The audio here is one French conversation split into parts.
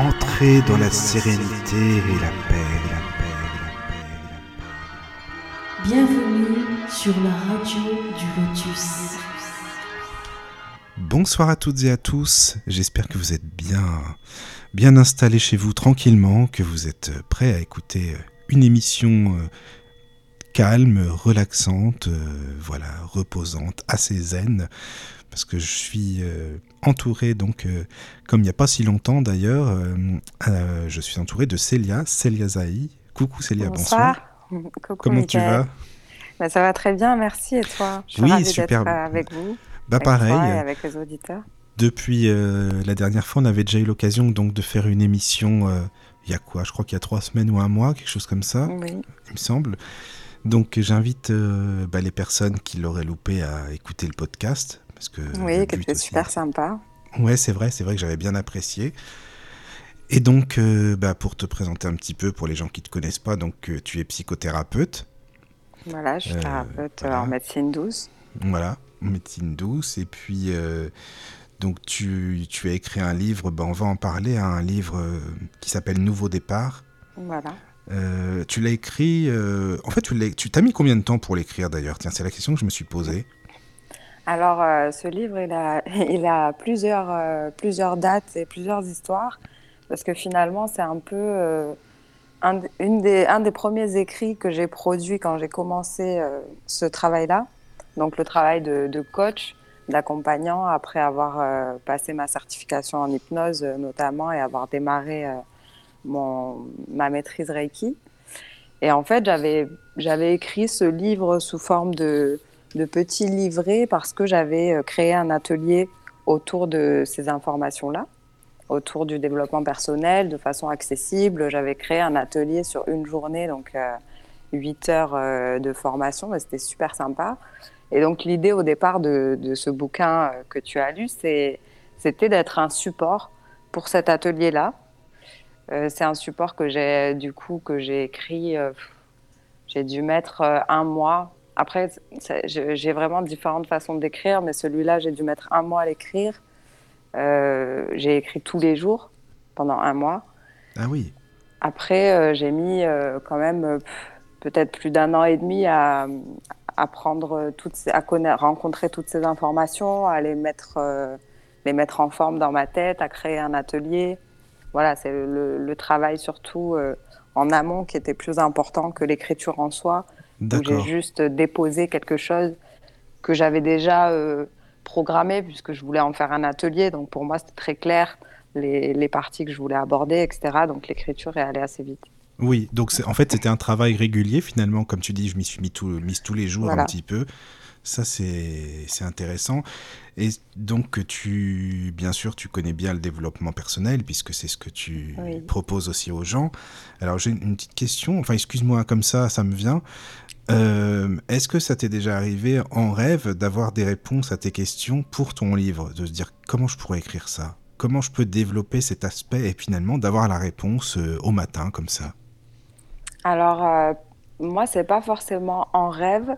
Entrez dans la sérénité et la paix, la paix, la paix, la paix. Bienvenue sur la radio du Lotus. Bonsoir à toutes et à tous, j'espère que vous êtes bien, bien installés chez vous tranquillement, que vous êtes prêts à écouter une émission euh, calme, relaxante, euh, voilà, reposante, assez zen, parce que je suis euh, entouré, donc, euh, comme il n'y a pas si longtemps d'ailleurs, euh, je suis entouré de Célia, Célia Zahi. Coucou Célia, bonsoir. Bonsoir. Coucou, Comment tu vas? Bah, Ça va très bien, merci. Et toi? Je suis Oui, super. avec vous, Bah avec toi et pareil, avec les auditeurs. depuis euh, la dernière fois, on avait déjà eu l'occasion donc de faire une émission, euh, il y a quoi? Je crois qu'il y a trois semaines ou un mois, quelque chose comme ça. Oui. il me semble. Donc j'invite euh, bah, les personnes qui l'auraient loupé à écouter le podcast. Parce que Oui, qui était aussi- super sympa. Ouais, c'est vrai, c'est vrai que j'avais bien apprécié. Et donc, euh, bah, pour te présenter un petit peu, pour les gens qui ne te connaissent pas, donc euh, tu es psychothérapeute, Voilà, je suis Euh, thérapeute voilà. en médecine douce. voilà, médecine douce. Et puis, donc tu, tu as écrit un livre, bah, on va en parler, hein, un livre qui s'appelle Nouveau départ. Voilà. Tu l'as écrit, en fait, tu t'as mis combien de temps pour l'écrire d'ailleurs? Tiens, c'est la question que je me suis posée. Alors, euh, ce livre, il a, il a plusieurs, euh, plusieurs dates et plusieurs histoires, parce que finalement, c'est un peu euh, un, une des, un des premiers écrits que j'ai produit quand j'ai commencé euh, ce travail-là. Donc, le travail de, de coach, d'accompagnant, après avoir euh, passé ma certification en hypnose, euh, notamment, et avoir démarré mon, ma maîtrise Reiki. Et en fait, j'avais écrit ce livre sous forme de, de petits livrets parce que j'avais euh, créé un atelier autour de ces informations-là, autour du développement personnel de façon accessible. J'avais créé un atelier sur une journée, donc euh, 8 heures euh, de formation, c'était super sympa. Et donc l'idée au départ de, ce bouquin euh, que tu as lu, c'était d'être un support pour cet atelier-là. C'est un support que j'ai du coup que j'ai écrit, j'ai dû mettre un mois après, j'ai vraiment différentes façons d'écrire, mais celui-là, j'ai dû mettre un mois à l'écrire. Euh, j'ai écrit tous les jours pendant un mois. Ah oui, Après, euh, j'ai mis euh, quand même peut-être plus d'un an et demi à, à prendre toutes ces, à connaître, rencontrer toutes ces informations, à les mettre, les mettre en forme dans ma tête, à créer un atelier. Voilà, c'est le, le travail surtout en amont qui était plus important que l'écriture en soi j'ai juste déposé quelque chose que j'avais déjà euh, programmé puisque je voulais en faire un atelier. Donc pour moi, c'était très clair les, les parties que je voulais aborder, etc. Donc l'écriture est allée assez vite. Oui, donc en fait c'était un travail régulier finalement, comme tu dis, je m'y suis mis, tout, mise tous les jours Voilà. un petit peu. Ça c'est intéressant. Et donc tu, bien sûr, tu connais bien le développement personnel puisque c'est ce que tu Oui. proposes aussi aux gens. Alors j'ai une petite question, enfin excuse-moi comme ça, ça me vient. Euh, Est-ce que ça t'est déjà arrivé en rêve d'avoir des réponses à tes questions pour ton livre, de se dire comment je pourrais écrire ça, comment je peux développer cet aspect et finalement d'avoir la réponse euh, au matin comme ça? Alors euh, moi, c'est pas forcément en rêve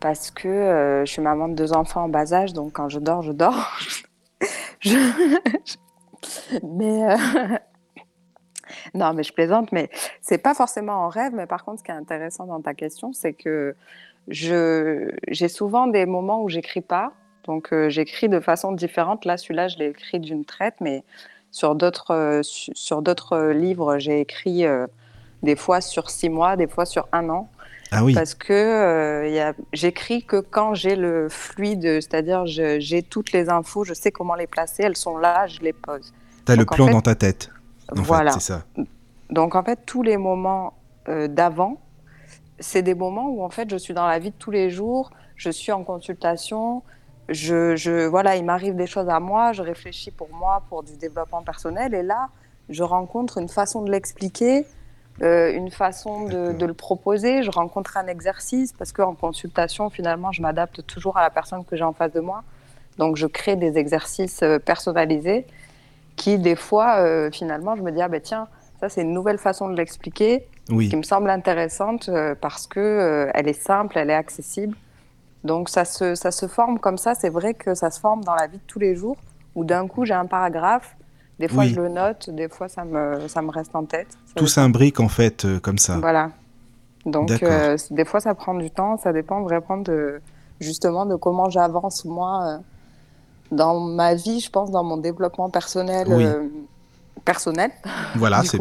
parce que euh, je suis maman de deux enfants en bas âge, donc quand je dors, je dors. Mais non, mais je plaisante, mais c'est pas forcément en rêve. Mais par contre, ce qui est intéressant dans ta question, c'est que je j'ai souvent des moments où j'écris pas. Donc euh, j'écris de façon différente. Là, celui-là, je l'ai écrit d'une traite, mais sur d'autres euh, su- sur d'autres livres, j'ai écrit euh, des fois sur six mois, des fois sur un an. Ah oui, Parce que j'écris que quand j'ai le fluide, c'est-à-dire j'ai toutes les infos, je sais comment les placer, elles sont là, je les pose. t'as le en plan fait, dans ta tête. En voilà. fait, c'est ça. Donc en fait, tous les moments euh, d'avant, c'est des moments où en fait je suis dans la vie de tous les jours, je suis en consultation, je, je voilà, il m'arrive des choses à moi, je réfléchis pour moi, pour du développement personnel, et là, je rencontre une façon de l'expliquer, euh, une façon de, le proposer, je rencontre un exercice parce qu'en consultation, finalement, je m'adapte toujours à la personne que j'ai en face de moi. Donc je crée des exercices euh, personnalisés qui, des fois, euh, finalement, je me dis, ah ben tiens, ça c'est une nouvelle façon de l'expliquer Oui, qui me semble intéressante euh, parce que euh, elle est simple, elle est accessible. Donc ça se, ça se forme comme ça. C'est vrai que ça se forme dans la vie de tous les jours où d'un coup j'ai un paragraphe, Des fois, je le note, des fois, ça me, ça me reste en tête. Tout s'imbrique en fait comme ça. Voilà. Donc, des fois, ça prend du temps. Ça dépend vraiment de, justement, de comment j'avance moi dans ma vie, je pense, dans mon développement personnel. Personnel. Voilà, c'est.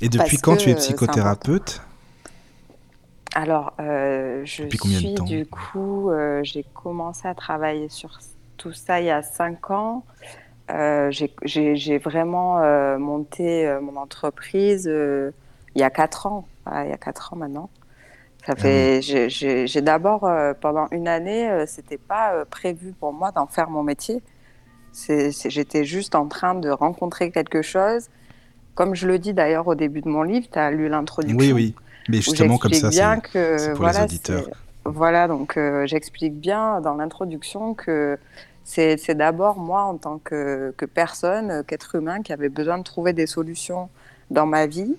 Et depuis quand tu es psychothérapeute alors, euh, je suis du coup, euh, j'ai commencé à travailler sur tout ça il y a cinq ans. Euh, j'ai vraiment monté mon entreprise il y a quatre ans. il y a quatre ans maintenant. Ça ah j'ai d'abord pendant une année, c'était pas prévu pour moi d'en faire mon métier. J'étais juste en train de rencontrer quelque chose. Comme je le dis d'ailleurs au début de mon livre, tu as lu l'introduction. Oui, oui. Mais justement, comme ça, c'est pour voilà, les auditeurs. Voilà, donc euh, j'explique bien dans l'introduction que c'est d'abord moi, en tant que, que personne, euh, qu'être humain, qui avait besoin de trouver des solutions dans ma vie.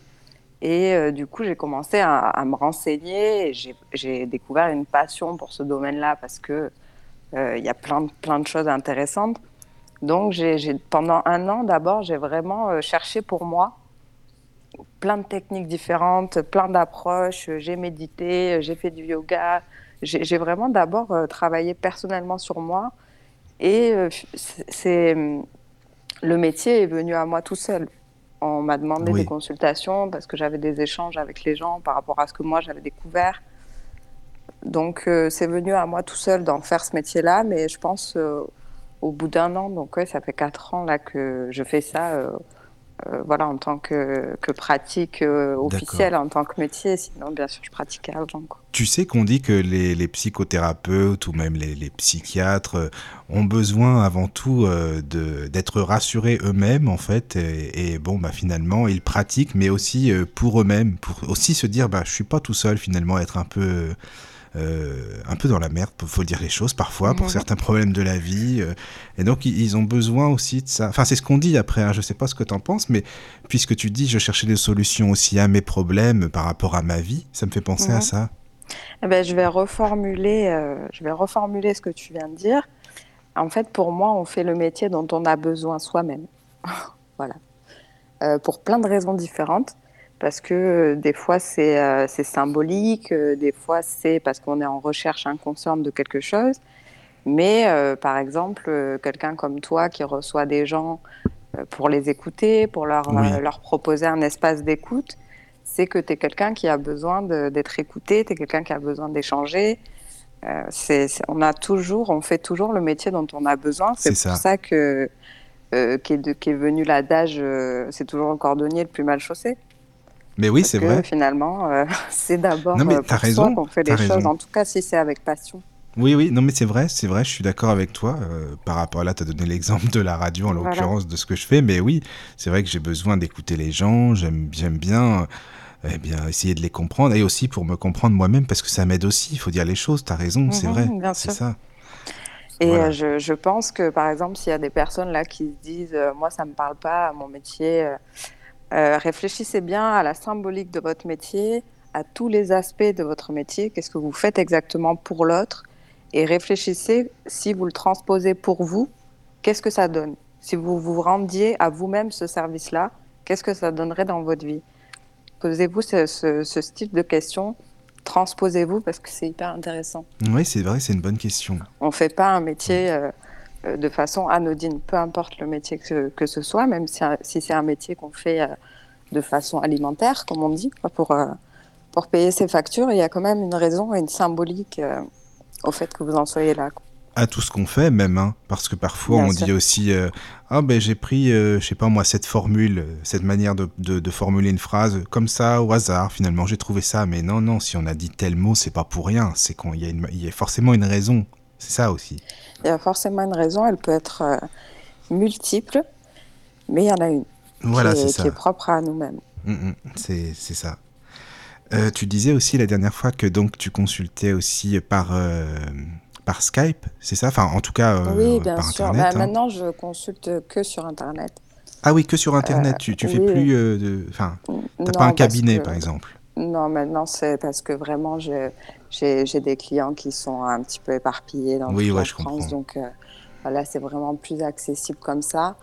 Et euh, du coup, j'ai commencé à, à, me renseigner. J'ai découvert une passion pour ce domaine-là parce que il y a plein, plein de choses intéressantes. Donc, j'ai pendant un an, d'abord, j'ai vraiment cherché pour moi plein de techniques différentes, plein d'approches. J'ai médité, j'ai fait du yoga. J'ai vraiment d'abord euh, travaillé personnellement sur moi. Et euh, c'est le métier est venu à moi tout seul. On m'a demandé des consultations parce que j'avais des échanges avec les gens par rapport à ce que moi j'avais découvert. Donc euh, c'est venu à moi tout seul d'en faire ce métier-là, mais je pense au bout d'un an, donc ouais, ça fait quatre ans là que je fais ça euh, voilà, en tant que, pratique euh, officielle, en tant que métier. Sinon, bien sûr, je pratiquais avant. Tu sais qu'on dit que les, psychothérapeutes ou même les, psychiatres euh, ont besoin avant tout d'être rassurés eux-mêmes, en fait. Et, bon, bah, finalement, ils pratiquent, mais aussi pour eux-mêmes, pour aussi se dire, bah, je suis pas tout seul, finalement, être un peu euh, un peu dans la merde, faut dire les choses parfois, pour certains problèmes de la vie. Euh, et donc, ils, ont besoin aussi de ça. Enfin, c'est ce qu'on dit après, hein, je sais pas ce que tu en penses, mais puisque tu dis, je cherchais des solutions aussi à mes problèmes par rapport à ma vie, ça me fait penser à ça. Eh ben, je vais reformuler, euh, je vais reformuler ce que tu viens de dire. En fait, pour moi, on fait le métier dont on a besoin soi-même. voilà. pour plein de raisons différentes parce que euh, des fois c'est euh, symbolique, euh, des fois c'est parce qu'on est en recherche inconsciente de quelque chose. Mais par exemple, quelqu'un comme toi qui reçoit des gens pour les écouter, pour leur, leur proposer un espace d'écoute, c'est que tu es quelqu'un qui a besoin d'être écouté, tu es quelqu'un qui a besoin d'échanger. on a toujours, on fait toujours le métier dont on a besoin. C'est pour ça, que qu'est est venu l'adage c'est toujours le cordonnier le plus mal chaussé. Mais oui, c'est vrai. Finalement, euh, c'est d'abord euh, pour raison, qu'on fait les choses, en tout cas si c'est avec passion. Oui, oui, non, mais c'est vrai, c'est vrai, je suis d'accord avec toi. Euh, par rapport à là, tu as donné l'exemple de la radio, en l'occurrence, de ce que je fais. Mais oui, c'est vrai que j'ai besoin d'écouter les gens, j'aime bien eh bien, essayer de les comprendre et aussi pour me comprendre moi-même, parce que ça m'aide aussi, il faut dire les choses, tu as raison, c'est mhm, vrai, c'est ça. Et je, je, pense que, par exemple, s'il y a des personnes là qui se disent, moi, ça ne me parle pas, mon métier euh, réfléchissez bien à la symbolique de votre métier, à tous les aspects de votre métier, qu'est-ce que vous faites exactement pour l'autre, et réfléchissez si vous le transposez pour vous, qu'est-ce que ça donne? Si vous vous rendiez à vous-même ce service-là, qu'est-ce que ça donnerait dans votre vie? Posez-vous ce, style de questions. Transposez-vous parce que c'est hyper intéressant. Oui, c'est vrai, c'est une bonne question. On ne fait pas un métier euh, de façon anodine, peu importe le métier que, que ce soit, même si, si c'est un métier qu'on fait euh, de façon alimentaire, comme on dit, pour, euh, pour payer ses factures, il y a quand même une raison et une symbolique au fait que vous en soyez là. À tout ce qu'on fait même, hein, parce que parfois on dit aussi ah ben j'ai pris je sais pas moi cette formule, cette manière de, de, formuler une phrase comme ça au hasard finalement j'ai trouvé ça mais non non si on a dit tel mot c'est pas pour rien. C'est qu'il y, y a forcément une raison c'est ça aussi. Il y a forcément une raison, elle peut être euh, multiple, mais il y en a une voilà, qui, est, qui est propre à nous-mêmes. Mm, mm, c'est ça. Euh, tu disais aussi la dernière fois que donc tu consultais aussi par, euh, par Skype, c'est ça? Enfin, en tout cas, oui, bien sûr. Bah, hein. Maintenant, je consulte que sur Internet. Ah oui, que sur Internet. tu, tu fais plus de. Enfin, t'as pas un cabinet, par exemple. Non, maintenant, c'est parce que vraiment, j'ai des clients qui sont un petit peu éparpillés dans toute la France. Donc, euh, voilà, c'est vraiment plus accessible comme ça.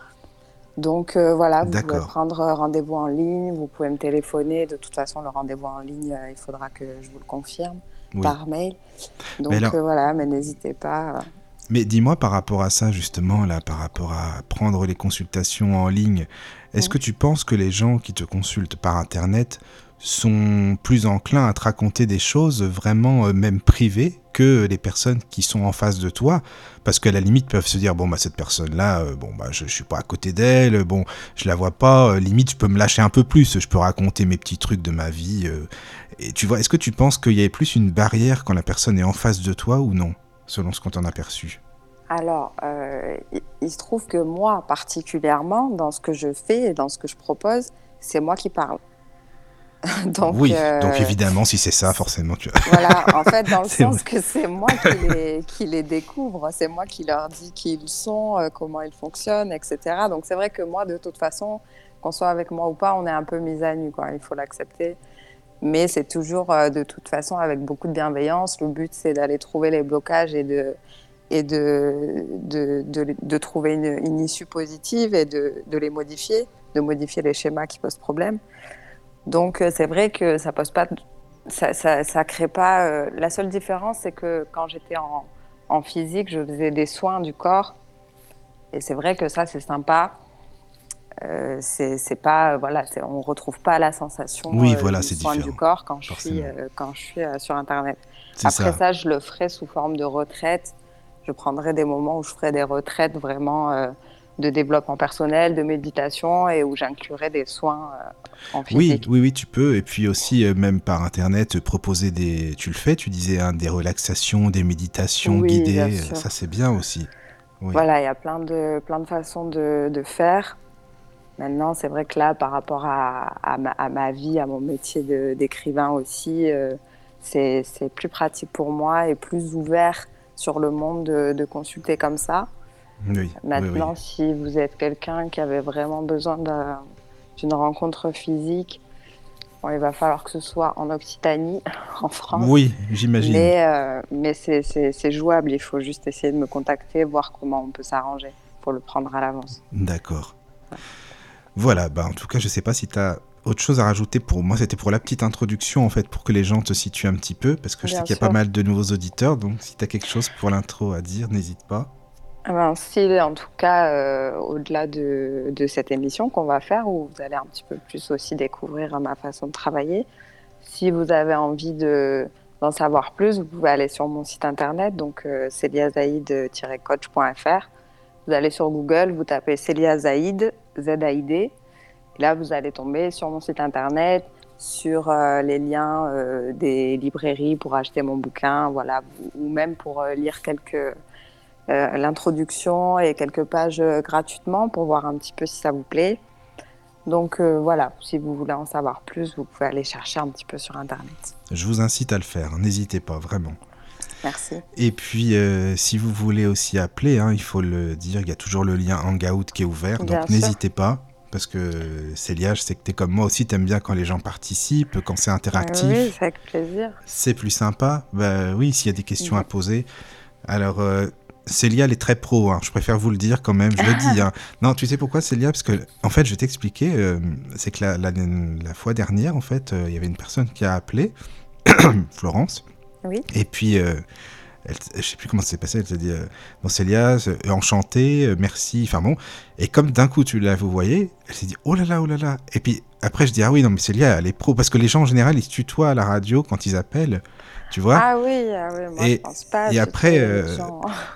Donc euh, voilà, vous pouvez prendre rendez-vous en ligne, vous pouvez me téléphoner. De toute façon, le rendez-vous en ligne, il faudra que je vous le confirme par mail. Donc voilà, mais n'hésitez pas. Mais dis-moi par rapport à ça justement, là, par rapport à prendre les consultations en ligne, est-ce que tu penses que les gens qui te consultent par Internet sont plus enclins à te raconter des choses vraiment euh, même privées que les personnes qui sont en face de toi. Parce qu'à la limite peuvent se dire bon bah cette personne là euh, bon bah je, je, suis pas à côté d'elle bon je la vois pas euh, limite je peux me lâcher un peu plus je peux raconter mes petits trucs de ma vie et tu vois est-ce que tu penses qu'il y a plus une barrière quand la personne est en face de toi ou non selon ce qu'on t'en a perçu? Alors, il, se trouve que moi, particulièrement, dans ce que je fais et dans ce que je propose, c'est moi qui parle. donc, oui, donc euh, évidemment, si c'est ça, forcément tu. voilà, en fait, dans le sens que c'est moi qui les, qui les découvre, c'est moi qui leur dis qui ils sont, euh, comment ils fonctionnent, etc. Donc c'est vrai que moi, de toute façon, qu'on soit avec moi ou pas, on est un peu mis à nu, quoi. Il faut l'accepter. Mais c'est toujours, euh, de toute façon, avec beaucoup de bienveillance. Le but, c'est d'aller trouver les blocages et de, et de, de, de, de trouver une, une, issue positive et de les modifier, de modifier les schémas qui posent problème. Donc euh, c'est vrai que ça pose pas, ça, ça, crée pas. Euh, la seule différence, c'est que quand j'étais en, en, physique, je faisais des soins du corps, et c'est vrai que ça c'est sympa. Euh, c'est pas voilà, on retrouve pas la sensation oui, voilà, du soin du corps quand je suis quand je suis sur internet. Après ça. je le ferai sous forme de retraite. Je prendrai des moments où je ferai des retraites vraiment de développement personnel, de méditation et où j'inclurai des soins euh, en physique. Oui, oui, oui, tu peux. Et puis aussi, euh, même par Internet, proposer des... Tu le fais, tu disais, hein, des relaxations, des méditations guidées. Ça, c'est bien aussi. Voilà, il y a plein de, plein de façons de, de faire. Maintenant, c'est vrai que là, par rapport à, à, ma, vie, à mon métier d'écrivain aussi, euh, c'est plus pratique pour moi et plus ouvert sur le monde de, de consulter comme ça. Maintenant, si vous êtes quelqu'un qui avait vraiment besoin d'une rencontre physique, il va falloir que ce soit en Occitanie, en France. Oui, j'imagine. Mais, euh, mais c'est jouable, il faut juste essayer de me contacter, voir comment on peut s'arranger pour le prendre à l'avance. D'accord. Voilà, bah en tout cas, je ne sais pas si tu as autre chose à rajouter pour moi, c'était pour la petite introduction en fait, pour que les gens te situent un petit peu, parce que je sais qu'il y a pas mal de nouveaux auditeurs, donc si tu as quelque chose pour l'intro à dire, n'hésite pas. Ah ben, si, en tout cas, euh, au-delà de, cette émission qu'on va faire, où vous allez un petit peu plus aussi découvrir ma façon de travailler, si vous avez envie d'en savoir plus, vous pouvez aller sur mon site internet, donc euh, céliazaïd-coach.fr. Vous allez sur Google, vous tapez Célia Zaïd, Z-A-I-D, et là, vous allez tomber sur mon site internet, sur euh, les liens euh, des librairies pour acheter mon bouquin, voilà, ou même pour lire quelques euh, l'introduction et quelques pages euh, gratuitement pour voir un petit peu si ça vous plaît. Donc euh, voilà, si vous voulez en savoir plus, vous pouvez aller chercher un petit peu sur Internet. Je vous incite à le faire, n'hésitez pas, vraiment. Merci. Et puis, si vous voulez aussi appeler, hein, il faut le dire, il y a toujours le lien Hangout qui est ouvert, donc n'hésitez pas. Parce que Célia, je sais que tu es comme moi aussi, tu aimes bien quand les gens participent, quand c'est interactif. oui, c'est avec plaisir. C'est plus sympa. Bah, oui, s'il y a des questions à poser. Alors, Célia, elle est très pro, hein. je préfère vous le dire quand même, je le dis. Hein. Non, tu sais pourquoi Célia? Parce que, en fait, je vais t'expliquer, euh, c'est que la, la, fois dernière, en fait, euh, il y avait une personne qui a appelé, Florence. Oui. Et puis, euh, elle, je sais plus comment ça s'est passé, elle s'est dit, bon Célia, enchantée, merci, enfin bon. Et comme d'un coup, tu la vous voyez, elle s'est dit, oh là là, oh là là. Et puis après, je dis, ah oui, non, mais Célia, elle est pro, parce que les gens, en général, ils se tutoient à la radio quand ils appellent tu vois Ah oui, ah oui moi et, je pense pas. Et après, euh...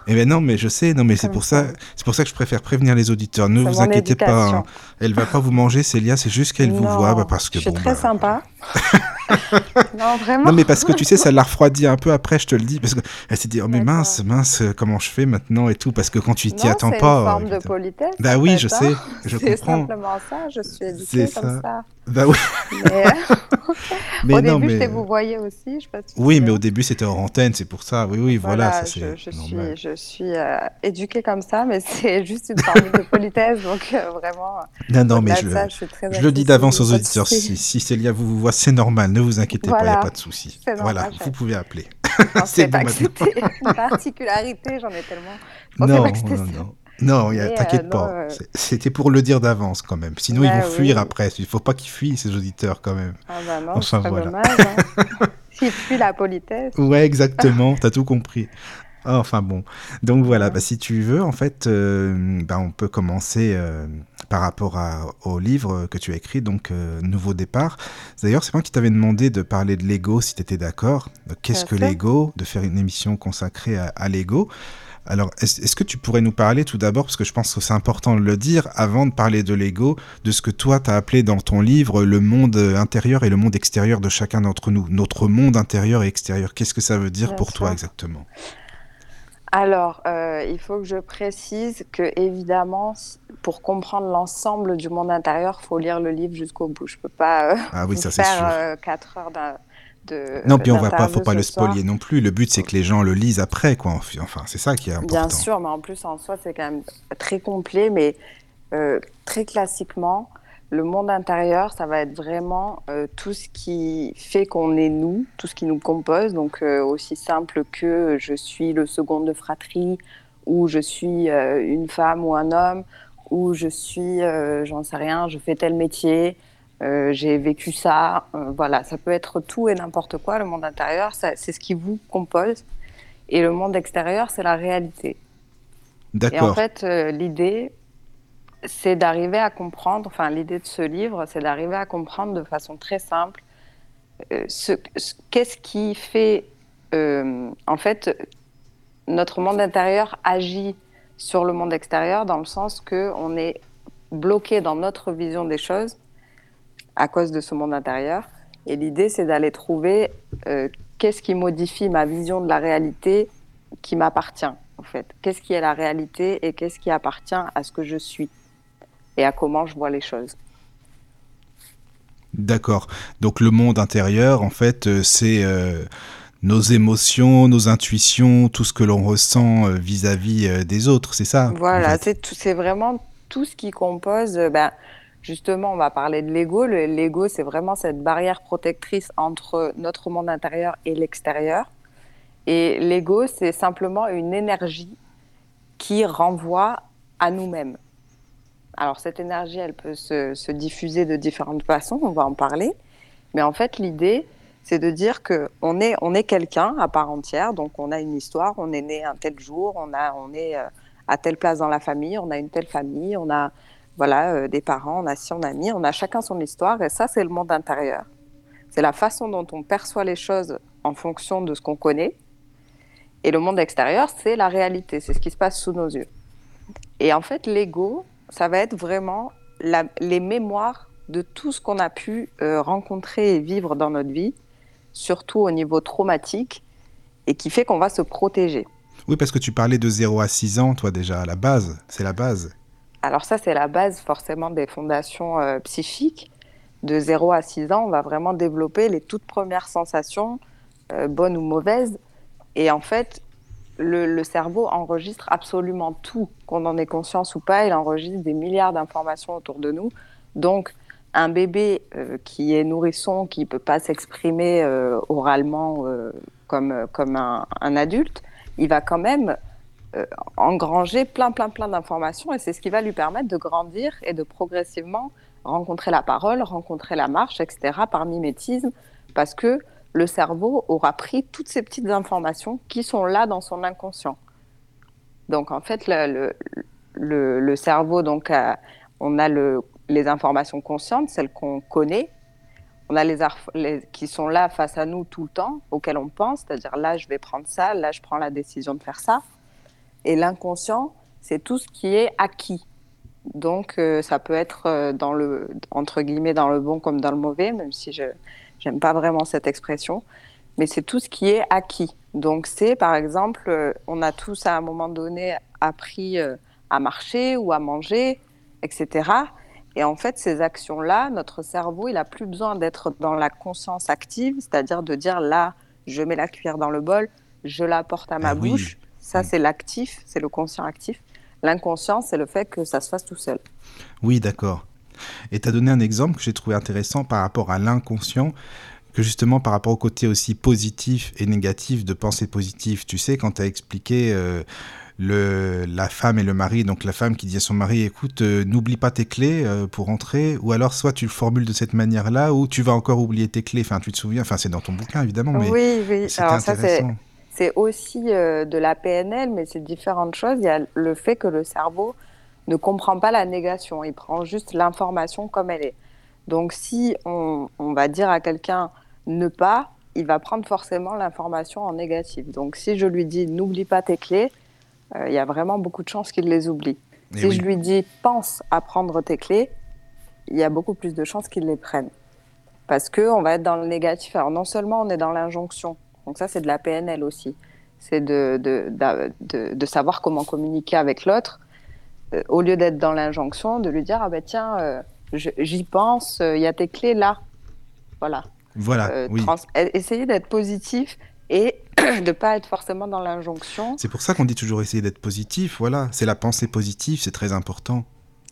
eh ben non, mais je sais, non, mais c'est pour ça, c'est pour ça que je préfère prévenir les auditeurs. Ne vous inquiétez pas, hein. elle va pas vous manger, Célia, c'est juste qu'elle vous voit, bah, parce que je suis bon, très bah, sympa. non, vraiment. Non, mais parce que tu sais, ça l'a refroidi un peu après, je te le dis, parce qu'elle s'est dit, oh mais mince, mince, comment je fais maintenant et tout, parce que quand tu t'y attends pas. C'est une forme de politesse. Bah oui, je sais, je comprends. C'est simplement ça, je suis éduquée comme ça. Bah oui. Mais, mais au début, je t'ai vous voyez aussi, je sais pas Oui, mais au début, c'était hors antenne, c'est pour ça. Oui, oui, voilà. ça, je, je suis, je suis euh, éduquée comme ça, mais c'est juste une forme de politesse, donc euh, vraiment. Non, non, mais je, ça, je, je le dis d'avance aux auditeurs. Si, si Célia vous, vous voit, c'est normal, ne vous inquiétez pas, il n'y a pas de souci. Voilà, vous pouvez appeler. c'est bon pas que c'était une particularité, j'en ai tellement. non, non, non. Non, t'inquiète pas. C'était pour le dire d'avance quand même. Sinon, ils vont fuir après. Il faut pas qu'ils fuient, ces auditeurs, quand même. Ah bah non, enfin, voilà. dommage. Hein. S'ils fuient la politesse. Ouais, exactement. T'as tout compris. Enfin bon. Donc voilà, bah, si tu veux, en fait, euh, bah, on peut commencer euh, par rapport au livre que tu as écrit, donc euh, Nouveau départ. D'ailleurs, c'est moi qui t'avais demandé de parler de Lego, si tu étais d'accord. Qu'est-ce que Lego? De faire une émission consacrée à, Lego. Alors, est-ce que tu pourrais nous parler tout d'abord, parce que je pense que c'est important de le dire, avant de parler de Lego, de ce que toi tu as appelé dans ton livre le monde intérieur et le monde extérieur de chacun d'entre nous, notre monde intérieur et extérieur. Qu'est-ce que ça veut dire pour toi exactement? Alors, euh, il faut que je précise que, évidemment, pour comprendre l'ensemble du monde intérieur, il faut lire le livre jusqu'au bout. Je ne peux pas euh, ah oui, ça, faire 4 euh, heures de. Non, puis on va pas, faut pas le spoiler non plus. Le but, c'est que les gens le lisent après, quoi. Enfin, c'est ça qui est important. Bien sûr, mais en plus, en soi, c'est quand même très complet, mais très classiquement le monde intérieur, ça va être vraiment euh, tout ce qui fait qu'on est nous, tout ce qui nous compose. Donc, euh, aussi simple que je suis le second de fratrie, ou je suis euh, une femme ou un homme, ou je suis, j'en sais rien, je fais tel métier, j'ai vécu ça. voilà, ça peut être tout et n'importe quoi. Le monde intérieur, c'est ce qui vous compose. Et le monde extérieur, c'est la réalité. D'accord. Et en fait, l'idée, c'est d'arriver à comprendre, enfin l'idée de ce livre, c'est d'arriver à comprendre de façon très simple euh, qu'est-ce qui fait, euh, en fait, notre monde intérieur agit sur le monde extérieur dans le sens qu'on est bloqué dans notre vision des choses à cause de ce monde intérieur. Et l'idée, c'est d'aller trouver euh, qu'est-ce qui modifie ma vision de la réalité qui m'appartient, en fait. Qu'est-ce qui est la réalité et qu'est-ce qui appartient à ce que je suis? Et à comment je vois les choses. D'accord. Donc le monde intérieur, en fait, euh, c'est euh, nos émotions, nos intuitions, tout ce que l'on ressent euh, vis-à-vis des autres, c'est ça Voilà, c'est vraiment tout ce qui compose. Ben, justement, on va parler de l'ego. L'ego, c'est vraiment cette barrière protectrice entre notre monde intérieur et l'extérieur. Et l'ego, c'est simplement une énergie qui renvoie à nous-mêmes. Alors cette énergie, elle peut se, diffuser de différentes façons, on va en parler. Mais en fait, l'idée, c'est de dire qu'on est, on est quelqu'un à part entière, donc on a une histoire, on est né un tel jour, on, a, on est euh, à telle place dans la famille, on a une telle famille, on a voilà, euh, des parents, on a son ami, on a chacun son histoire, et ça, c'est le monde intérieur. C'est la façon dont on perçoit les choses en fonction de ce qu'on connaît. Et le monde extérieur, c'est la réalité, c'est ce qui se passe sous nos yeux. Et en fait, l'ego, ça va être vraiment les mémoires de tout ce qu'on a pu euh, rencontrer et vivre dans notre vie, surtout au niveau traumatique, et qui fait qu'on va se protéger. Oui, parce que tu parlais de 0 à 6 ans, toi déjà, à la base, c'est la base. Alors ça, c'est la base forcément des fondations euh, psychiques. De 0 à 6 ans, on va vraiment développer les toutes premières sensations, euh, bonnes ou mauvaises. Et en fait, le, cerveau enregistre absolument tout, qu'on en ait conscience ou pas. Il enregistre des milliards d'informations autour de nous. Donc, un bébé euh, qui est nourrisson, qui ne peut pas s'exprimer euh, oralement euh, comme, comme un, adulte, il va quand même engranger plein, plein, plein d'informations et c'est ce qui va lui permettre de grandir et de progressivement rencontrer la parole, rencontrer la marche, etc., par mimétisme, parce que le cerveau aura pris toutes ces petites informations qui sont là dans son inconscient. Donc en fait, le, cerveau, donc, on a le, les informations conscientes, celles qu'on connaît. On a les, les, qui sont là face à nous tout le temps, auxquelles on pense, c'est-à-dire là, je vais prendre ça, là, je prends la décision de faire ça. Et l'inconscient, c'est tout ce qui est acquis. Donc, euh, ça peut être euh, dans le, entre guillemets, dans le bon comme dans le mauvais, même si je, J'aime pas vraiment cette expression, mais c'est tout ce qui est acquis. Donc c'est par exemple, euh, on a tous à un moment donné appris euh, à marcher ou à manger, etc. Et en fait, ces actions-là, notre cerveau, il a plus besoin d'être dans la conscience active, c'est-à-dire de dire là, je mets la cuillère dans le bol, je la porte à ma ah bouche. Ça, c'est l'actif, c'est le conscient actif. L'inconscient, c'est le fait que ça se fasse tout seul. Oui, d'accord. Et tu as donné un exemple que j'ai trouvé intéressant par rapport à l'inconscient. que justement par rapport au côté aussi positif et négatif de pensée positive, tu sais, quand tu as expliqué euh, le, la femme et le mari, donc la femme qui dit à son mari, écoute, euh, n'oublie pas tes clés euh, pour entrer, ou alors soit tu le formules de cette manière-là, ou tu vas encore oublier tes clés, enfin tu te souviens, enfin c'est dans ton bouquin évidemment, mais Oui, oui. Alors ça, c'est c'est aussi de la PNL, mais c'est différentes choses. Il y a le fait que le cerveau ne comprend pas la négation, il prend juste l'information comme elle est. Donc si on, on va dire à quelqu'un ne pas, il va prendre forcément l'information en négatif. Donc si je lui dis n'oublie pas tes clés, euh, il y a vraiment beaucoup de chances qu'il les oublie. Et Si oui. je lui dis pense à prendre tes clés, il y a beaucoup plus de chances qu'il les prenne. Parce que on va être dans le négatif. Alors non seulement on est dans l'injonction, donc ça c'est de la PNL aussi, c'est de, de, de, de savoir comment communiquer avec l'autre, au lieu d'être dans l'injonction, de lui dire ah ben tiens, euh, j'y pense, euh, il y a tes clés là. Voilà. Voilà, Euh, oui. Essayer d'être positif et de pas être forcément dans l'injonction. C'est pour ça qu'on dit toujours essayer d'être positif, voilà. C'est la pensée positive, c'est très important.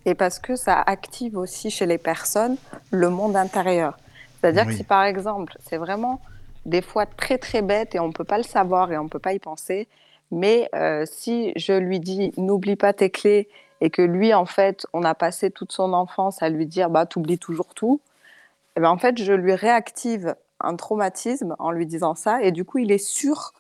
Et parce que ça active aussi chez les personnes le monde intérieur. C'est-à-dire Oui. que si par exemple, c'est vraiment des fois très très bête et on ne peut pas le savoir et on ne peut pas y penser, mais euh, si je lui dis n'oublie pas tes clés et que lui en fait on a passé toute son enfance à lui dire bah t'oublies toujours tout, et ben en fait je lui réactive un traumatisme en lui disant ça et du coup il est sûr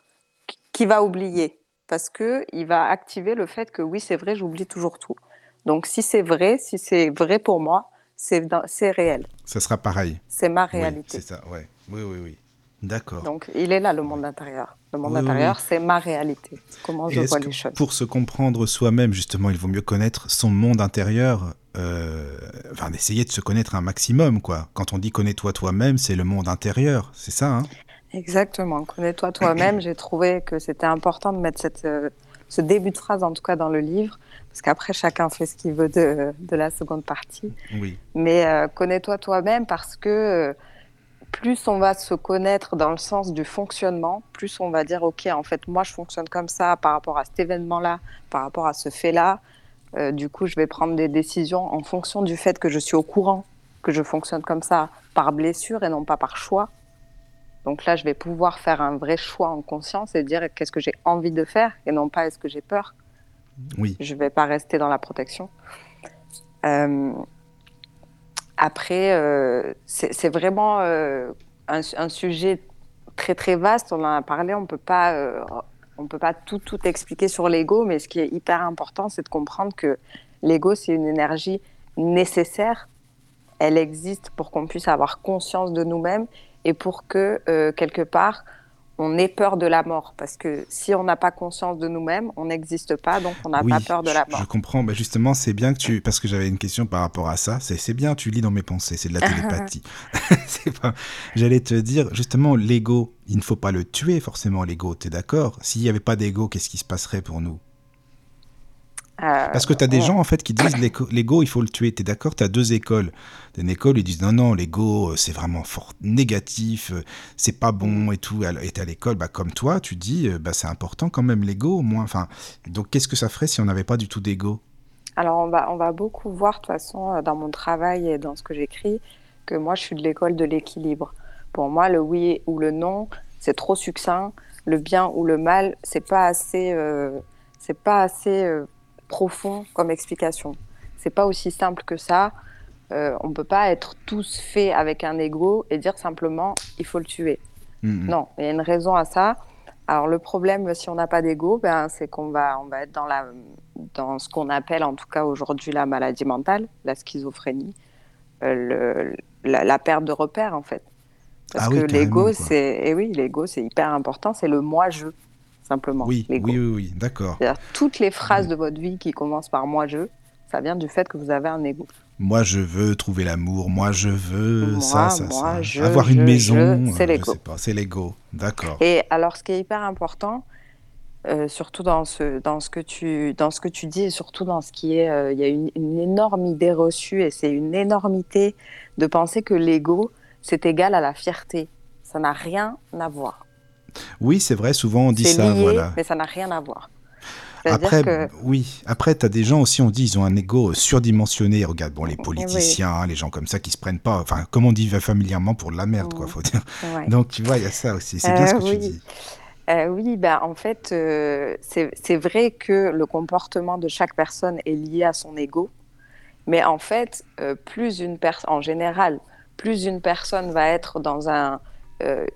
qu'il va oublier parce que il va activer le fait que oui c'est vrai j'oublie toujours tout. Donc si c'est vrai, si c'est vrai pour moi, c'est réel, Ça sera pareil. c'est ma Oui, réalité. c'est ça, ouais. Oui, oui, oui. D'accord. Donc il est là le monde intérieur. Le monde Oui, intérieur, oui. c'est ma réalité. Comment Et je vois les choses. pour se comprendre soi-même, justement, il vaut mieux connaître son monde intérieur, euh, enfin, d'essayer de se connaître un maximum, quoi. Quand on dit connais-toi toi-même, c'est le monde intérieur, c'est ça, hein? Exactement. Connais-toi toi-même. J'ai trouvé que c'était important de mettre cette, euh, ce début de phrase, en tout cas dans le livre, parce qu'après chacun fait ce qu'il veut de, de la seconde partie. Oui. Mais euh, connais-toi toi-même parce que euh, plus on va se connaître dans le sens du fonctionnement, plus on va dire ok en fait moi je fonctionne comme ça par rapport à cet événement-là, par rapport à ce fait-là. Euh, du coup je vais prendre des décisions en fonction du fait que je suis au courant que je fonctionne comme ça par blessure et non pas par choix. Donc là je vais pouvoir faire un vrai choix en conscience et dire qu'est-ce que j'ai envie de faire et non pas est-ce que j'ai peur. Oui. Je vais pas rester dans la protection. Euh, après, euh, c'est vraiment euh, un, sujet très très vaste. On en a parlé. On peut pas, euh, on peut pas tout tout expliquer sur l'ego, mais ce qui est hyper important, c'est de comprendre que l'ego c'est une énergie nécessaire. Elle existe pour qu'on puisse avoir conscience de nous-mêmes et pour que quelque part on ait peur de la mort. Parce que si on n'a pas conscience de nous-mêmes, on n'existe pas, donc on n'a oui, pas peur de la mort. Je comprends. Bah, justement, c'est bien que tu. Parce que j'avais une question par rapport à ça. C'est bien, tu lis dans mes pensées. C'est de la télépathie. pas. J'allais te dire, justement, l'ego, il ne faut pas le tuer, forcément, l'ego. T'es d'accord? S'il n'y avait pas d'ego, qu'est-ce qui se passerait pour nous? Parce que tu as des gens, en fait, qui disent l'ego, il faut le tuer. T'es d'accord? Tu as deux écoles. T'as une école, ils disent non, non, l'ego, euh, c'est vraiment fort négatif, euh, c'est pas bon et tout. Et t'as l'école, bah, comme toi, tu dis, euh, bah, c'est important quand même, l'ego, au moins. Enfin, donc, qu'est-ce que ça ferait si on n'avait pas du tout d'ego? Alors, on va, on va beaucoup voir, de toute façon, euh, dans mon travail et dans ce que j'écris, que moi, je suis de l'école de l'équilibre. Pour moi, le oui ou le non, c'est trop succinct. Le bien ou le mal, c'est pas assez, euh, c'est pas assez euh, profond comme explication. C'est pas aussi simple que ça. Euh, on peut pas être tous faits avec un ego et dire simplement, il faut le tuer. Non, il y a une raison à ça. Alors le problème, si on n'a pas d'ego, ben, c'est qu'on va, on va être dans, la, dans ce qu'on appelle en tout cas aujourd'hui la maladie mentale, la schizophrénie, euh, le- la, la perte de repères en fait. Parce Ah oui, que carrément, l'ego, c'est, et oui, l'ego, c'est hyper important, c'est le moi-je, simplement. Oui, oui, oui, oui, d'accord. C'est-à-dire, toutes les phrases de votre vie qui commencent par moi-je, ça vient du fait que vous avez un ego. Moi, je veux trouver l'amour. Moi, je veux Moi, ça, ça, moi, ça. je, Avoir une je, maison. je, c'est euh, l'ego. C'est l'ego. D'accord. Et alors, ce qui est hyper important, euh, surtout dans ce, dans, ce que tu, dans ce que tu dis, et surtout dans ce qui est. euh, Il y a une, une énorme idée reçue, et c'est une énormité de penser que l'ego, c'est égal à la fierté. Ça n'a rien à voir. Oui, c'est vrai. Souvent, on dit ça. lié, Voilà. mais ça n'a rien à voir. Après, oui. Après, tu as des gens aussi, on dit, ils ont un ego surdimensionné. Regarde, bon, les politiciens, les gens comme ça qui se prennent pas, enfin, comme on dit familièrement, pour de la merde, quoi, faut dire. Donc, tu vois, il y a ça aussi. C'est bien ce que tu dis. Euh, oui, bah, en fait, euh, c'est vrai que le comportement de chaque personne est lié à son ego. Mais en fait, euh, plus une personne, en général, plus une personne va être dans un,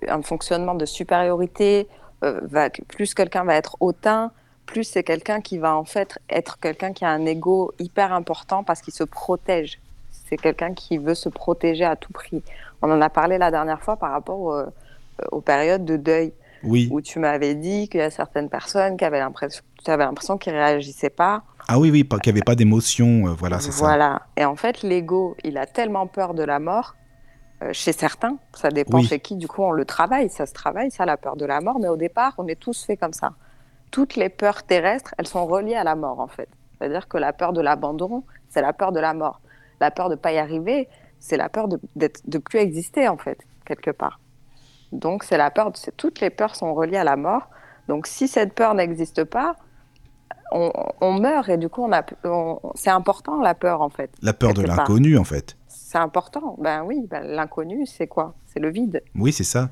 un fonctionnement de supériorité, va, plus quelqu'un va être hautain, plus c'est quelqu'un qui va en fait être quelqu'un qui a un ego hyper important parce qu'il se protège. C'est quelqu'un qui veut se protéger à tout prix. On en a parlé la dernière fois par rapport aux périodes de deuil oui. où tu m'avais dit qu'il y a certaines personnes qui avaient l'impression, tu avais l'impression qu'ils réagissaient pas. Ah oui, oui, qu'il n'y avait pas d'émotion, euh, voilà, c'est ça. Voilà. Et en fait, l'ego, il a tellement peur de la mort. Euh, chez certains, ça dépend chez qui, du coup, on le travaille, ça se travaille, ça, la peur de la mort, mais au départ, on est tous faits comme ça. Toutes les peurs terrestres, elles sont reliées à la mort, en fait. C'est-à-dire que la peur de l'abandon, c'est la peur de la mort. La peur de ne pas y arriver, c'est la peur de ne plus exister, en fait, quelque part. Donc c'est la peur, toutes les peurs sont reliées à la mort. Donc si cette peur n'existe pas, on, meurt et du coup on c'est important la peur en fait. La peur de l'inconnu en fait. C'est important. Ben oui, ben, l'inconnu c'est quoi? C'est le vide. Oui c'est ça.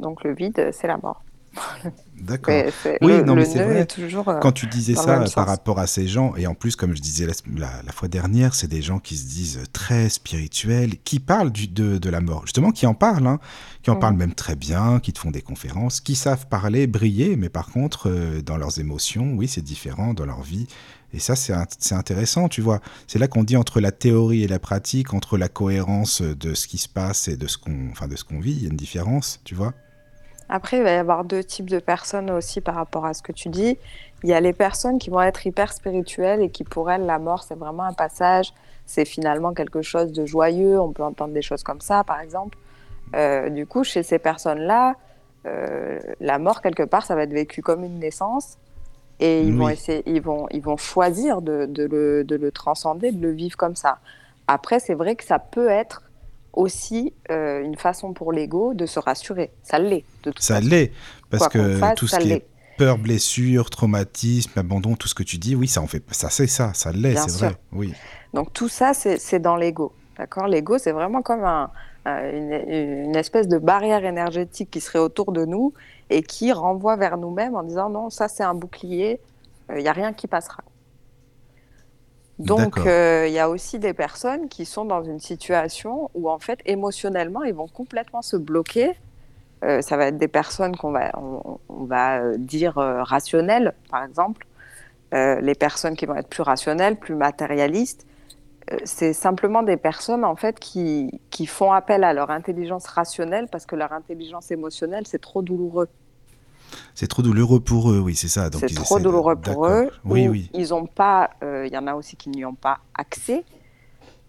Donc le vide c'est la mort. D'accord. Oui, non, mais c'est vrai. Toujours, euh, Quand tu disais ça par rapport à ces gens, et en plus, comme je disais la, fois dernière, c'est des gens qui se disent très spirituels, qui parlent du, de, de, la mort, justement, qui en parlent, hein, qui en parlent même très bien, qui te font des conférences, qui savent parler, briller, mais par contre, euh, dans leurs émotions, oui, c'est différent, dans leur vie. Et ça, c'est intéressant, tu vois. C'est là qu'on dit entre la théorie et la pratique, entre la cohérence de ce qui se passe et de ce qu'on enfin, qu'on vit, il y a une différence, tu vois. Après, il va y avoir deux types de personnes aussi par rapport à ce que tu dis. Il y a les personnes qui vont être hyper spirituelles et qui, pour elles, la mort, c'est vraiment un passage. C'est finalement quelque chose de joyeux. On peut entendre des choses comme ça, par exemple. Euh, du coup, chez ces personnes-là, euh, la mort, quelque part, ça va être vécu comme une naissance. Et ils, vont, essayer, ils, vont, ils vont choisir de, de, le, de le transcender, de le vivre comme ça. Après, c'est vrai que ça peut être aussi euh, une façon pour l'ego de se rassurer. Ça l'est. Ça l'est, parce que tout ce qui est peur, blessure, traumatisme, abandon, tout ce que tu dis, oui, ça en fait, ça c'est ça, ça l'est, c'est vrai. Oui. Donc tout ça, c'est dans l'ego. D'accord? L'ego, c'est vraiment comme un, une, espèce de barrière énergétique qui serait autour de nous et qui renvoie vers nous-mêmes en disant non, ça c'est un bouclier, il euh, n'y a rien qui passera. Donc, euh, il y a aussi des personnes qui sont dans une situation où, en fait, émotionnellement, ils vont complètement se bloquer. Euh, ça va être des personnes qu'on va, on, va euh, dire rationnelles, par exemple. les personnes qui vont être plus rationnelles, plus matérialistes, c'est simplement des personnes, en fait, qui, qui font appel à leur intelligence rationnelle parce que leur intelligence émotionnelle, c'est trop douloureux. C'est trop douloureux pour eux, oui, c'est ça. C'est trop douloureux pour eux. Oui, oui. Ils ont pas. Euh, il y en a aussi qui n'y ont pas accès.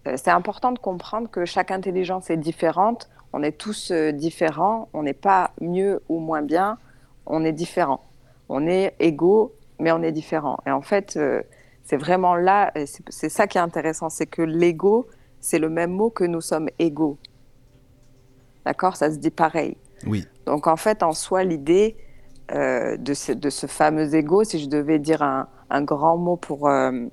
Euh, c'est important de comprendre que chaque intelligence est différente. On est tous euh, différents. On n'est pas mieux ou moins bien. On est différents. On est égaux, mais on est différents. Et en fait, c'est vraiment là. C'est ça qui est intéressant, c'est que l'ego, c'est le même mot que nous sommes égaux. D'accord? Ça se dit pareil. Oui. Donc en fait, en soi, l'idée, euh, de, ce, de, ce, fameux ego, si je devais dire un, un grand mot pour, euh,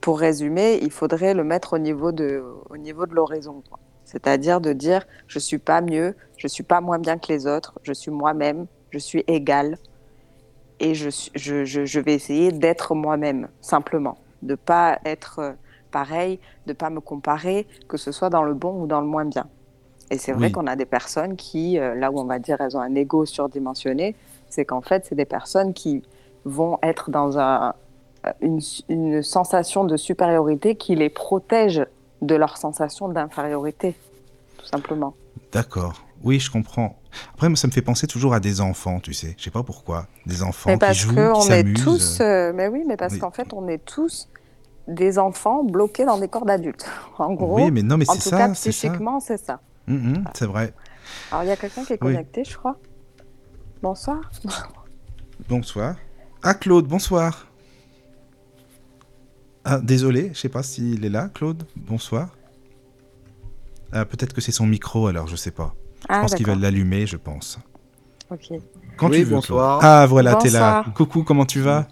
pour résumer, il faudrait le mettre au niveau de, au niveau de l'horizon. C'est-à-dire de dire je suis pas mieux, je suis pas moins bien que les autres, je suis moi-même, je suis égal et je, je, je, vais essayer d'être moi-même, simplement. De pas être euh, pareil, de pas me comparer, que ce soit dans le bon ou dans le moins bien. Et c'est vrai qu'on a des personnes qui, là où on va dire elles ont un ego surdimensionné, c'est qu'en fait, c'est des personnes qui vont être dans un, une, sensation de supériorité qui les protège de leur sensation d'infériorité, tout simplement. D'accord. Oui, je comprends. Après, moi, ça me fait penser toujours à des enfants, tu sais. Je sais pas pourquoi. Des enfants mais parce qui jouent, on est tous. Euh, mais oui, mais parce qu'en fait, on est tous des enfants bloqués dans des corps d'adultes. En gros. Oui, mais non, mais en tout cas, psychiquement, c'est ça. Hum, hum, c'est vrai. Alors, il y a quelqu'un qui est connecté, je crois. Bonsoir. bonsoir. Ah, Claude, bonsoir. Ah, désolé, je sais pas s'il est là, Claude. Bonsoir. Ah, peut-être que c'est son micro, alors je sais pas. Je ah, pense qu'il va l'allumer, je pense. Ok. Quand Oui, tu veux. Claude. bonsoir. Ah voilà, t'es là. Coucou, comment tu vas?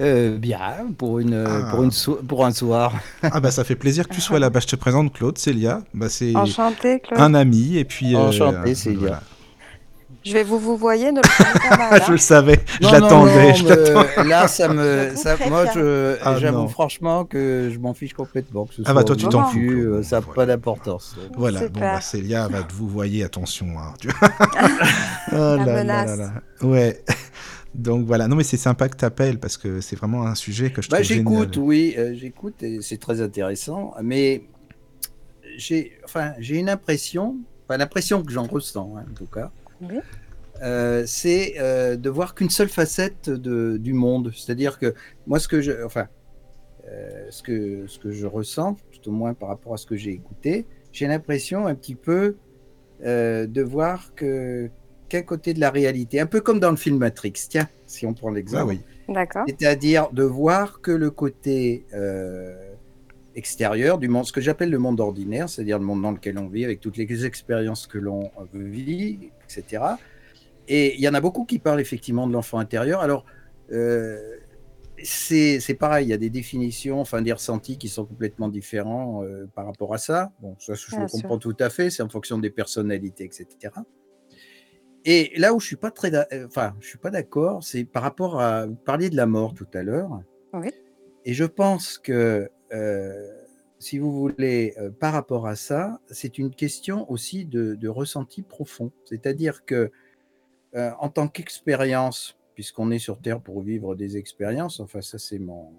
Euh, bien, pour, une, Ah. pour, une so- pour un soir. Ah bah ça fait plaisir que tu sois là. Bah je te présente Claude, Célia. Bah c'est Enchantée, Claude. un ami et puis. euh, Enchanté, Célia. Je vais vous vous voyez, ne le prenez pas mal. je le savais, je Non, je l'attendais. Là, ça me, ça, moi, je, Ah, j'avoue franchement que je m'en fiche complètement. Que ce Ah bah, toi, tu t'en fous, euh, Ça n'a Voilà. pas d'importance. Voilà, bon bah Célia va vous voyez, attention. Hein, Oh là là menace. là là. Ouais. Donc voilà, non mais c'est sympa que tu appelles parce que c'est vraiment un sujet que je Bah, trouve j'écoute, oui, euh, j'écoute et c'est très intéressant. Mais j'ai, enfin, j'ai une impression, enfin, l'impression que j'en ressens, hein, en tout cas, Oui. euh, c'est euh, de voir qu'une seule facette de, du monde. C'est-à-dire que moi, ce que je, enfin, euh, ce que ce que je ressens, tout au moins par rapport à ce que j'ai écouté, j'ai l'impression un petit peu euh, de voir que qu'un côté de la réalité, un peu comme dans le film Matrix. Tiens, si on prend l'exemple. Ah oui. D'accord. C'est-à-dire de voir que le côté euh, extérieur du monde, ce que j'appelle le monde ordinaire, c'est-à-dire le monde dans lequel on vit, avec toutes les expériences que l'on vit, etc. Et il y en a beaucoup qui parlent effectivement de l'enfant intérieur. Alors, euh, c'est pareil, il y a des définitions, enfin des ressentis qui sont complètement différents euh, par rapport à ça. Bon, ça, je Bien le sûr. comprends tout à fait, c'est en fonction des personnalités, etc. Et là où je suis pas très, euh, enfin, je suis pas d'accord, c'est par rapport à vous parliez de la mort tout à l'heure. Oui. Et je pense que si vous voulez, euh, par rapport à ça, c'est une question aussi de, de ressenti profond. C'est-à-dire que euh, en tant qu'expérience, puisqu'on est sur Terre pour vivre des expériences, enfin ça c'est mon,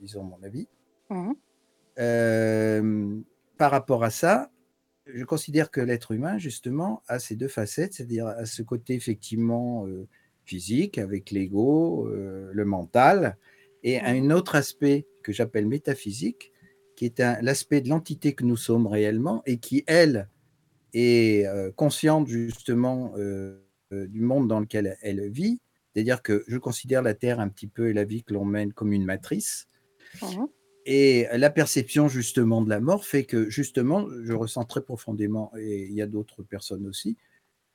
disons mon avis. Euh, par rapport à ça, je considère que l'être humain, justement, a ces deux facettes, c'est-à-dire à ce côté effectivement euh, physique, avec l'ego, euh, le mental, et à un autre aspect que j'appelle métaphysique, qui est l'aspect de l'entité que nous sommes réellement et qui, elle, est euh, consciente justement euh, euh, du monde dans lequel elle vit. C'est-à-dire que je considère la Terre un petit peu et la vie que l'on mène comme une matrice. Et la perception justement de la mort fait que justement, je ressens très profondément, et il y a d'autres personnes aussi,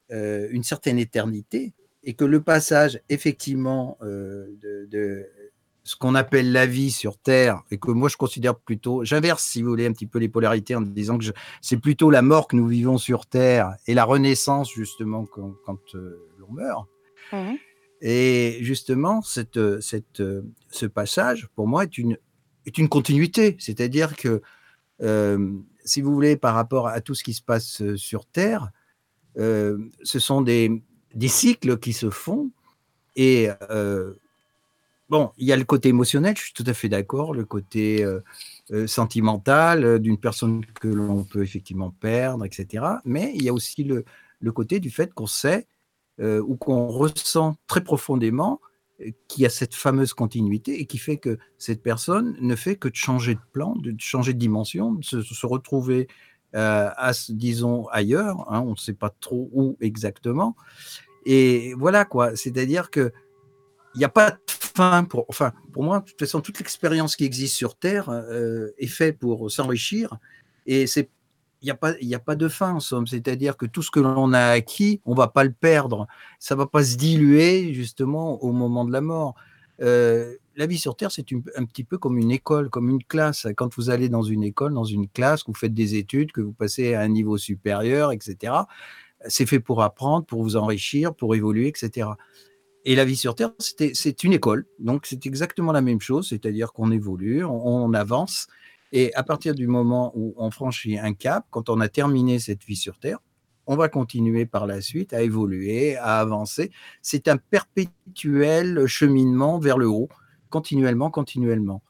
une certaine éternité, et que le passage effectivement de, de ce qu'on appelle la vie sur Terre, et que moi je considère plutôt, j'inverse si vous voulez un petit peu les polarités en disant que c'est plutôt la mort que nous vivons sur Terre et la renaissance justement quand, quand, euh, l'on meurt. Et justement, cette, cette, euh, ce passage, pour moi, est une, est une continuité. C'est-à-dire que, euh, si vous voulez, par rapport à tout ce qui se passe euh, sur Terre, euh, ce sont des, des cycles qui se font. Et euh, bon, il y a le côté émotionnel, je suis tout à fait d'accord, le côté euh, euh, sentimental euh, d'une personne que l'on peut effectivement perdre, etc. Mais il y a aussi le, côté du fait qu'on sait ou qu'on ressent très profondément qu'il y a cette fameuse continuité et qui fait que cette personne ne fait que de changer de plan, de changer de dimension, de se, retrouver, à, disons, ailleurs. hein, on ne sait pas trop où exactement. Et voilà quoi. C'est-à-dire que il n'y a pas de fin pour. Enfin, pour moi, de toute façon, toute l'expérience qui existe sur Terre euh, est faite pour s'enrichir. Et c'est il n'y a, pas- a pas de fin en somme. C'est-à-dire que tout ce que l'on a acquis, on va pas le perdre. Ça va pas se diluer justement au moment de la mort. Euh, la vie sur Terre, c'est un petit peu comme une école, comme une classe. Quand vous allez dans une école, dans une classe, que vous faites des études, que vous passez à un niveau supérieur, etc., c'est fait pour apprendre, pour vous enrichir, pour évoluer, etc. Et la vie sur Terre, c'est une école. Donc, c'est exactement la même chose, c'est-à-dire qu'on évolue, on, on avance. Et à partir du moment où on franchit un cap, quand on a terminé cette vie sur Terre, on va continuer par la suite à évoluer, à avancer. C'est un perpétuel cheminement vers le haut, continuellement, continuellement.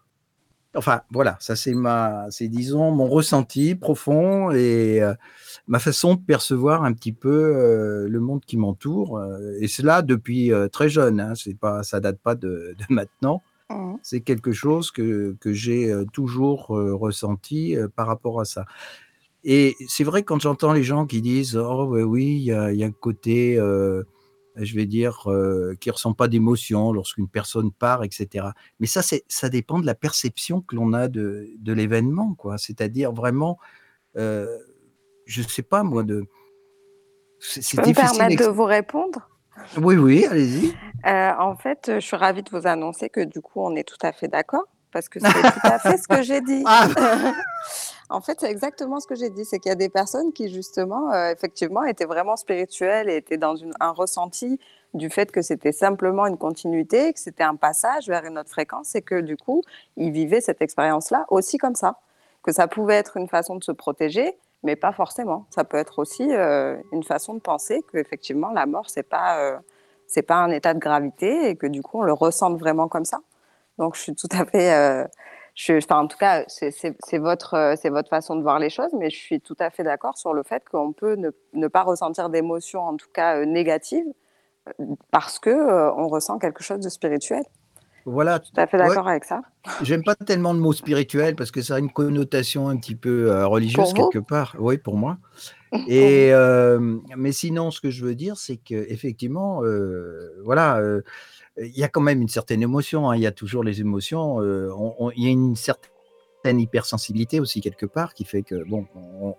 Enfin, voilà, ça c'est ma, c'est disons mon ressenti profond et euh, ma façon de percevoir un petit peu euh, le monde qui m'entoure. euh, et cela depuis très jeune. Hein, c'est pas, ça date pas de, de maintenant. Mhm. C'est quelque chose que, que j'ai toujours ressenti par rapport à ça. Et c'est vrai quand j'entends les gens qui disent oh ouais, oui il y a, il y a un côté je vais dire euh, qui ressent pas d'émotion lorsqu'une personne part etc. Mais ça ça dépend de la perception que l'on a de, de l'événement quoi. C'est-à-dire vraiment euh, je sais pas moi de c'est me permettre de vous répondre? Oui, oui, allez-y. Euh, en fait, je suis ravie de vous annoncer que du coup, on est tout à fait d'accord parce que c'est tout à fait ce que j'ai dit. Ah! En fait, c'est exactement ce que j'ai dit. C'est qu'il y a des personnes qui, justement, euh, effectivement, étaient vraiment spirituelles et étaient dans une- un ressenti du fait que c'était simplement une continuité, que c'était un passage vers une autre fréquence et que, du coup, ils vivaient cette expérience-là aussi comme ça. Que ça pouvait être une façon de se protéger, mais pas forcément. Ça peut être aussi euh, une façon de penser qu'effectivement, la mort, c'est pas, euh, c'est pas un état de gravité et que, du coup, on le ressente vraiment comme ça. Donc, je suis tout à fait. euh, je, enfin, en tout cas, c'est votre, euh, c'est votre façon de voir les choses, mais je suis tout à fait d'accord sur le fait qu'on peut ne, ne pas ressentir d'émotions, en tout cas euh, négatives, parce que euh, on ressent quelque chose de spirituel. Voilà, Tout à fait ouais, d'accord avec ça. j'aime pas tellement le mot spirituel parce que ça a une connotation un petit peu euh, religieuse quelque part. Oui, pour moi. Et euh, mais sinon, ce que je veux dire, c'est que effectivement, voilà, il y a quand même une certaine émotion. hein, il y a toujours les émotions. euh, on- il y a une certaine hypersensibilité aussi quelque part qui fait que bon,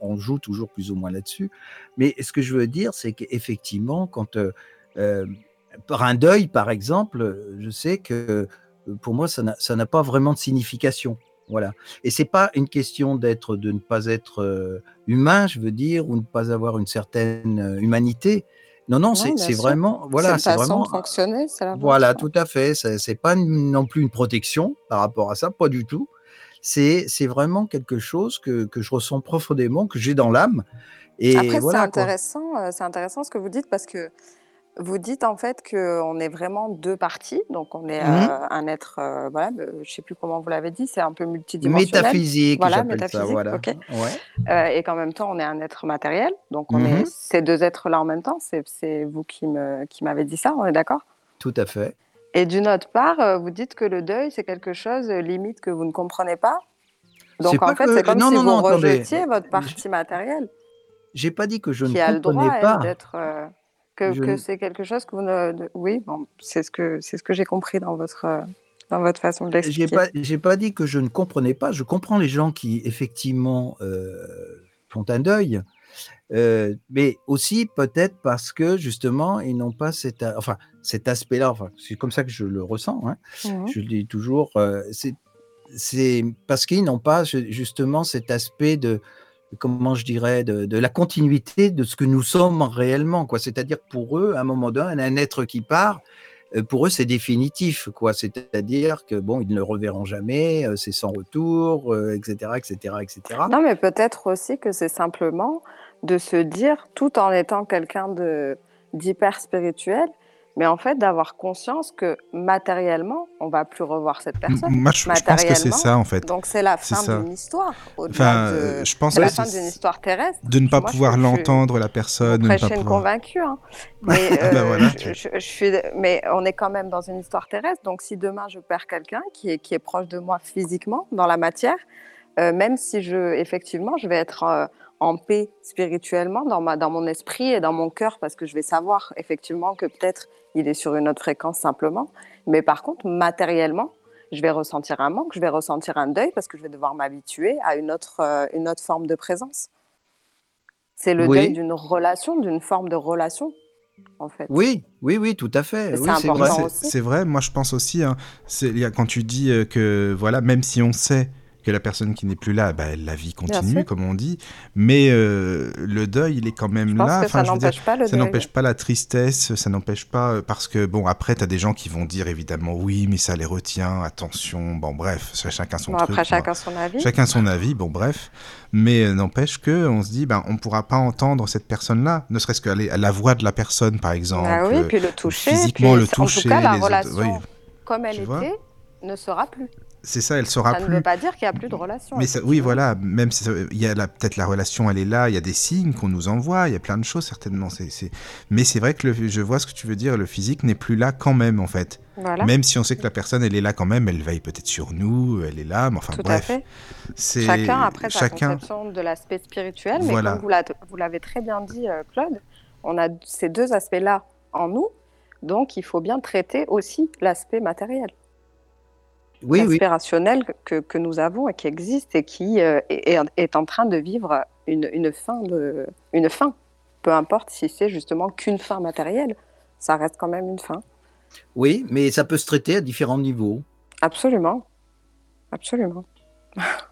on, joue toujours plus ou moins là-dessus. Mais ce que je veux dire, c'est qu'effectivement, quand euh, euh, par un deuil, par exemple, je sais que pour moi, ça n'a pas vraiment de signification. Voilà. Et c'est pas une question d'être, de ne pas être humain, je veux dire, ou ne pas avoir une certaine humanité. Non, non, c'est vraiment, voilà, c'est façon vraiment, de fonctionner, la voilà, tout à fait. C'est pas non plus une protection par rapport à ça, pas du tout. C'est c'est vraiment quelque chose que, que je ressens profondément, que j'ai dans l'âme. Et Après, c'est voilà intéressant, euh, c'est intéressant ce que vous dites parce que vous dites en fait qu'on est vraiment deux parties, donc on est Mhm. euh, un être, euh, voilà, je sais plus comment vous l'avez dit, c'est un peu multidimensionnel. Métaphysique, Voilà, j'appelle ça, métaphysique, voilà. Ouais. Euh, et qu'en même temps, on est un être matériel, donc on est Mhm. ces deux êtres-là en même temps. C'est vous qui m'avez dit ça, on est d'accord? Tout à fait. Et d'une autre part, euh, vous dites que le deuil, c'est quelque chose limite que vous ne comprenez pas. Donc en pas fait, que. c'est comme Non, si non, vous non, attendez. rejetiez votre partie matérielle, J'ai pas dit que je ne qui a le droit, comprenais pas. Que, c'est quelque chose que vous ne. de- Oui, bon, c'est ce que c'est ce que j'ai compris dans votre dans votre façon de J'ai l'expliquer. pas, j'ai pas dit que je ne comprenais pas. Je comprends les gens qui effectivement euh, font un deuil, euh, mais aussi peut-être parce que justement ils n'ont pas cet, a- enfin cet aspect-là. Enfin, c'est comme ça que je le ressens. hein. Mhm. Je le dis toujours. euh, c'est, parce qu'ils n'ont pas ju- justement cet aspect de comment je dirais de, la continuité de ce que nous sommes réellement. Quoi. C'est-à-dire pour eux, à un moment donné, un être qui part. euh, Pour eux, c'est définitif, quoi. C'est-à-dire que bon, ils ne le reverront jamais, euh, c'est sans retour, etc., etc., etc. Non, mais peut-être aussi que c'est simplement de se dire, tout en étant quelqu'un de d'hyper spirituel, mais en fait d'avoir conscience que matériellement, on va plus revoir cette personne. Moi, je, je pense que c'est ça, en fait. donc c'est la fin d'une histoire. Enfin, de, euh, je pense c'est la fin d'une histoire terrestre. de ne pas Moi, je pouvoir je suis- l'entendre, la personne, une pouvoir. convaincue, hein. Mais, bah voilà, je, tu- je- je suis, mais on est quand même dans une histoire terrestre. Donc, si demain je perds quelqu'un qui est, qui est proche de moi physiquement, dans la matière, euh, même si je, effectivement, je vais être euh, en paix spirituellement dans, ma, dans mon esprit et dans mon cœur, parce que je vais savoir effectivement que peut-être il est sur une autre fréquence simplement. Mais par contre, matériellement, je vais ressentir un manque, je vais ressentir un deuil, parce que je vais devoir m'habituer à une autre, euh, une autre forme de présence. C'est le deuil d'une relation, d'une forme de relation, en fait. oui, oui, oui, tout à fait. Oui, c'est vrai. vrai, moi je pense aussi, hein, quand tu dis euh, que, voilà, même si on sait que la personne qui n'est plus là, bah, la vie continue, comme on dit, mais euh, le deuil, il est quand Je même pense là. que Enfin, ça n'empêche pas le ça n'empêche pas la tristesse, ça n'empêche pas, euh, parce que, bon, après, tu as des gens qui vont dire, évidemment, oui, mais ça les retient, attention, bon, bref, chacun son Bon, truc, après, chacun son avis. Chacun son avis, bon bref, mais euh, n'empêche que on se dit, ben, on pourra pas entendre cette personne-là, ne serait-ce que la, la voix de la personne, par exemple, Ah oui, puis le ou toucher. physiquement puis le en tout toucher, cas, la les autres- relation, oui, comme elle tu était, ne sera plus. C'est ça, elle sera Ça ne plus. veut pas dire qu'il n'y a plus de relation. Mais ça- oui, voilà, même si ça- il y a peut-être la relation, elle est là, il y a des signes qu'on nous envoie, il y a plein de choses certainement. c'est Mais c'est vrai que le- je vois ce que tu veux dire, le physique n'est plus là quand même en fait. Voilà, Même si on sait que la personne, elle est là quand même, elle veille peut-être sur nous, elle est là, mais enfin tout à fait. c'est Chacun après sa chacun. conception de l'aspect spirituel, mais Voilà. comme vous l'avez très bien dit, euh, Claude, on a ces deux aspects-là en nous, donc il faut bien traiter aussi l'aspect matériel. Oui, que, que nous avons et qui existe et qui euh, est, est en train de vivre une, une, fin de, une fin. Peu importe si c'est justement qu'une fin matérielle, ça reste quand même une fin. Oui, mais ça peut se traiter à différents niveaux. Absolument. Absolument.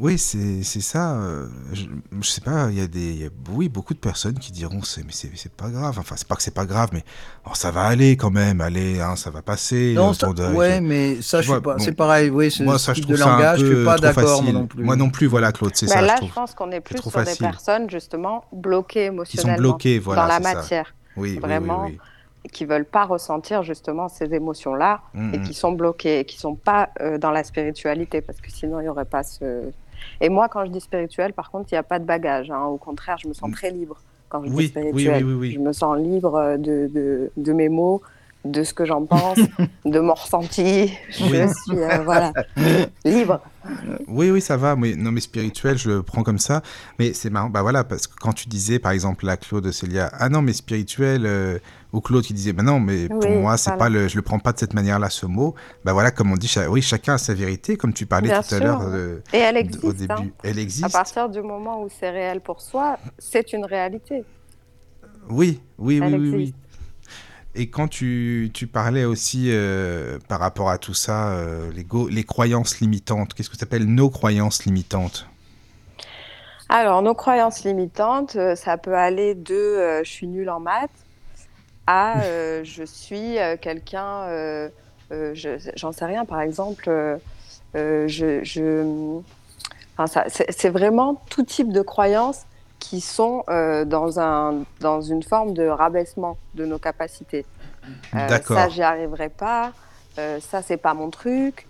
Oui, c'est c'est ça. euh, je, je sais pas, il y a des, il y a, oui, beaucoup de personnes qui diront, c'est, mais c'est c'est pas grave. Enfin, c'est pas que c'est pas grave, mais oh, ça va aller quand même. Allez, hein, ça va passer. Non, ça- ouais, mais ça, je suis vois, pas. bon, c'est pareil, oui, ce, Moi, ça, je type trouve de langage, je suis pas d'accord, non plus. Moi non plus, voilà, Claude, c'est Mais ça. là, je je trouve. pense qu'on est plus sur des personnes, justement, bloquées Qui sont émotionnellement bloqués, voilà, dans la ça. matière, Oui, oui, oui, vraiment, oui. qui veulent pas ressentir, justement, ces émotions-là Mm, et mm. qui sont bloquées, et qui sont pas euh, dans la spiritualité, parce que sinon, il y aurait pas ce... Et moi, quand je dis spirituel, par contre, il n'y a pas de bagage. hein. Au contraire, je me sens très libre quand je Mm. Oui, dis spirituel. oui, oui. Je me sens libre euh, de, de, de mes mots, de ce que j'en pense, de mon ressenti. Je suis, euh, voilà, libre. Oui, oui, ça va. Mais, non, mais spirituel, je le prends comme ça. Mais c'est marrant. Bah voilà, parce que quand tu disais, par exemple, là, Claude Célia, ah non, mais spirituel, euh, ou Claude qui disait, bah non, mais pour Oui, moi, c'est voilà. pas le, je le prends pas de cette manière-là, ce mot. Bah voilà, comme on dit, oui, chacun a sa vérité, comme tu parlais Bien tout à l'heure euh, Et elle existe. au hein. début. Elle À existe. partir du moment où c'est réel pour soi, c'est une réalité. Oui, oui, oui, Elle oui. Et quand tu, tu parlais aussi euh, par rapport à tout ça, euh, les, go- les croyances limitantes, qu'est-ce que tu appelles nos croyances limitantes? Alors, nos croyances limitantes, ça peut aller de euh, je suis nulle en maths à euh, je suis euh, quelqu'un, euh, je- j'en sais rien, par exemple, je, je- enfin, ça- c'est c'est vraiment tout type de croyances qui sont euh, dans, un, dans une forme de rabaissement de nos capacités. Euh, D'accord. Ça, j'y arriverai pas. Euh, ça, c'est pas mon truc.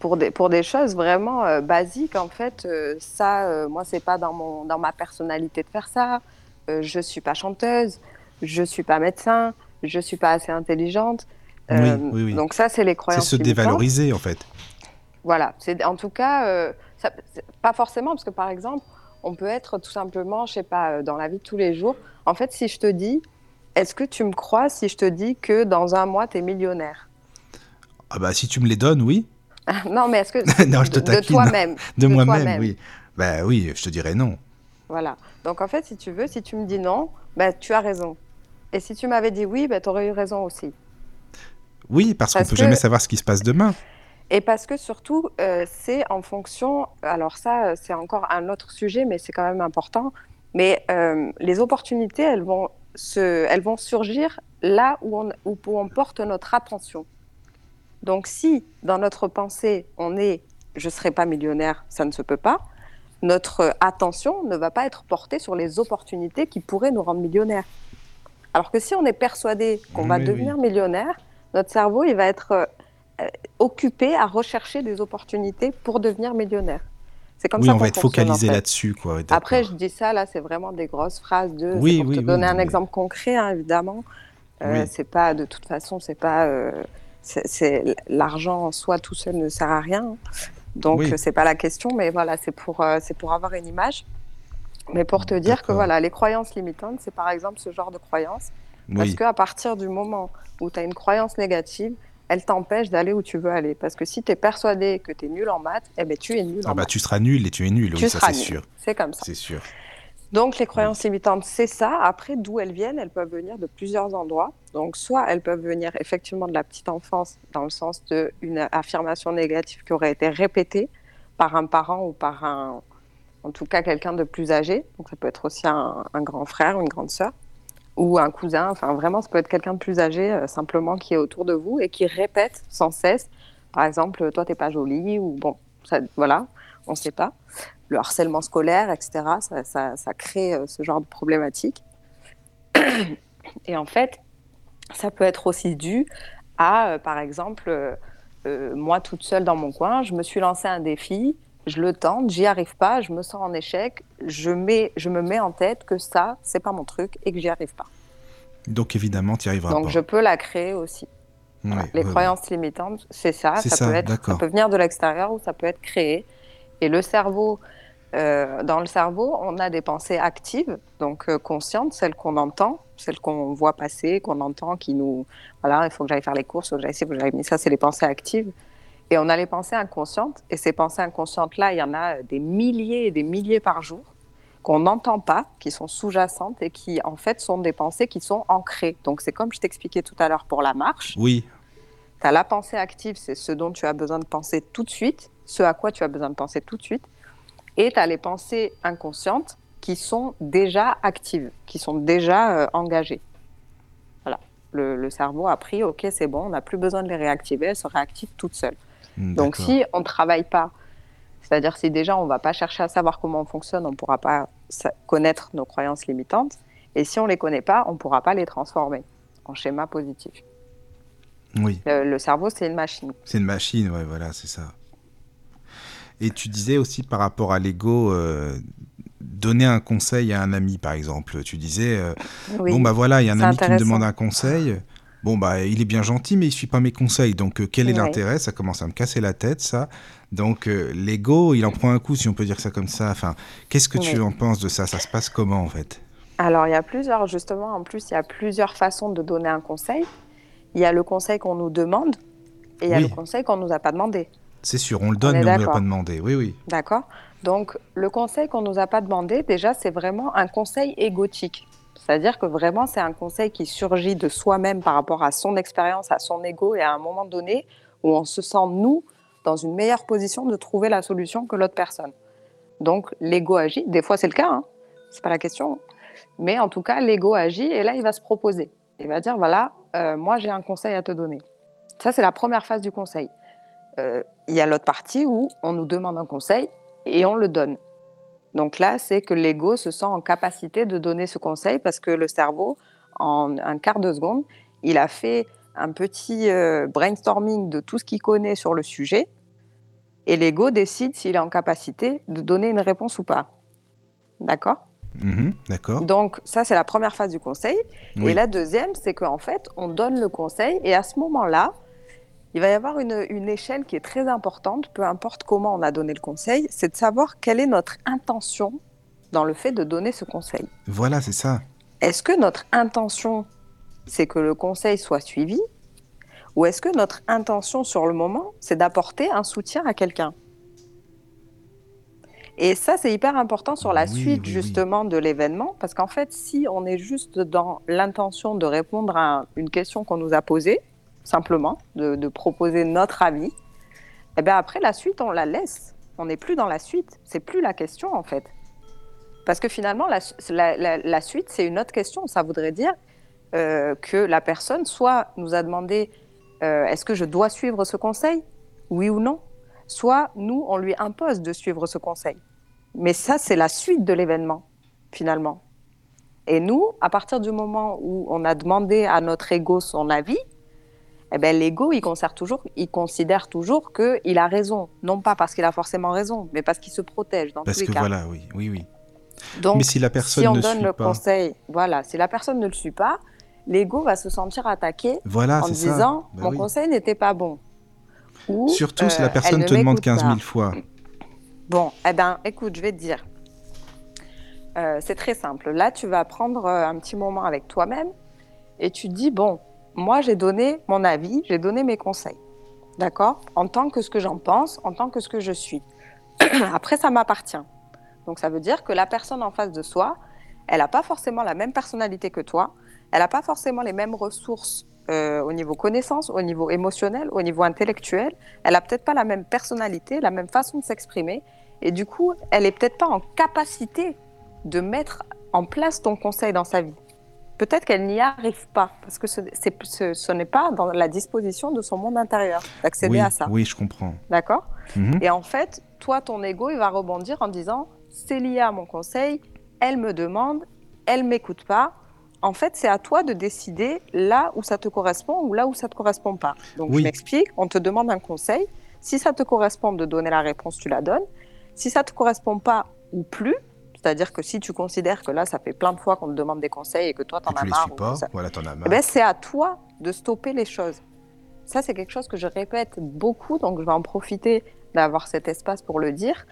Pour des, pour des choses vraiment basiques, en fait, ça, moi, c'est pas dans, mon, dans ma personnalité de faire ça. Je suis pas chanteuse, je suis pas médecin, je suis pas assez intelligente. Euh, Oui, oui, oui. Donc ça, c'est les C'est croyances se limitantes. dévaloriser, en fait. Voilà, c'est en tout cas euh, ça- c'est- pas forcément parce que par exemple, on peut être tout simplement, je sais pas, euh, dans la vie de tous les jours. En fait, si je te dis, est-ce que tu me crois si je te dis que dans un mois tu es millionnaire? Ah bah si tu me les donnes, oui. Non, mais est-ce que Non, je te de, toi-même, De moi-même, oui. Bah oui, je te dirais non. Voilà. Donc en fait, si tu veux, si tu me dis non, bah, tu as raison. Et si tu m'avais dit oui, bah, tu aurais eu raison aussi. Oui, parce qu'on Parce peut que- jamais savoir ce qui se passe demain. Et parce que surtout, euh, c'est en fonction, alors ça, c'est encore un autre sujet, mais c'est quand même important, mais euh, les opportunités, elles vont, se, elles vont surgir là où on, où on porte notre attention. Donc si dans notre pensée, on est « je ne serai pas millionnaire, ça ne se peut pas », notre attention ne va pas être portée sur les opportunités qui pourraient nous rendre millionnaires. Alors que si on est persuadé qu'on va Oui, devenir millionnaire, notre cerveau, il va être euh, euh, occupé à rechercher des opportunités pour devenir millionnaire. C'est comme oui, ça on va être en focalisé fait. là-dessus, quoi. Après, je dis ça, là, c'est vraiment des grosses phrases de. Oui, pour te donner un exemple concret, hein, évidemment. Euh, Oui. C'est pas, de toute façon, c'est pas. euh, c'est- c'est l'argent en soi tout seul ne sert à rien. hein. Donc, c'est pas la question, mais voilà, c'est pour, c'est pour avoir une image. Mais pour te dire que voilà, les croyances limitantes, c'est par exemple ce genre de croyances. Parce Oui. qu'à partir du moment où tu as une croyance négative, elle t'empêche d'aller où tu veux aller. Parce que si tu es persuadé que tu es nul en maths, eh ben, tu es nul Ah en bah maths. tu seras nul et tu es nul, tu oui, ça c'est nul. sûr. C'est comme ça. C'est sûr. Donc les croyances limitantes, c'est ça. Après, d'où elles viennent, elles peuvent venir de plusieurs endroits. Donc soit elles peuvent venir effectivement de la petite enfance, dans le sens d'une affirmation négative qui aurait été répétée par un parent ou par un, en tout cas quelqu'un de plus âgé. Donc ça peut être aussi un, grand frère ou une grande sœur ou un cousin. Enfin vraiment, ça peut être quelqu'un de plus âgé euh, simplement qui est autour de vous et qui répète sans cesse. Par exemple, toi t'es pas jolie ou bon, voilà, on ne sait pas le harcèlement scolaire, etc. Ça, crée euh, ce genre de problématique. Et en fait, ça peut être aussi dû à, euh, par exemple, moi toute seule dans mon coin, je me suis lancé un défi, je le tente, j'y arrive pas, je me sens en échec, je, mets, je me mets en tête que ça, c'est pas mon truc et que j'y arrive pas. Donc évidemment, tu n'y arriveras Donc pas. je peux la créer aussi. Ouais, Voilà. Les ouais, croyances limitantes, c'est ça. Ça, ça, peut être, ça peut venir de l'extérieur ou ça peut être créé. Et le cerveau, euh, dans le cerveau, on a des pensées actives, donc euh, conscientes, celles qu'on entend, celles qu'on voit passer, qu'on entend, qui nous, voilà, il faut que j'aille faire les courses, il faut que j'aille ici, il faut que j'aille. Mais ça, c'est les pensées actives. Et on a les pensées inconscientes. Et ces pensées inconscientes-là, il y en a des milliers et des milliers par jour. qu'on n'entend pas, qui sont sous-jacentes et qui en fait sont des pensées qui sont ancrées. Donc c'est comme je t'expliquais tout à l'heure pour la marche. Oui. Tu as la pensée active, c'est ce dont tu as besoin de penser tout de suite, ce à quoi tu as besoin de penser tout de suite. Et tu as les pensées inconscientes qui sont déjà actives, qui sont déjà euh, engagées. Voilà. Le, le cerveau a pris, ok, c'est bon, on n'a plus besoin de les réactiver, elles se réactivent toutes seules. Hmm, Donc si on ne travaille pas, c'est-à-dire si déjà on ne va pas chercher à savoir comment on fonctionne, on ne pourra pas connaître nos croyances limitantes. Et si on ne les connaît pas, on ne pourra pas les transformer en schéma positif. Oui, Le, le cerveau, c'est une machine. c'est une machine, ouais, voilà, c'est ça. Et tu disais aussi par rapport à l'ego, euh, donner un conseil à un ami, par exemple. Tu disais, euh, Oui. bon bah voilà, il y a un ami qui me demande un conseil. Bon bah il est bien gentil, mais il suit pas mes conseils. Donc euh, quel est Ouais. l'intérêt? Ça commence à me casser la tête, ça. Donc euh, l'ego, il en prend un coup, si on peut dire ça comme ça. Enfin, qu'est-ce que tu en penses de ça? Ça se passe comment en fait? Alors, il y a plusieurs, justement, en plus, il y a plusieurs façons de donner un conseil. Il y a le conseil qu'on nous demande et il y a le conseil qu'on ne nous a pas demandé. C'est sûr, on le donne, est mais on ne l'a pas demandé. Oui, oui. D'accord Donc, le conseil qu'on ne nous a pas demandé, déjà, c'est vraiment un conseil égotique. C'est-à-dire que vraiment, c'est un conseil qui surgit de soi-même par rapport à son expérience, à son ego, et à un moment donné où on se sent, nous, dans une meilleure position de trouver la solution que l'autre personne. Donc, l'ego agit. Des fois, c'est le cas, hein. c'est pas la question. Mais en tout cas, l'ego agit, et là, il va se proposer. Il va dire, voilà, euh, moi, j'ai un conseil à te donner. Ça, c'est la première phase du conseil. Euh, Il y a l'autre partie où on nous demande un conseil et on le donne. Donc là, c'est que l'ego se sent en capacité de donner ce conseil parce que le cerveau, en un quart de seconde, il a fait un petit euh, brainstorming de tout ce qu'il connaît sur le sujet et l'ego décide s'il est en capacité de donner une réponse ou pas. D'accord? Mhm, D'accord. Donc ça, c'est la première phase du conseil. Oui. Et la deuxième, c'est qu'en fait, on donne le conseil et à ce moment-là, il va y avoir une, une échelle qui est très importante, peu importe comment on a donné le conseil, c'est de savoir quelle est notre intention dans le fait de donner ce conseil. Voilà, c'est ça. Est-ce que notre intention, c'est que le conseil soit suivi? Ou est-ce que notre intention sur le moment, c'est d'apporter un soutien à quelqu'un? Et ça, c'est hyper important sur la Oui, suite oui, oui. justement de l'événement, parce qu'en fait, si on est juste dans l'intention de répondre à une question qu'on nous a posée, simplement, de, proposer notre avis, et bien après, la suite, on la laisse. On n'est plus dans la suite. C'est plus la question, en fait. Parce que finalement, la, la- la- la suite, c'est une autre question. Ça voudrait dire euh, que la personne, soit nous a demandé euh, est-ce que je dois suivre ce conseil? Oui ou non Soit nous, on lui impose de suivre ce conseil. Mais ça, c'est la suite de l'événement, finalement. Et nous, à partir du moment où on a demandé à notre ego son avis, eh ben, l'ego, il considère toujours, il considère toujours qu'il a raison. Non pas parce qu'il a forcément raison, mais parce qu'il se protège dans Parce tous les que cas. voilà, oui, oui, oui. Donc, Mais si la personne si on ne donne suit le pas, conseil, voilà, si la personne ne le suit pas, l'ego va se sentir attaqué voilà, en disant Bah mon oui. conseil n'était pas bon. Ou, Surtout si la euh, personne te demande m'écoute 15 pas. 000 fois. Bon, eh ben, écoute, je vais te dire. Euh, c'est très simple. Là, tu vas prendre euh, un petit moment avec toi-même et tu dis bon, moi, j'ai donné mon avis, j'ai donné mes conseils, d'accord, en tant que ce que j'en pense, en tant que ce que je suis. Après, ça m'appartient. Donc, ça veut dire que la personne en face de soi, elle n'a pas forcément la même personnalité que toi, elle n'a pas forcément les mêmes ressources euh, au niveau connaissance, au niveau émotionnel, au niveau intellectuel. Elle n'a peut-être pas la même personnalité, la même façon de s'exprimer. Et du coup, elle est peut-être pas en capacité de mettre en place ton conseil dans sa vie. Peut-être qu'elle n'y arrive pas, parce que ce, c'est- ce- ce n'est pas dans la disposition de son monde intérieur d'accéder Oui, à ça. oui, je comprends. D'accord? Mhm. Et en fait, toi, ton ego, il va rebondir en disant c'est lié à mon conseil, elle me demande, elle m'écoute pas. En fait, c'est à toi de décider là où ça te correspond ou là où ça te correspond pas. Donc, Oui. je m'explique. On te demande un conseil. Si ça te correspond de donner la réponse, tu la donnes. Si ça te correspond pas ou plus, c'est-à-dire que si tu considères que là, ça fait plein de fois qu'on te demande des conseils et que toi, t'en as marre, pas, ça- voilà, t'en as eh marre. ben, c'est à toi de stopper les choses. Ça, c'est quelque chose que je répète beaucoup, donc je vais en profiter d'avoir cet espace pour le dire.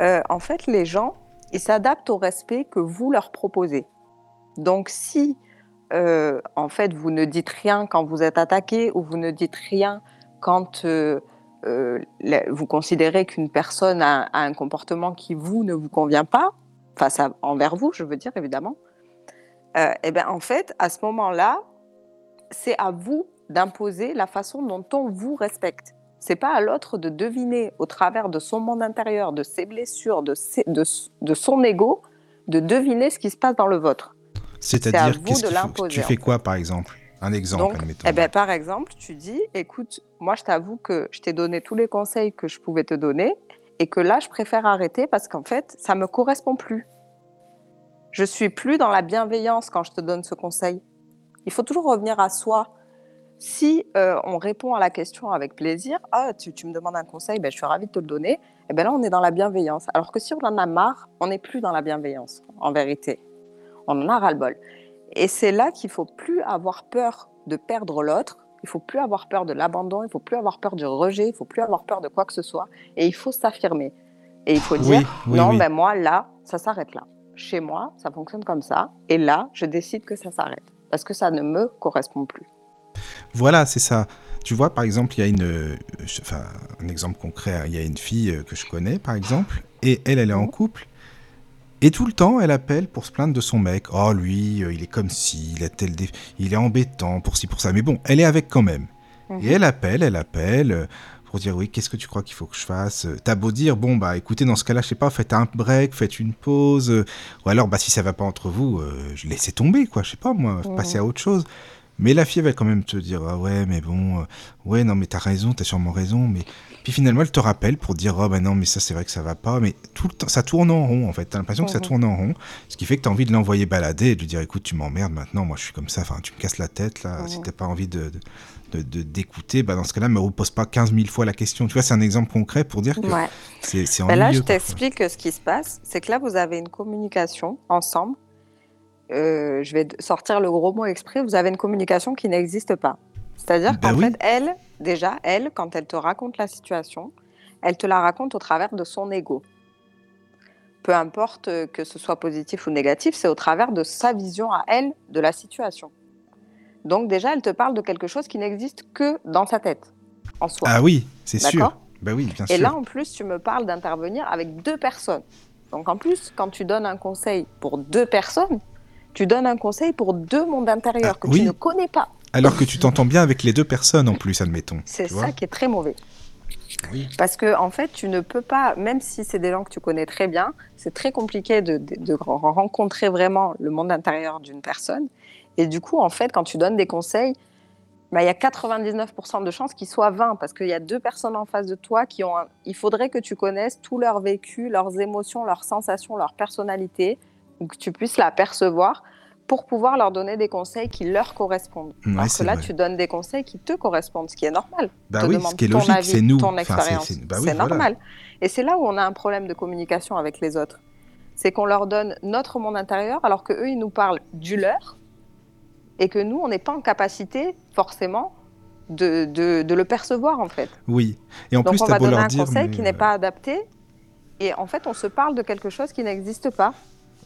Euh, en fait, les gens, ils s'adaptent au respect que vous leur proposez. Donc, si euh, en fait vous ne dites rien quand vous êtes attaqué ou vous ne dites rien quand euh, vous considérez qu'une personne a, a un comportement qui vous ne vous convient pas, face à, envers vous, je veux dire évidemment, euh, et ben en fait, à ce moment-là, c'est à vous d'imposer la façon dont on vous respecte. C'est pas à l'autre de deviner au travers de son monde intérieur, de ses blessures, de, ses- de, de son ego, de deviner ce qui se passe dans le vôtre. C'est-à-dire, vous qu'est-ce de l'imposer, tu fais quoi par exemple? Un exemple, Donc, admettons. eh ben, par exemple, tu dis, écoute, moi je t'avoue que je t'ai donné tous les conseils que je pouvais te donner et que là, je préfère arrêter parce qu'en fait, ça me correspond plus. Je suis plus dans la bienveillance quand je te donne ce conseil. Il faut toujours revenir à soi. Si euh, on répond à la question avec plaisir, ah, tu, me demandes un conseil, ben, je suis ravie de te le donner, et ben là, on est dans la bienveillance. Alors que si on en a marre, on n'est plus dans la bienveillance, en vérité. On en a ras-le-bol. Et c'est là qu'il faut plus avoir peur de perdre l'autre, il faut plus avoir peur de l'abandon, il faut plus avoir peur du rejet, il faut plus avoir peur de quoi que ce soit, et il faut s'affirmer. Et il faut dire, oui, non, oui. ben moi, là, ça s'arrête là. Chez moi, ça fonctionne comme ça, et là, je décide que ça s'arrête, parce que ça ne me correspond plus. Voilà, c'est ça. Tu vois, par exemple, il y a une, euh, enfin, un exemple concret. hein, Il y a une fille euh, que je connais, par exemple, et elle, elle est en Mhm. couple. Et tout le temps, elle appelle pour se plaindre de son mec. Oh, lui, euh, il est comme ci, il, a tel dé- il est embêtant pour ci, pour ça. Mais bon, elle est avec quand même. Mhm. Et elle appelle, elle appelle euh, pour dire oui, qu'est-ce que tu crois qu'il faut que je fasse? Euh, T'as beau dire, bon, bah écoutez, dans ce cas-là, je sais pas, faites un break, faites une pause. euh, ou alors, bah si ça va pas entre vous, euh, laissez tomber, quoi, je sais pas, moi, Mhm. passez à autre chose. Mais la fille elle va quand même te dire ah ouais mais bon euh, ouais non mais t'as raison t'as sûrement raison mais puis finalement elle te rappelle pour dire oh bah non mais ça c'est vrai que ça va pas mais tout le temps ça tourne en rond en fait t'as l'impression que ça tourne en rond ce qui fait que t'as envie de l'envoyer balader et de lui dire écoute tu m'emmerdes maintenant moi je suis comme ça enfin tu me casses la tête là si Mhm. t'as pas envie de de- de- de- d'écouter bah dans ce cas-là me repose pas 15 000 fois la question tu vois c'est un exemple concret pour dire que Ouais. c'est Ben là, je t'explique ce qui se passe. C'est que là, vous avez une communication ensemble. Euh, je vais sortir le gros mot exprès. Vous avez une communication qui n'existe pas. C'est-à-dire Bah qu'en oui. fait, elle, déjà, elle, quand elle te raconte la situation, elle te la raconte au travers de son ego. Peu importe que ce soit positif ou négatif, c'est au travers de sa vision à elle de la situation. Donc déjà, elle te parle de quelque chose qui n'existe que dans sa tête, en soi. ah oui c'est sûr bah oui bien Et sûr là, en plus, tu me parles d'intervenir avec deux personnes. Donc, en plus, quand tu donnes un conseil pour deux personnes, tu donnes un conseil pour deux mondes intérieurs Ah, que oui. tu ne connais pas. Alors que tu t'entends bien avec les deux personnes en plus admettons C'est ça qui est très mauvais. Oui. Parce que, en fait, tu ne peux pas, même si c'est des gens que tu connais très bien, c'est très compliqué de, de- de rencontrer vraiment le monde intérieur d'une personne. Et du coup, en fait, quand tu donnes des conseils, bah, il y a 99% de chances qu'ils soient 20 parce qu'il y a deux personnes en face de toi qui ont. un- Il faudrait que tu connaisses tout leur vécu, leurs émotions, leurs sensations, leur personnalité, ou que tu puisses la percevoir pour pouvoir leur donner des conseils qui leur correspondent. Ouais, Alors que là, vrai. tu donnes des conseils qui te correspondent, ce qui est normal bah te oui ce qui est logique c'est nous ton Enfin, c'est- expérience. c'est bah oui, voilà. normal. Et c'est là où on a un problème de communication avec les autres. C'est qu'on leur donne notre monde intérieur alors que eux ils nous parlent du leur et que nous on n'est pas en capacité forcément de, de, de le percevoir en fait. Oui. Et en Donc plus, on va donner un dire. conseil qui n'est euh, pas adapté et en fait on se parle de quelque chose qui n'existe pas,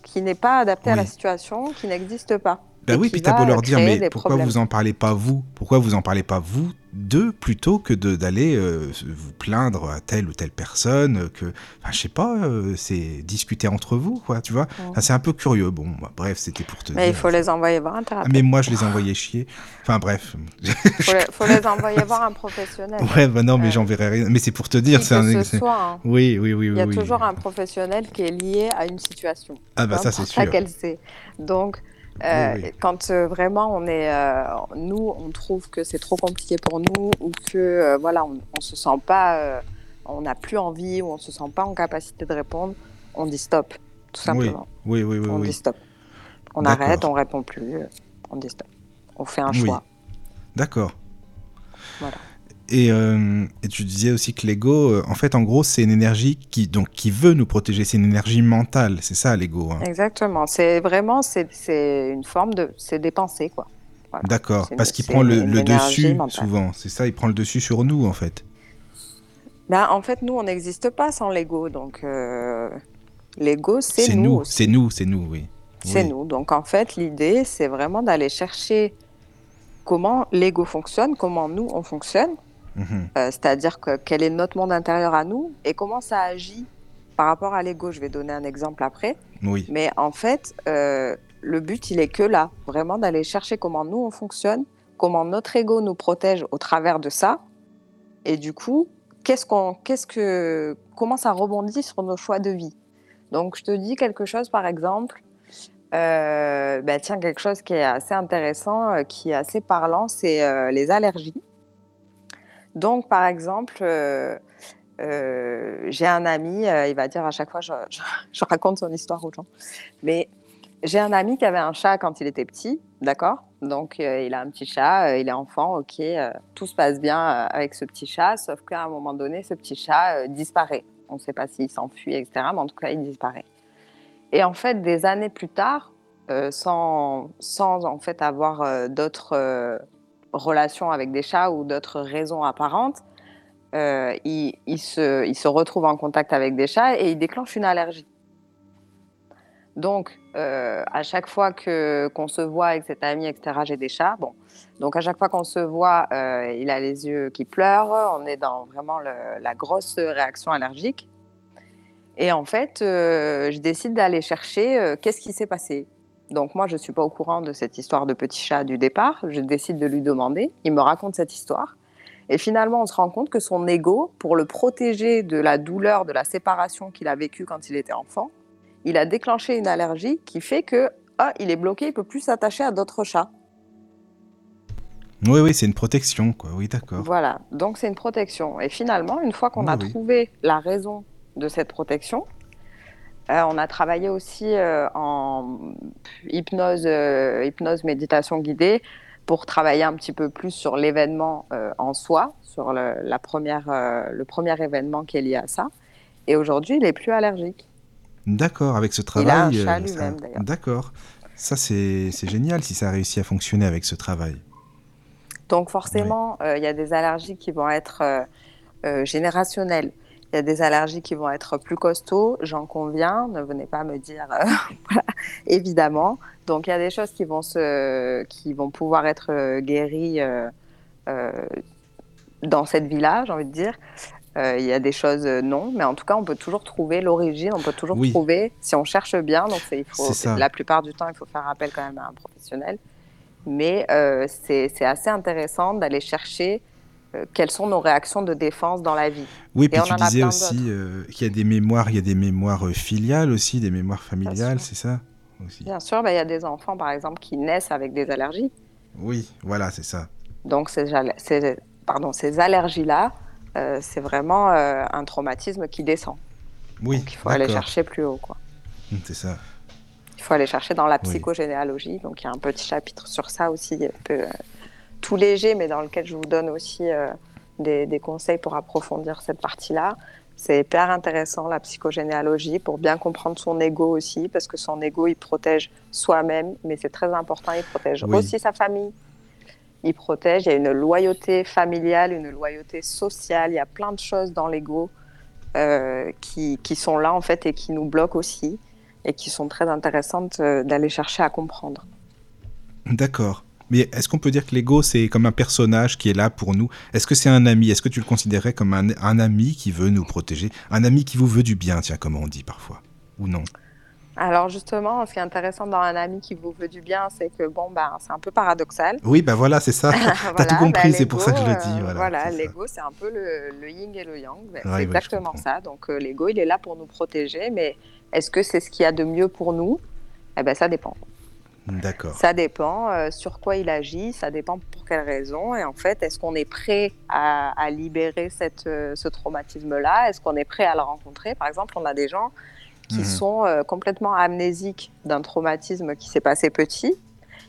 qui n'est pas adapté à la situation, qui n'existe pas. Et oui, puis t'as beau leur dire, créer mais pourquoi problèmes. vous en parlez pas vous? Pourquoi vous en parlez pas vous? D'eux plutôt que d'aller euh, vous plaindre à telle ou telle personne que, enfin, je sais pas, euh, c'est discuter entre vous, quoi, tu vois. Enfin, C'est un peu curieux. Bon, bah, bref, c'était pour te Mais il dire. faut les envoyer voir un Ah, thérapeute. mais moi, je les envoyais chier. Enfin, bref. Il faut, les, faut les envoyer voir un professionnel. ouais, bah non, mais Euh, j'enverrai rien. Mais c'est pour te dire, c'est un. ce c'est- soit, hein. Oui, oui, oui, Il y a oui. toujours un professionnel qui est lié à une situation. Ah bah ça, c'est importe sûr. laquelle c'est. Donc, euh, Oui, oui. quand euh, vraiment on est, euh, nous, on trouve que c'est trop compliqué pour nous ou que voilà, on, on se sent pas, on n'a plus envie ou on se sent pas en capacité de répondre, on dit stop, tout simplement. Oui, oui, oui, on oui. dit stop. On arrête, on répond plus, on dit stop. On fait un choix. D'accord. Voilà. Et, euh, et tu disais aussi que l'ego, euh, en fait, en gros, c'est une énergie qui, donc, qui veut nous protéger. C'est une énergie mentale. C'est ça, l'ego. hein. Exactement. C'est vraiment, c'est une forme de, c'est des pensées quoi. Voilà. D'accord. Parce qu'il prend le, le dessus, mentale. souvent. C'est ça, il prend le dessus sur nous, en fait. Ben, en fait, nous, on n'existe pas sans l'ego. Donc, euh, l'ego, c'est C'est nous. nous, c'est nous, c'est nous, oui. C'est Oui. nous. Donc, en fait, l'idée, c'est vraiment d'aller chercher comment l'ego fonctionne, comment nous, on fonctionne. Euh, C'est-à-dire que quel est notre monde intérieur à nous et comment ça agit par rapport à l'ego, je vais donner un exemple après. Oui. Mais en fait, euh, le but, il est que là, vraiment d'aller chercher comment nous on fonctionne, comment notre ego nous protège au travers de ça, et du coup, qu'est-ce qu'on, qu'est-ce que, comment ça rebondit sur nos choix de vie. Donc, je te dis quelque chose, par exemple, euh, bah, tiens, quelque chose qui est assez intéressant, euh, qui est assez parlant, c'est les allergies. Donc, par exemple, euh, euh, j'ai un ami, euh, il va dire à chaque fois, je, raconte son histoire aux gens, mais j'ai un ami qui avait un chat quand il était petit, d'accord? Donc, il a un petit chat, il est enfant, ok, tout se passe bien avec ce petit chat, sauf qu'à un moment donné, ce petit chat disparaît. On ne sait pas s'il s'enfuit, etc., mais en tout cas, il disparaît. Et en fait, des années plus tard, sans, sans en fait avoir d'autres relations avec des chats ou d'autres raisons apparentes, euh, il, il se, il se retrouve en contact avec des chats et il déclenche une allergie. Donc, euh, à chaque fois que qu'on se voit avec cet ami, etc., j'ai des chats. Bon, donc à chaque fois qu'on se voit, euh, il a les yeux qui pleurent. On est dans vraiment la grosse réaction allergique. Et en fait, euh, je décide d'aller chercher qu'est-ce qui s'est passé? Donc moi, je ne suis pas au courant de cette histoire de petit chat du départ. Je décide de lui demander. Il me raconte cette histoire. Et finalement, on se rend compte que son ego, pour le protéger de la douleur de la séparation qu'il a vécue quand il était enfant, il a déclenché une allergie qui fait que ah, il est bloqué, il peut plus s'attacher à d'autres chats. Oui, oui, c'est une protection, quoi. Oui, d'accord. Voilà, donc c'est une protection. Et finalement, une fois qu'on Oui, a oui. trouvé la raison de cette protection, euh, on a travaillé aussi euh, en hypnose, euh, hypnose, méditation guidée pour travailler un petit peu plus sur l'événement en soi, sur le, la première, le premier événement qui est lié à ça. Et aujourd'hui, il est plus allergique. D'accord, avec ce Il a un travail. chat lui-même, d'ailleurs. D'accord. Ça, c'est c'est génial si ça a réussi à fonctionner avec ce travail. Donc forcément, euh, il y a des allergies qui vont être euh, euh, générationnelles. Il y a des allergies qui vont être plus costauds, j'en conviens. Ne venez pas me dire, euh, voilà, évidemment. Donc il y a des choses qui vont se, qui vont pouvoir être euh, guéries euh, euh, dans cette vie-là, j'ai envie de dire. Il y a des choses non, mais en tout cas, on peut toujours trouver l'origine, on peut toujours Oui. trouver si on cherche bien. Donc il faut, la plupart du temps, il faut faire appel quand même à un professionnel. Mais c'est assez intéressant d'aller chercher quelles sont nos réactions de défense dans la vie. Oui, puis on tu disais aussi euh, qu'il y a des mémoires, il y a des mémoires euh, filiales aussi, des mémoires familiales, c'est ça aussi. Bien sûr, bah, il y a des enfants, par exemple, qui naissent avec des allergies. Oui, voilà, c'est ça. Donc ces, al- ces- pardon, ces allergies-là, euh, c'est vraiment euh, un traumatisme qui descend. Oui, Donc il faut aller chercher plus haut. Quoi. Hum, C'est ça. Il faut aller chercher dans la Oui. psychogénéalogie. Donc il y a un petit chapitre sur ça aussi, un peu euh, tout léger, mais dans lequel je vous donne aussi euh, des, des conseils pour approfondir cette partie-là. C'est hyper intéressant la psychogénéalogie pour bien comprendre son ego aussi, parce que son ego il protège soi-même, mais c'est très important, il protège Oui. aussi sa famille. Il protège, il y a une loyauté familiale, une loyauté sociale, il y a plein de choses dans l'ego euh, qui, qui sont là en fait et qui nous bloquent aussi et qui sont très intéressantes euh, d'aller chercher à comprendre. D'accord. Mais est-ce qu'on peut dire que l'ego, c'est comme un personnage qui est là pour nous? Est-ce que c'est un ami? Est-ce que tu le considérais comme un, un ami qui veut nous protéger? Un ami qui vous veut du bien, tiens, comme on dit parfois Ou non? Alors justement, ce qui est intéressant dans un ami qui vous veut du bien, c'est que bon, bah, c'est un peu paradoxal. Oui, bah voilà, c'est ça. T'as Voilà, tout compris, bah, c'est pour ça que je le dis. euh, Voilà, l'ego, c'est un peu le, le yin et le yang. Ben, Ouais, c'est ouais, exactement ça. Donc euh, l'ego, il est là pour nous protéger, mais est-ce que c'est ce qu'il y a de mieux pour nous? Eh ben, ça dépend. D'accord. Ça dépend euh, sur quoi il agit, ça dépend pour quelle raison. Et en fait, est-ce qu'on est prêt à, à libérer cette, euh, ce traumatisme-là? Est-ce qu'on est prêt à le rencontrer? Par exemple, on a des gens qui Mhm. sont euh, complètement amnésiques d'un traumatisme qui s'est passé petit.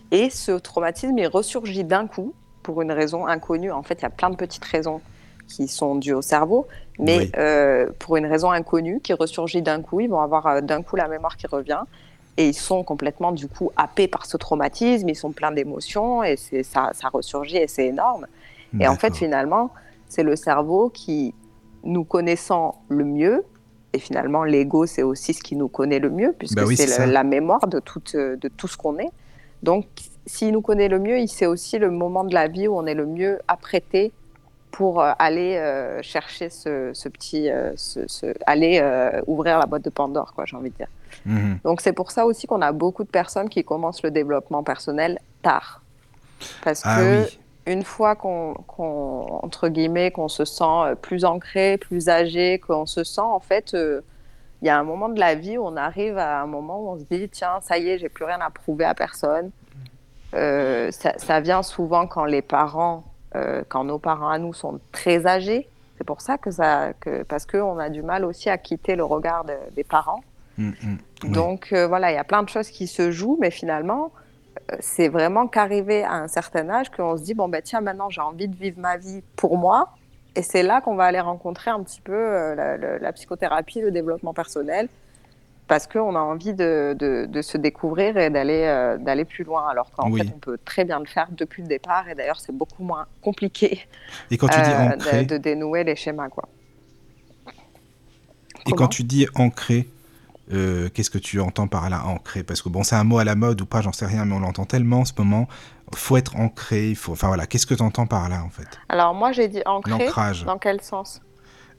Et ce traumatisme, il ressurgit d'un coup pour une raison inconnue. En fait, il y a plein de petites raisons qui sont dues au cerveau, mais Oui. pour une raison inconnue qui ressurgit d'un coup, ils vont avoir d'un coup la mémoire qui revient et ils sont complètement du coup happés par ce traumatisme, ils sont pleins d'émotions et ça, ça ressurgit et c'est énorme. Et en fait, finalement, c'est le cerveau qui, nous connaissant le mieux, et finalement, l'ego, c'est aussi ce qui nous connaît le mieux, puisque Bah oui, c'est la mémoire de, tout ce qu'on est. Donc, s'il nous connaît le mieux, il sait aussi le moment de la vie où on est le mieux apprêté pour euh, aller euh, chercher ce, ce petit, euh, ce, ce- aller euh, ouvrir la boîte de Pandore, quoi, j'ai envie de dire. Mhm. Donc c'est pour ça aussi qu'on a beaucoup de personnes qui commencent le développement personnel tard, parce Ah que oui. une fois qu'on, entre guillemets, qu'on se sent euh, plus ancré, plus âgé, qu'on se sent en fait, euh, il y a un moment de la vie où on arrive à un moment où on se dit tiens, ça y est, j'ai plus rien à prouver à personne. Euh, ça, ça vient souvent quand les parents, euh, quand nos parents à nous sont très âgés. C'est pour ça que ça, que, parce qu'on a du mal aussi à quitter le regard de- des parents. Mhm. Oui. Donc euh, voilà, il y a plein de choses qui se jouent, mais finalement, euh, c'est vraiment qu'arriver à un certain âge qu'on se dit bon ben tiens maintenant j'ai envie de vivre ma vie pour moi, et c'est là qu'on va aller rencontrer un petit peu euh, la, la- la psychothérapie, le développement personnel, parce qu'on a envie de, de- de se découvrir et d'aller euh, d'aller plus loin, alors qu'en Oui. fait on peut très bien le faire depuis le départ, et d'ailleurs c'est beaucoup moins compliqué Et quand tu dis ancré, de, de dénouer les schémas quoi. et quand tu dis ancré, euh, qu'est-ce que tu entends par là ancré? Parce que bon, c'est un mot à la mode ou pas, j'en sais rien, mais on l'entend tellement en ce moment. Faut être ancré, il faut. Enfin voilà, qu'est-ce que tu entends par là en fait? Alors moi j'ai dit ancré, L'ancrage. dans quel sens?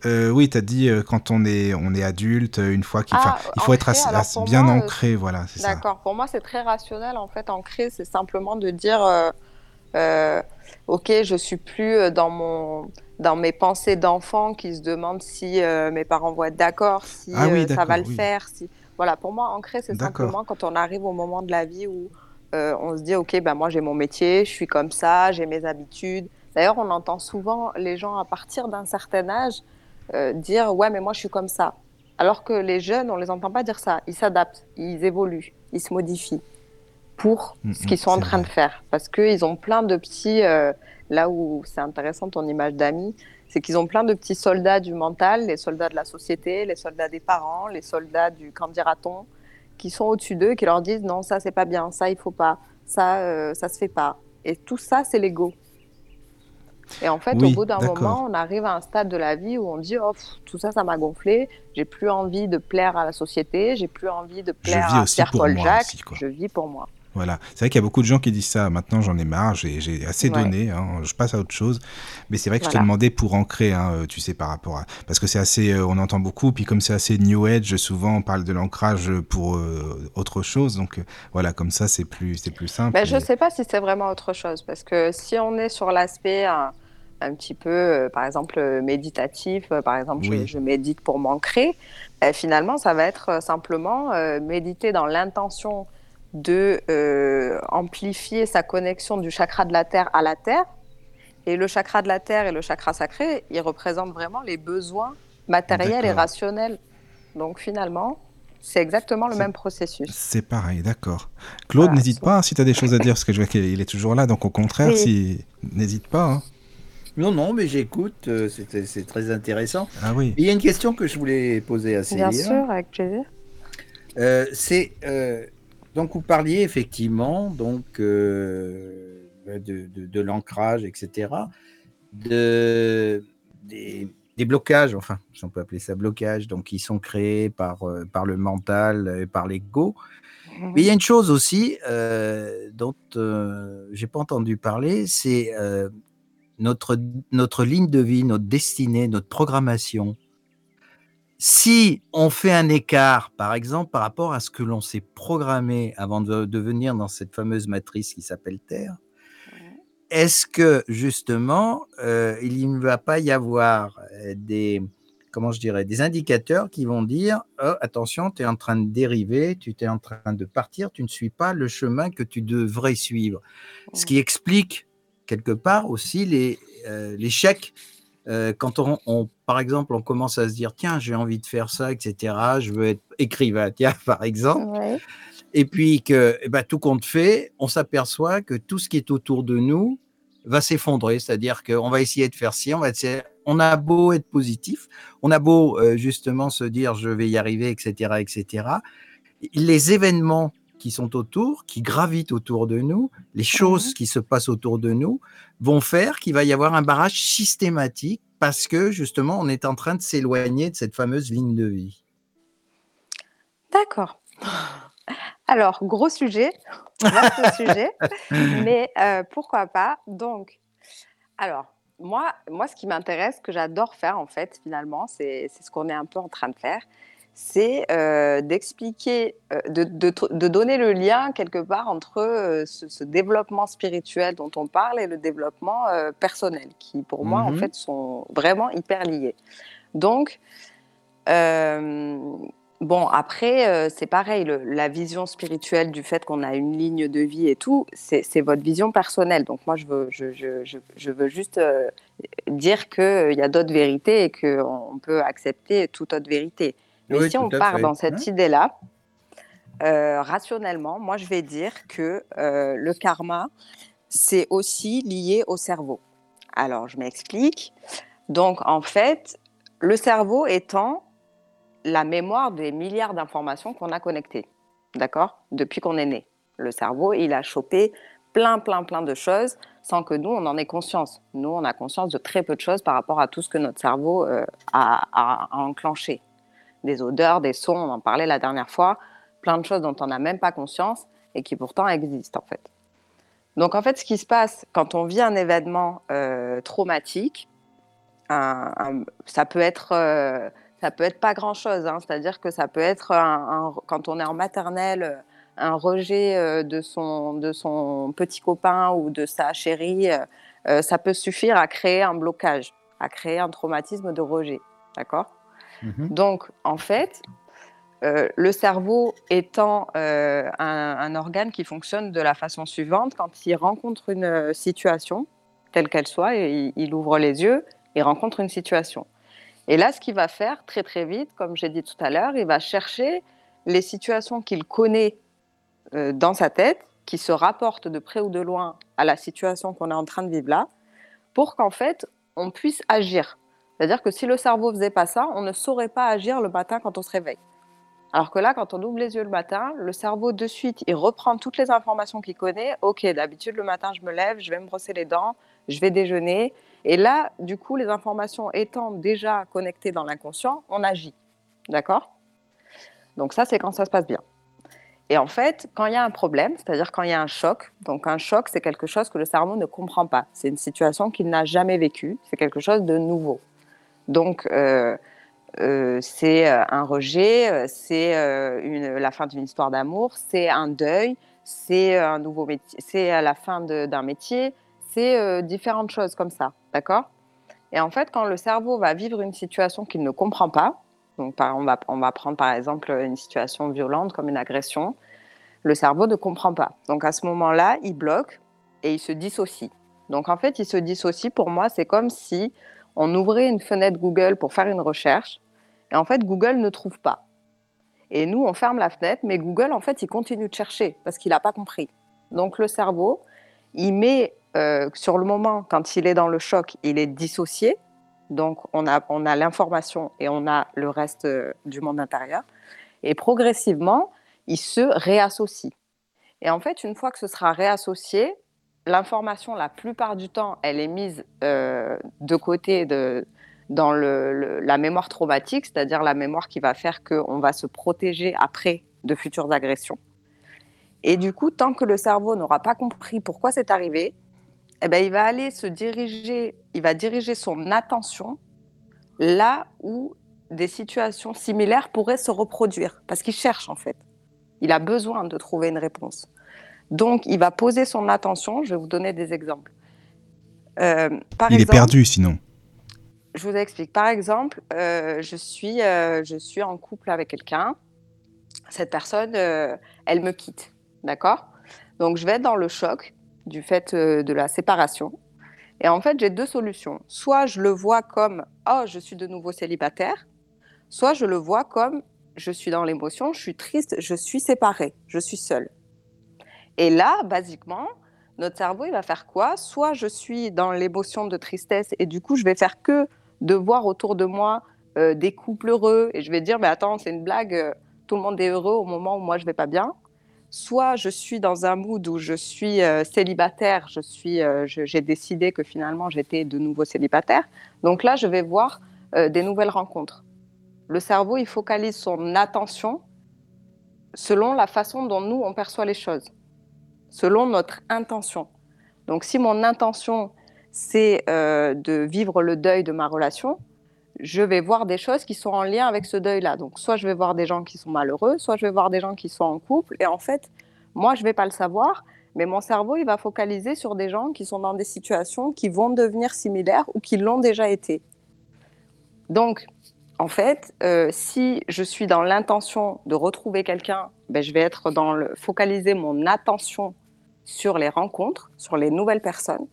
Euh, oui, tu as dit euh, quand on est, on est adulte, une fois qu'il Ah, il faut être ancré, assez bien moi, ancré, voilà, c'est ça. D'accord. Pour moi, c'est très rationnel. En fait, ancré, c'est simplement de dire, ok, je suis plus euh, dans mon, dans mes pensées d'enfant qui se demandent si euh, mes parents vont être d'accord, si Ah oui, euh, ça va le oui. faire. Si... Voilà. Pour moi, ancré, c'est simplement quand on arrive au moment de la vie où euh, on se dit, ok, ben moi j'ai mon métier, je suis comme ça, j'ai mes habitudes. D'ailleurs, on entend souvent les gens à partir d'un certain âge dire, ouais, mais moi je suis comme ça. Alors que les jeunes, on les entend pas dire ça. Ils s'adaptent, ils évoluent, ils se modifient pour Mm, ce qu'ils mm, sont en train vrai. de faire. Parce qu'ils ont plein de petits. euh, là où c'est intéressant ton image d'amis, c'est qu'ils ont plein de petits soldats du mental, les soldats de la société, les soldats des parents, les soldats du qu'en dira-t-on, qui sont au-dessus d'eux, qui leur disent non, ça c'est pas bien, ça il faut pas, ça euh, ça se fait pas. Et tout ça, c'est l'ego. Et en fait, Oui, au bout d'un moment, on arrive à un stade de la vie où on dit oh, pff, tout ça, ça m'a gonflé. J'ai plus envie de plaire à la société. J'ai plus envie de plaire à aussi Pierre pour Paul moi Jacques. aussi. Je vis pour moi. Voilà. C'est vrai qu'il y a beaucoup de gens qui disent ça. Maintenant, j'en ai marre, j'ai assez Ouais. donné, hein, je passe à autre chose. Mais c'est vrai que je te demandais pour ancrer, hein, euh, tu sais, par rapport à. Parce que c'est assez. euh, on entend beaucoup, puis comme c'est assez New Age, souvent on parle de l'ancrage pour euh, autre chose. Donc euh, voilà, comme ça, c'est plus, c'est plus simple. Ben, je et- ne sais pas si c'est vraiment autre chose, parce que si on est sur l'aspect un, un petit peu, par exemple, méditatif, par exemple, je- Oui. je, médite pour m'ancrer, ben, finalement, ça va être simplement méditer dans l'intention de euh, amplifier sa connexion du chakra de la Terre à la Terre. Et le chakra de la Terre et le chakra sacré, ils représentent vraiment les besoins matériels et rationnels. Donc finalement, c'est exactement le même processus. C'est pareil, d'accord. Claude, Voilà, n'hésite pas hein, si tu as des choses à dire, parce que je vois qu'il est toujours là. Donc au contraire, Oui. si... n'hésite pas. hein. Non, non, mais j'écoute, euh, c'est c'est très intéressant. Ah oui. Il y a une question que je voulais poser à Célia. Bien sûr, avec plaisir. Euh, c'est euh, donc vous parliez effectivement donc euh, de, de- de l'ancrage, etc. De des, des blocages, enfin, si on peut appeler ça blocage, donc qui sont créés par euh, par le mental et par l'ego. Mais il y a une chose aussi euh, dont euh, j'ai pas entendu parler, c'est euh, notre notre ligne de vie, notre destinée, notre programmation. Si on fait un écart, par exemple, par rapport à ce que l'on s'est programmé avant de, de venir dans cette fameuse matrice qui s'appelle Terre, est-ce que justement euh, il ne va pas y avoir euh, des comment je dirais des indicateurs qui vont dire oh, attention tu es en train de dériver tu es en train de partir tu ne suis pas le chemin que tu devrais suivre ce qui explique quelque part aussi les euh, l'échec euh, quand on, on, par exemple on commence à se dire tiens j'ai envie de faire ça etc je veux être écrivain tiens par exemple Ouais. et puis que eh ben, tout compte fait, on s'aperçoit que tout ce qui est autour de nous va s'effondrer. C'est-à-dire qu'on va essayer de faire ci, on va essayer, on a beau être positif, on a beau euh, justement se dire je vais y arriver, etc., etc. Les événements qui sont autour, qui gravitent autour de nous, les choses qui se passent autour de nous, vont faire qu'il va y avoir un barrage systématique parce que justement on est en train de s'éloigner de cette fameuse ligne de vie. D'accord. Alors, gros sujet, vaste sujet, mais euh, pourquoi pas? Donc, alors, moi, moi, ce qui m'intéresse, ce que j'adore faire, en fait, finalement, c'est ce qu'on est un peu en train de faire, c'est euh, d'expliquer, euh, de, de, de, donner le lien quelque part entre euh, ce, ce, développement spirituel dont on parle et le développement personnel, qui pour moi, en mmh fait, sont vraiment hyper liés. Donc, Bon, après, c'est pareil, le, la vision spirituelle du fait qu'on a une ligne de vie et tout, c'est votre vision personnelle. Donc moi, je veux, je, je, je veux juste dire qu'il y a d'autres vérités et qu'on peut accepter toute autre vérité. Mais si on part dans cette idée-là, euh, rationnellement, moi, je vais dire que euh, le karma, c'est aussi lié au cerveau. Alors, je m'explique. Donc, en fait, le cerveau étant la mémoire des milliards d'informations qu'on a connectées, d'accord? Depuis qu'on est né. Le cerveau, il a chopé plein, plein, plein de choses sans que nous, on en ait conscience. Nous, on a conscience de très peu de choses par rapport à tout ce que notre cerveau euh, a, a, enclenché des odeurs, des sons, on en parlait la dernière fois, plein de choses dont on n'a même pas conscience et qui pourtant existent en fait. Donc en fait, ce qui se passe quand on vit un événement euh, traumatique, ça peut être euh, ça peut être pas grand chose, hein. c'est-à-dire que ça peut être quand on est en maternelle un rejet euh, de son de son petit copain ou de sa chérie, ça peut suffire à créer un blocage, à créer un traumatisme de rejet, d'accord? Mhm. Donc, en fait, euh, le cerveau étant euh, un, organe qui fonctionne de la façon suivante, quand il rencontre une euh, situation, telle qu'elle soit, il, ouvre les yeux et rencontre une situation. Et là, ce qu'il va faire très très vite, comme j'ai dit tout à l'heure, il va chercher les situations qu'il connaît dans sa tête, qui se rapportent de près ou de loin à la situation qu'on est en train de vivre là, pour qu'en fait, on puisse agir. C'est-à-dire que si le cerveau faisait pas ça, on ne saurait pas agir le matin quand on se réveille. Alors que là, quand on ouvre les yeux le matin, le cerveau de suite, il reprend toutes les informations qu'il connaît. Ok, d'habitude le matin, je me lève, je vais me brosser les dents, je vais déjeuner. Et là, du coup, les informations étant déjà connectées dans l'inconscient, on agit. D'accord? Donc ça, c'est quand ça se passe bien. Et en fait, quand il y a un problème, c'est-à-dire quand il y a un choc, donc un choc, c'est quelque chose que le cerveau ne comprend pas. C'est une situation qu'il n'a jamais vécue, c'est quelque chose de nouveau. Donc, euh, euh, c'est euh, un rejet, c'est la fin d'une histoire d'amour, c'est un deuil, c'est un nouveau métier, c'est la fin d'un métier, c'est différentes choses comme ça, d'accord? Et en fait, quand le cerveau va vivre une situation qu'il ne comprend pas, donc on va, on va prendre par exemple une situation violente comme une agression, le cerveau ne comprend pas. Donc à ce moment-là, il bloque et il se dissocie. Donc en fait, il se dissocie, pour moi, c'est comme si on ouvrait une fenêtre Google pour faire une recherche, et en fait, Google ne trouve pas. Et nous, on ferme la fenêtre, mais Google, en fait, il continue de chercher parce qu'il n'a pas compris. Donc, le cerveau, il met euh, sur le moment, quand il est dans le choc, il est dissocié. Donc, on a, on a l'information et on a le reste euh, du monde intérieur. Et progressivement, il se réassocie. Et en fait, une fois que ce sera réassocié, l'information, la plupart du temps, elle est mise euh, de côté dans la mémoire traumatique, c'est-à-dire la mémoire qui va faire qu'on va se protéger après de futures agressions. Et du coup, tant que le cerveau n'aura pas compris pourquoi c'est arrivé, eh ben, il va aller se diriger, il va diriger son attention là où des situations similaires pourraient se reproduire, parce qu'il cherche en fait. Il a besoin de trouver une réponse. Donc, il va poser son attention. Je vais vous donner des exemples. Euh, par il est perdu sinon. Je vous explique. Par exemple, euh, je, suis, euh, je suis en couple avec quelqu'un. Cette personne, elle me quitte. D'accord? Donc, je vais être dans le choc du fait de la séparation. Et en fait, j'ai deux solutions. Soit je le vois comme Oh, je suis de nouveau célibataire. Soit je le vois comme Je suis dans l'émotion, je suis triste, je suis séparée, je suis seule. Et là, basiquement, notre cerveau, il va faire quoi? Soit je suis dans l'émotion de tristesse et du coup, je vais faire que de voir autour de moi euh, des couples heureux et je vais dire, mais attends, c'est une blague, euh, tout le monde est heureux au moment où moi, je vais pas bien. Soit je suis dans un mood où je suis euh, célibataire, je suis, j'ai décidé que finalement j'étais de nouveau célibataire. Donc là, je vais voir des nouvelles rencontres. Le cerveau, il focalise son attention selon la façon dont nous, on perçoit les choses selon notre intention. Donc si mon intention, c'est euh, de vivre le deuil de ma relation, je vais voir des choses qui sont en lien avec ce deuil-là. Donc, soit je vais voir des gens qui sont malheureux, soit je vais voir des gens qui sont en couple. Et en fait, moi, je ne vais pas le savoir, mais mon cerveau, il va focaliser sur des gens qui sont dans des situations qui vont devenir similaires ou qui l'ont déjà été. Donc, en fait, euh, si je suis dans l'intention de retrouver quelqu'un, ben, je vais être dans le focaliser mon attention sur les rencontres, sur les nouvelles personnes.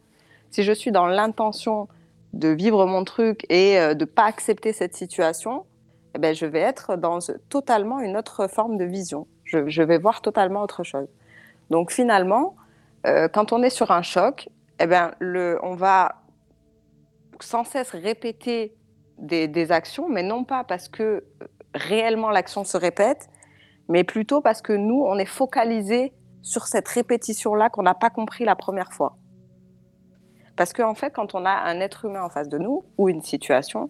Si je suis dans l'intention de vivre mon truc et euh, de ne pas accepter cette situation, eh ben, je vais être dans totalement une autre forme de vision. Je, vais voir totalement autre chose. Donc finalement, euh, quand on est sur un choc, eh ben, on va sans cesse répéter des, actions, mais non pas parce que euh, réellement l'action se répète, mais plutôt parce que nous, on est focalisé sur cette répétition-là qu'on n'a pas compris la première fois. Parce qu'en en fait, quand on a un être humain en face de nous ou une situation,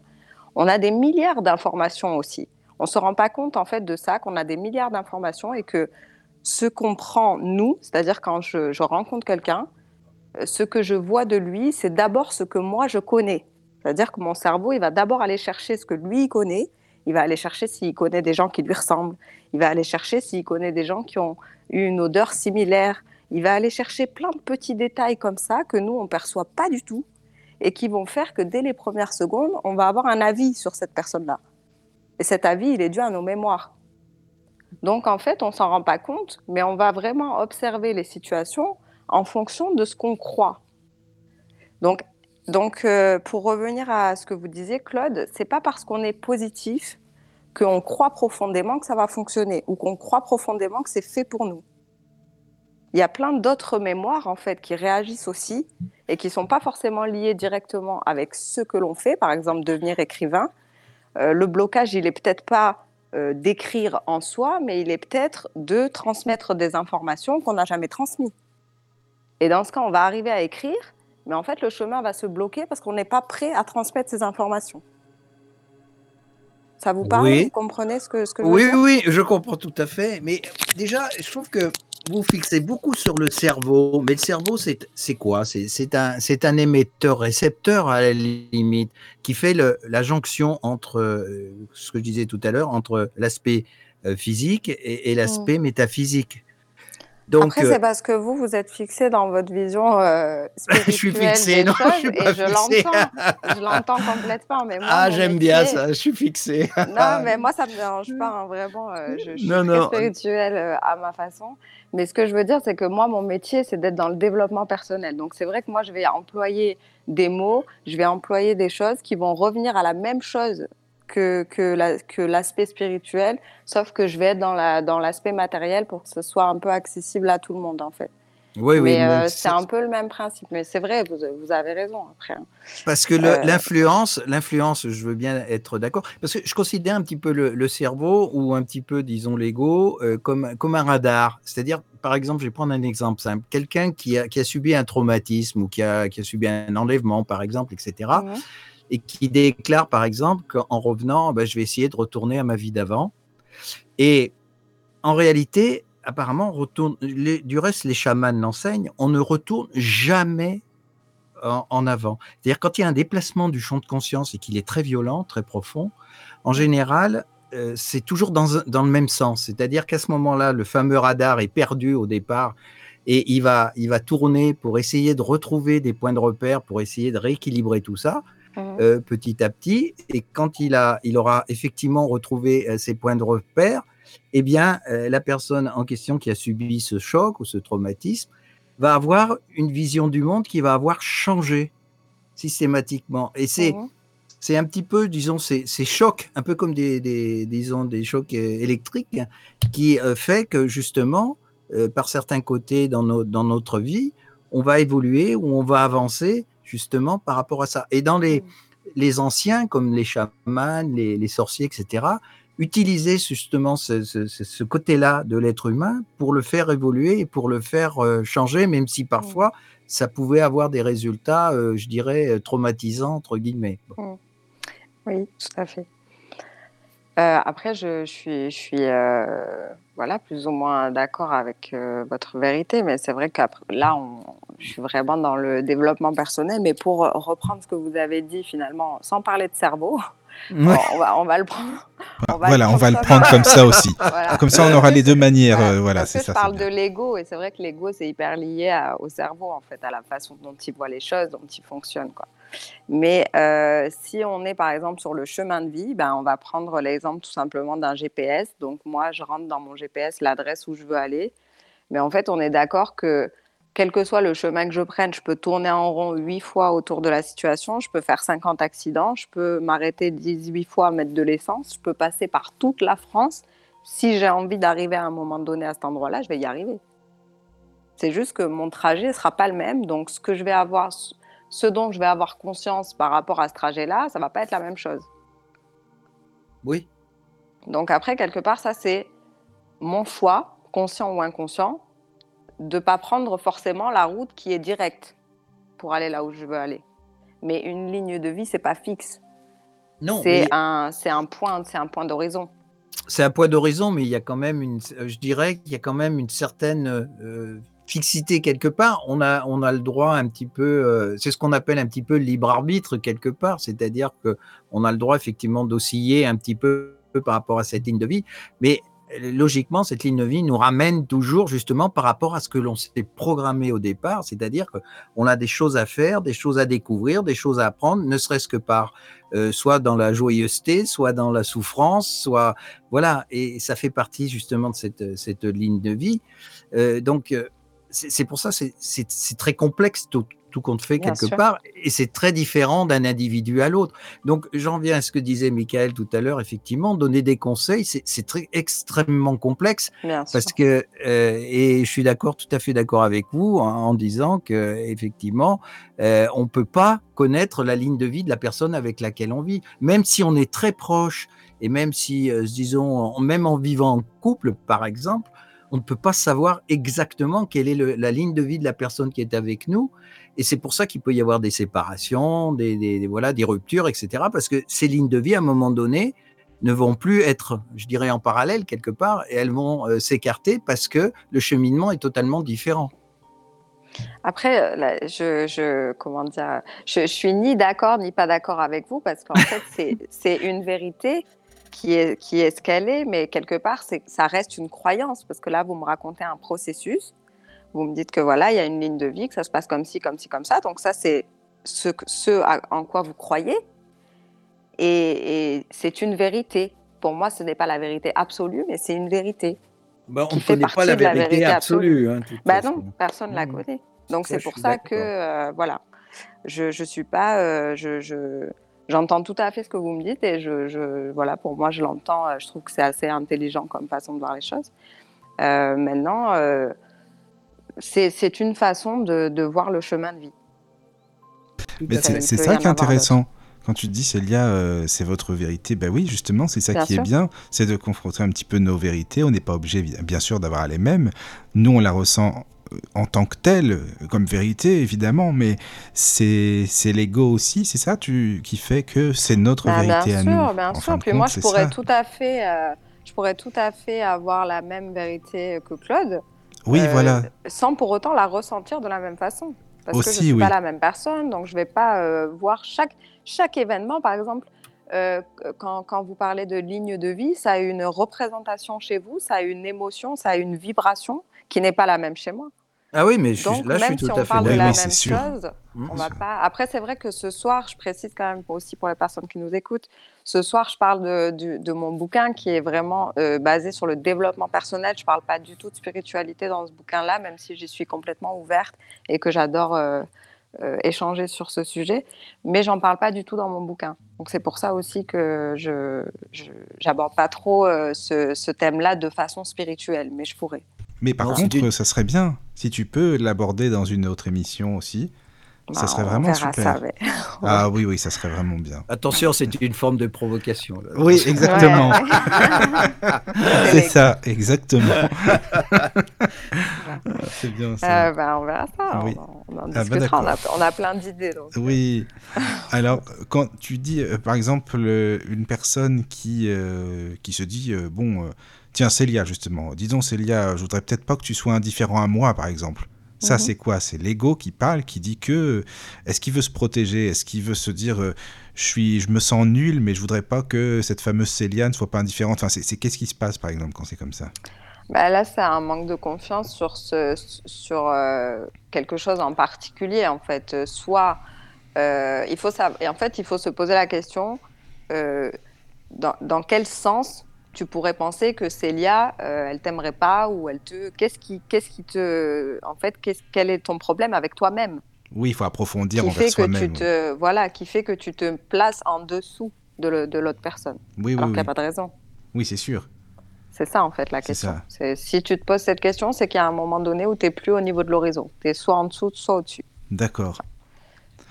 on a des milliards d'informations aussi. On ne se rend pas compte en fait de ça, qu'on a des milliards d'informations et que ce qu'on prend nous, c'est-à-dire quand je, rencontre quelqu'un, euh, ce que je vois de lui, c'est d'abord ce que moi je connais. C'est-à-dire que mon cerveau, il va d'abord aller chercher ce que lui il connaît. Il va aller chercher s'il connaît des gens qui lui ressemblent. Il va aller chercher s'il connaît des gens qui ont une odeur similaire. Il va aller chercher plein de petits détails comme ça que nous, on perçoit pas du tout et qui vont faire que dès les premières secondes, on va avoir un avis sur cette personne-là. Et cet avis, il est dû à nos mémoires. Donc, en fait, on s'en rend pas compte, mais on va vraiment observer les situations en fonction de ce qu'on croit. Donc, donc, euh, pour revenir à ce que vous disiez, Claude, c'est pas parce qu'on est positif qu'on croit profondément que ça va fonctionner ou qu'on croit profondément que c'est fait pour nous. Il y a plein d'autres mémoires en fait qui réagissent aussi et qui sont pas forcément liées directement avec ce que l'on fait, par exemple devenir écrivain. Euh, le blocage, il est peut-être pas euh, d'écrire en soi, mais il est peut-être de transmettre des informations qu'on n'a jamais transmises. Et dans ce cas, on va arriver à écrire, mais en fait, le chemin va se bloquer parce qu'on n'est pas prêt à transmettre ces informations. Ça vous parle Vous comprenez ce que, ce que je Oui, oui, je comprends tout à fait. Mais déjà, je trouve que vous fixez beaucoup sur le cerveau. Mais le cerveau, c'est quoi? C'est un, un émetteur-récepteur à la limite qui fait le, la jonction entre euh, ce que je disais tout à l'heure, entre l'aspect euh, physique et, l'aspect mmh. métaphysique. Donc, Après, c'est euh, parce que vous, vous êtes fixé dans votre vision euh, spirituelle. je suis fixé, non, je suis pas et je l'entends. je l'entends complètement. Mais moi, ah, j'aime bien ça, je suis fixé. non, mais moi, ça me dérange pas, hein, vraiment. Euh, je, suis non, très spirituelle euh, à ma façon. Mais ce que je veux dire, c'est que moi, mon métier, c'est d'être dans le développement personnel. Donc, c'est vrai que moi, je vais employer des mots, je vais employer des choses qui vont revenir à la même chose que, que l'aspect spirituel, sauf que je vais être dans l'aspect dans matériel pour que ce soit un peu accessible à tout le monde, en fait. Oui, oui. Euh, c'est un peu le même principe. Mais c'est vrai, vous, vous, avez raison après. Hein. Parce que euh, l'influence, l'influence, je veux bien être d'accord. Parce que je considère un petit peu le, cerveau ou un petit peu, disons, l'ego euh, comme, comme un radar. C'est-à-dire, par exemple, je vais prendre un exemple simple. Quelqu'un qui a, qui a subi un traumatisme ou qui a, qui a subi un enlèvement, par exemple, etc et qui déclare par exemple qu'en revenant, ben, je vais essayer de retourner à ma vie d'avant. Et en réalité, apparemment, retourne, du reste, les chamans l'enseignent, on ne retourne jamais en, avant. C'est-à-dire quand il y a un déplacement du champ de conscience et qu'il est très violent, très profond, en général, euh, c'est toujours dans, dans, le même sens. C'est-à-dire qu'à ce moment-là, le fameux radar est perdu au départ et il va, il va tourner pour essayer de retrouver des points de repère, pour essayer de rééquilibrer tout ça. Euh, petit à petit. Et quand il, a, il aura effectivement retrouvé euh, ses points de repère, eh bien, euh, la personne en question qui a subi ce choc ou ce traumatisme va avoir une vision du monde qui va avoir changé systématiquement. Et c'est mmh. c'est un petit peu, disons, ces, chocs, un peu comme des, des, disons, des chocs électriques, qui fait que justement, par certains côtés dans, dans notre vie, on va évoluer ou on va avancer justement par rapport à ça. Et dans les, mmh. les anciens, comme les chamans, les, sorciers, etc., utilisaient justement ce, côté-là de l'être humain pour le faire évoluer et pour le faire euh, changer, même si mmh. parfois ça pouvait avoir des résultats, euh, je dirais, traumatisants, entre guillemets. Mmh. Oui, tout à fait. Euh, après, je, je suis, je suis euh, voilà, plus ou moins d'accord avec euh, votre vérité, mais c'est vrai que là, on, je suis vraiment dans le développement personnel. Mais pour reprendre ce que vous avez dit, finalement, sans parler de cerveau, Ouais. on, va, on va le prendre. on va voilà, le on va le prendre comme ça aussi. Voilà. Comme ça, on aura les deux manières. Euh, voilà, c'est ça. je parle de l'ego, et c'est vrai que l'ego, c'est hyper lié à- au cerveau, en fait, à la façon dont il voit les choses, dont il fonctionne. Quoi. Mais euh, si on est, par exemple, sur le chemin de vie, ben, on va prendre l'exemple tout simplement d'un GPS. Donc, moi, je rentre dans mon GPS l'adresse où je veux aller. Mais en fait, on est d'accord que quel que soit le chemin que je prenne, je peux tourner en rond huit fois autour de la situation, je peux faire 50 accidents, je peux m'arrêter 18 fois à mettre de l'essence, je peux passer par toute la France. Si j'ai envie d'arriver à un moment donné à cet endroit-là, je vais y arriver. C'est juste que mon trajet ne sera pas le même. Donc, ce que je vais avoir, ce dont je vais avoir conscience par rapport à ce trajet-là, ça va pas être la même chose. Oui. Donc après, quelque part, ça c'est mon choix, conscient ou inconscient, de pas prendre forcément la route qui est directe pour aller là où je veux aller. Mais une ligne de vie, c'est pas fixe. Non, c'est mais un, c'est un point, c'est un point d'horizon. c'est un point d'horizon, mais il y a quand même une, je dirais qu'il y a quand même une certaine euh, fixité quelque part. On a, on a le droit un petit peu, euh, c'est ce qu'on appelle un petit peu le libre arbitre quelque part, c'est-à-dire que on a le droit effectivement d'osciller un petit peu par rapport à cette ligne de vie, mais logiquement cette ligne de vie nous ramène toujours justement par rapport à ce que l'on s'est programmé au départ, c'est-à-dire que on a des choses à faire, des choses à découvrir, des choses à apprendre, ne serait-ce que par euh, soit dans la joyeuseté, soit dans la souffrance, soit voilà, et ça fait partie justement de cette, cette ligne de vie. Euh, donc, euh, c'est pour ça, c'est- très complexe tout, tout compte fait Bien quelque sûr. part, et c'est très différent d'un individu à l'autre. Donc, j'en viens à ce que disait Michael tout à l'heure, effectivement, donner des conseils, c'est très extrêmement complexe Bien sûr. parce que euh, et je suis d'accord, tout à fait d'accord avec vous en, en disant que effectivement, euh, on peut pas connaître la ligne de vie de la personne avec laquelle on vit, même si on est très proche et même si, euh, disons, même en vivant en couple, par exemple, on ne peut pas savoir exactement quelle est la ligne de vie de la personne qui est avec nous. Et c'est pour ça qu'il peut y avoir des séparations, des, voilà, des ruptures, etc. Parce que ces lignes de vie, à un moment donné, ne vont plus être, je dirais, en parallèle quelque part, et elles vont euh, s'écarter parce que le cheminement est totalement différent. Après, euh, je, comment dire, je, je suis ni d'accord ni pas d'accord avec vous parce qu'en fait, c'est une vérité qui est, qui est ce qu'elle est, mais quelque part, c'est, ça reste une croyance parce que là, vous me racontez un processus. Vous me dites que voilà, il y a une ligne de vie, que ça se passe comme ci, comme ci, comme ça. Donc ça, c'est ce, ce à- en quoi vous croyez. Et, et c'est une vérité. Pour moi, ce n'est pas la vérité absolue, mais c'est une vérité. Ben, Qui fait partie de la vérité absolue. hein, Bah non, personne ne la Mhm. connaît. Donc c'est pour ça que euh, voilà, je je suis pas, euh, je je- j'entends tout à fait ce que vous me dites et je, je voilà pour moi je l'entends. euh, Je trouve que c'est assez intelligent comme façon de voir les choses. Euh, maintenant, euh, c'est une façon de, de voir le chemin de vie. Mais c'est ça qui est intéressant. Quand tu te dis, Célia, euh, c'est votre vérité, bah oui, justement, c'est ça Bien qui sûr. est bien, c'est de confronter un petit peu nos vérités. On n'est pas obligé, bien- sûr, d'avoir les mêmes. Nous, on la ressent en tant que telle, euh, comme vérité, évidemment, mais c'est l'ego aussi, c'est ça tu, qui fait que c'est notre Bah, vérité bien à sûr, nous. bien En sûr. Puis compte, moi, je pourrais ça. tout à fait, euh, je pourrais tout à fait avoir la même vérité que Claude. Oui, Euh, voilà. sans pour autant la ressentir de la même façon. Parce que je ne suis oui. pas la même personne, donc je ne vais pas euh, voir chaque, chaque événement. Par exemple, euh, quand, quand vous parlez de ligne de vie, ça a une représentation chez vous, ça a une émotion, ça a une vibration qui n'est pas la même chez moi. Ah oui, mais je suis- Donc, là, je suis même tout si à on fait parle de la oui, même c'est sûr. chose, Mmh. on va pas. Après, c'est vrai que ce soir, je précise quand même aussi pour les personnes qui nous écoutent, ce soir, je parle de, mon bouquin qui est vraiment euh, basé sur le développement personnel. Je parle pas du tout de spiritualité dans ce bouquin-là, même si j'y suis complètement ouverte et que j'adore euh, euh, échanger sur ce sujet. Mais j'en parle pas du tout dans mon bouquin. Donc c'est pour ça aussi que je j'aborde pas trop euh, ce, ce thème-là de façon spirituelle, mais je pourrais. Mais par Non, contre, une- ça serait bien si tu peux l'aborder dans une autre émission aussi. Ça Ben, serait vraiment ça, super. mais- Ah oui, oui, ça serait vraiment bien. Attention, c'est une forme de provocation. là. Oui, exactement. Ouais. C'est ça, exactement. C'est bien ça. Euh, ben, on verra ça, Oui. on, en- on en Ah bah discutera. on, a, d'accord. on a plein d'idées. donc. Oui. Alors, quand tu dis, euh, par exemple, euh, une personne qui, euh, qui se dit, euh, bon, euh, tiens, Célia, justement, disons, Célia, je voudrais peut-être pas que tu sois indifférent à moi, par exemple. Ça, Mhm. c'est quoi? C'est l'ego qui parle, qui dit que, euh, est-ce qu'il veut se protéger? Est-ce qu'il veut se dire, euh, je, suis, je me sens nul, mais je voudrais pas que cette fameuse Célia ne soit pas indifférente Enfin, c'est qu'est-ce qui se passe, par exemple, quand c'est comme ça? Bah, là, c'est un manque de confiance sur, ce, sur euh, quelque chose en particulier, en fait. Soit, euh, il faut savoir, et en fait, il faut se poser la question, dans, dans quel sens tu pourrais penser que Célia, euh, elle t'aimerait pas ou elle te... Qu'est-ce qui, qu'est-ce qui te... En fait, qu'est-ce- quel est ton problème avec toi-même? Oui, il faut approfondir qui envers fait que tu soi-même. te... Voilà, qui fait que tu te places en dessous de, l'autre personne, Oui, oui, alors qu'il n'y oui. a pas de raison. Oui, c'est sûr. C'est ça en fait la C'est question. Si tu te poses cette question, c'est qu'il y a un moment donné où tu n'es plus au niveau de l'horizon. Tu es soit en dessous, soit au-dessus. D'accord.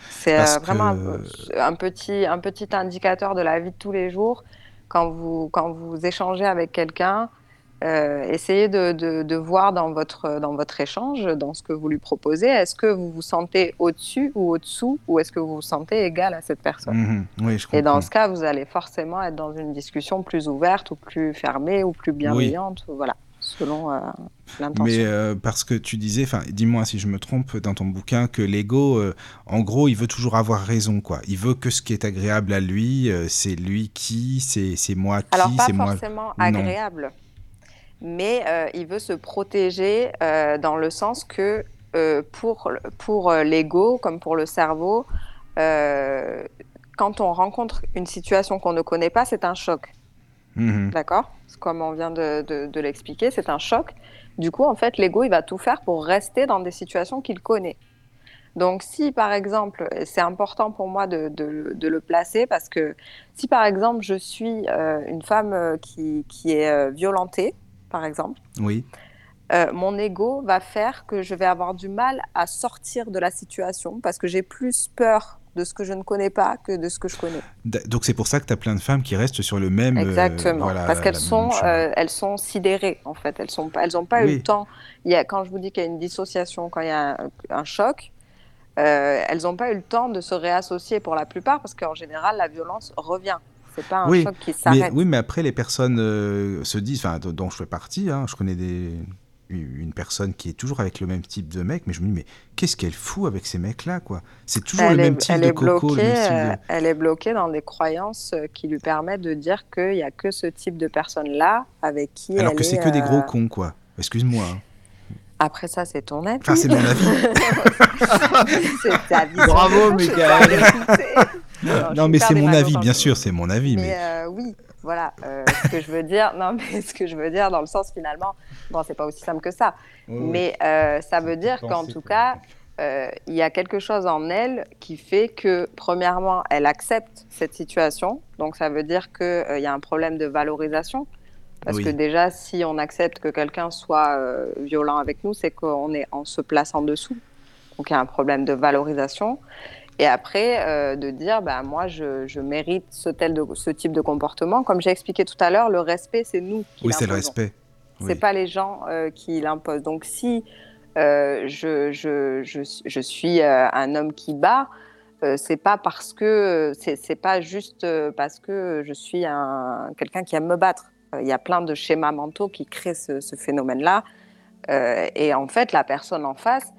C'est euh, vraiment que- un, un petit, un petit indicateur de la vie de tous les jours. Quand vous, quand vous échangez avec quelqu'un, euh, essayez de, de, de voir dans votre, dans votre échange, dans ce que vous lui proposez, est-ce que vous vous sentez au-dessus ou au-dessous ou est-ce que vous vous sentez égal à cette personne? Mhm. Oui, je. Et dans ce cas, vous allez forcément être dans une discussion plus ouverte ou plus fermée ou plus bienveillante, voilà, selon euh, l'intention. Mais euh, parce que tu disais, enfin, dis-moi si je me trompe dans ton bouquin, que l'ego, euh, en gros, il veut toujours avoir raison, quoi. Il veut que ce qui est agréable à lui, euh, c'est lui qui, c'est c'est moi qui, Alors, pas c'est moi. forcément Non. agréable, mais il veut se protéger dans le sens que pour, pour l'ego, comme pour le cerveau, quand on rencontre une situation qu'on ne connaît pas, c'est un choc. Mhm. D'accord Comme on vient de, de- de l'expliquer, c'est un choc. Du coup, en fait, l'ego, il va tout faire pour rester dans des situations qu'il connaît. Donc, si par exemple, c'est important pour moi de, de- de le placer parce que si par exemple je suis euh, une femme euh, qui, qui est euh, violentée, par exemple, Oui, euh, mon ego va faire que je vais avoir du mal à sortir de la situation parce que j'ai plus peur de ce que je ne connais pas que de ce que je connais. Donc c'est pour ça que tu as plein de femmes qui restent sur le même. euh, Exactement, voilà, parce qu'elles sont, euh, elles sont sidérées en fait. Elles sont, pas- elles n'ont pas eu le temps. Il y a, quand je vous dis qu'il y a une dissociation, quand il y a un, un choc, euh, elles n'ont pas eu le temps de se réassocier pour la plupart, parce qu'en général, la violence revient. C'est pas un Oui, choc qui Mais, s'arrête. oui, mais après, les personnes se disent, dont je fais partie, hein, je connais des, une personne qui est toujours avec le même type de mec, mais je me dis, mais qu'est-ce qu'elle fout avec ces mecs-là, quoi? C'est toujours Elle le est, même type elle de est coco, le bloquée, même style de- euh, elle est bloquée dans des croyances euh, qui lui permettent de dire qu'il n'y a que ce type de personne-là avec qui Alors elle que c'est est, que des gros euh, cons, quoi. Excuse-moi. hein. Après ça, c'est ton avis. Enfin, c'est mon avis. c'est ta vie. Bravo, Michael. non, mais c'est mon avis, bien sûr, c'est mon avis, Mais, mais. euh, oui, voilà. euh, ce que je veux dire, non, mais ce que je veux dire dans le sens finalement, bon, c'est pas aussi simple que ça. mais euh, ça veut dire qu'en tout cas, euh, il y a quelque chose en elle qui fait que, premièrement, elle accepte cette situation. Donc, ça veut dire qu'il y a un problème de valorisation. Parce Oui. que déjà, si on accepte que quelqu'un soit violent avec nous, c'est qu'on est, on se place en dessous. Donc, il y a un problème de valorisation. Et après, euh, de dire, bah, moi, je, je mérite ce, tel de, ce type de comportement. Comme j'ai expliqué tout à l'heure, le respect, c'est nous qui Oui, c'est le respect. C'est Oui. pas les gens euh, qui l'imposent. Donc si euh, je, je, je, je suis euh, un homme qui bat, c'est pas parce que c'est c'est pas juste parce que je suis un quelqu'un qui aime me battre. Il y a plein de schémas mentaux qui créent ce, ce phénomène-là. Et en fait, la personne en face,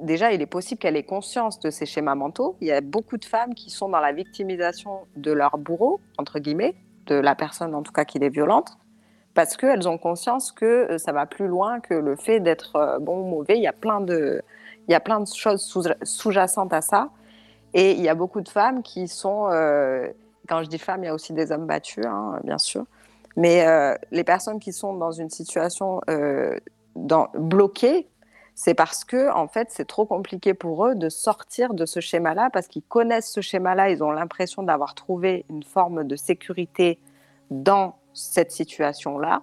déjà, il est possible qu'elle ait conscience de ces schémas mentaux. Il y a beaucoup de femmes qui sont dans la victimisation de leur bourreau, entre guillemets, de la personne en tout cas qui les violente parce qu'elles ont conscience que euh, ça va plus loin que le fait d'être euh, bon ou mauvais. Il y a plein de, il y a plein de choses sous- sous-jacentes à ça. Et il y a beaucoup de femmes qui sont, euh, quand je dis femmes, il y a aussi des hommes battus, hein, bien sûr. Mais les personnes qui sont dans une situation bloquée, c'est parce que en fait, c'est trop compliqué pour eux de sortir de ce schéma-là, parce qu'ils connaissent ce schéma-là, ils ont l'impression d'avoir trouvé une forme de sécurité dans cette situation-là.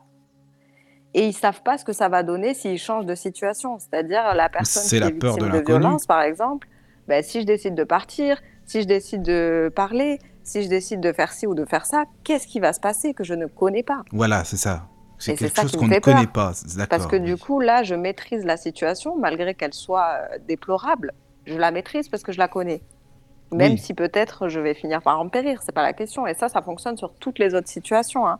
Et ils savent pas ce que ça va donner s'ils changent de situation. C'est-à-dire la personne C'est qui la est peur victime de, violence, par exemple, ben, si je décide de partir, si je décide de parler, si je décide de faire ci ou de faire ça, qu'est-ce qui va se passer que je ne connais pas? Voilà, c'est ça. C'est quelque ça chose qu'on ne connaît pas. Parce que du coup, là, je maîtrise la situation, malgré qu'elle soit euh, déplorable. Je la maîtrise parce que je la connais. Même Oui. si peut-être je vais finir par en périr, c'est pas la question. Et ça, ça fonctionne sur toutes les autres situations. Hein.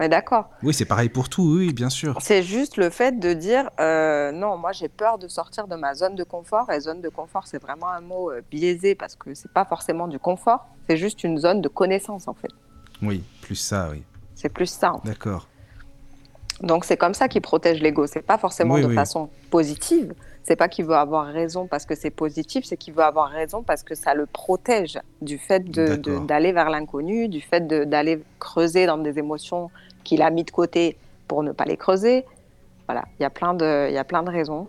On est d'accord. Oui, c'est pareil pour tout, oui, bien sûr. C'est juste le fait de dire euh, non, moi j'ai peur de sortir de ma zone de confort. Et zone de confort, c'est vraiment un mot euh, biaisé parce que c'est pas forcément du confort, c'est juste une zone de connaissance en fait. Oui, plus ça, oui. C'est plus ça. en fait. D'accord. Donc c'est comme ça qu'il protège l'ego. C'est pas forcément Oui, de oui. façon positive. C'est pas qu'il veut avoir raison parce que c'est positif, c'est qu'il veut avoir raison parce que ça le protège du fait d'aller vers l'inconnu, du fait d'aller creuser dans des émotions qu'il a mis de côté pour ne pas les creuser. Voilà, il y a plein de, il y a plein de raisons.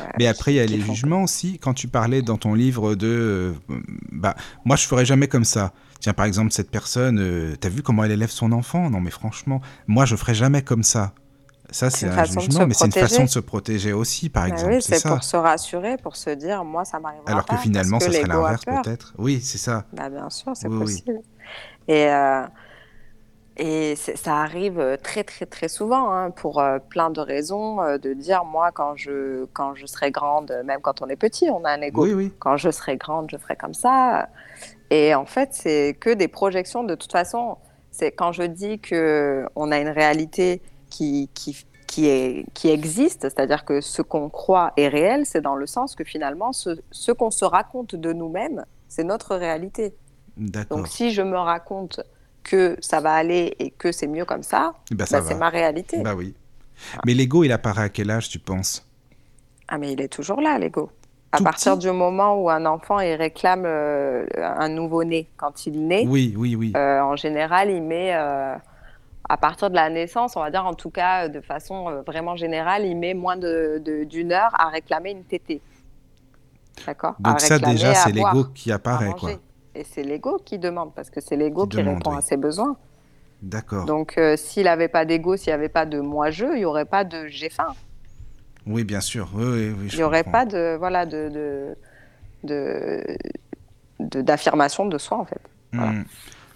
euh, Mais après, il y a les jugements aussi. Quand tu parlais dans ton livre de. euh, bah, moi, je ferais jamais comme ça. Tiens, par exemple, cette personne, euh, t'as vu comment elle élève son enfant? Non, mais franchement, moi, je ferais jamais comme ça. Ça, c'est un jugement, mais c'est une façon de se protéger aussi, par Bah exemple. oui, c'est pour se rassurer, pour se dire, moi, ça m'arrivera Alors pas. que finalement, ça serait l'inverse, peut-être. Oui, c'est ça. Bah, bien sûr, c'est Oui, oui. possible. Et, euh, et ça arrive euh, très, très, très souvent, hein, pour euh, plein de raisons, euh, de dire, moi, quand je, quand je serai grande, même quand on est petit, on a un ego. Oui, oui. Quand je serai grande, je ferai comme ça. Et en fait, c'est que des projections. De toute façon, c'est quand je dis que on a une réalité qui, qui, qui, est, qui existe, c'est-à-dire que ce qu'on croit est réel, c'est dans le sens que finalement, ce, ce qu'on se raconte de nous-mêmes, c'est notre réalité. Donc si je me raconte que ça va aller et que c'est mieux comme ça, Bah, ça bah, c'est va. ma réalité. Bah oui. Mais l'ego, il apparaît à quel âge, tu penses? Ah mais il est toujours là, l'ego. À Tout partir petit? du moment où un enfant il réclame euh, un nouveau-né quand il naît, Oui, oui, oui. euh, en général, il met, euh, à partir de la naissance, on va dire en tout cas de façon vraiment générale, il met moins de- de- d'une heure à réclamer une tétée. D'accord? À Donc ça, déjà, c'est l'ego qui apparaît, quoi. Et c'est l'ego qui demande, parce que c'est l'ego Qui qui, demande, répond oui. à ses besoins. D'accord. Donc euh, s'il n'avait pas d'ego, s'il n'y avait pas de moi-je, il n'y aurait pas de j'ai faim. Oui, bien sûr. Oui, oui, oui, je Il n'y aurait pas de voilà de de- de- de- d'affirmation de, soi en fait. Voilà. Hmm.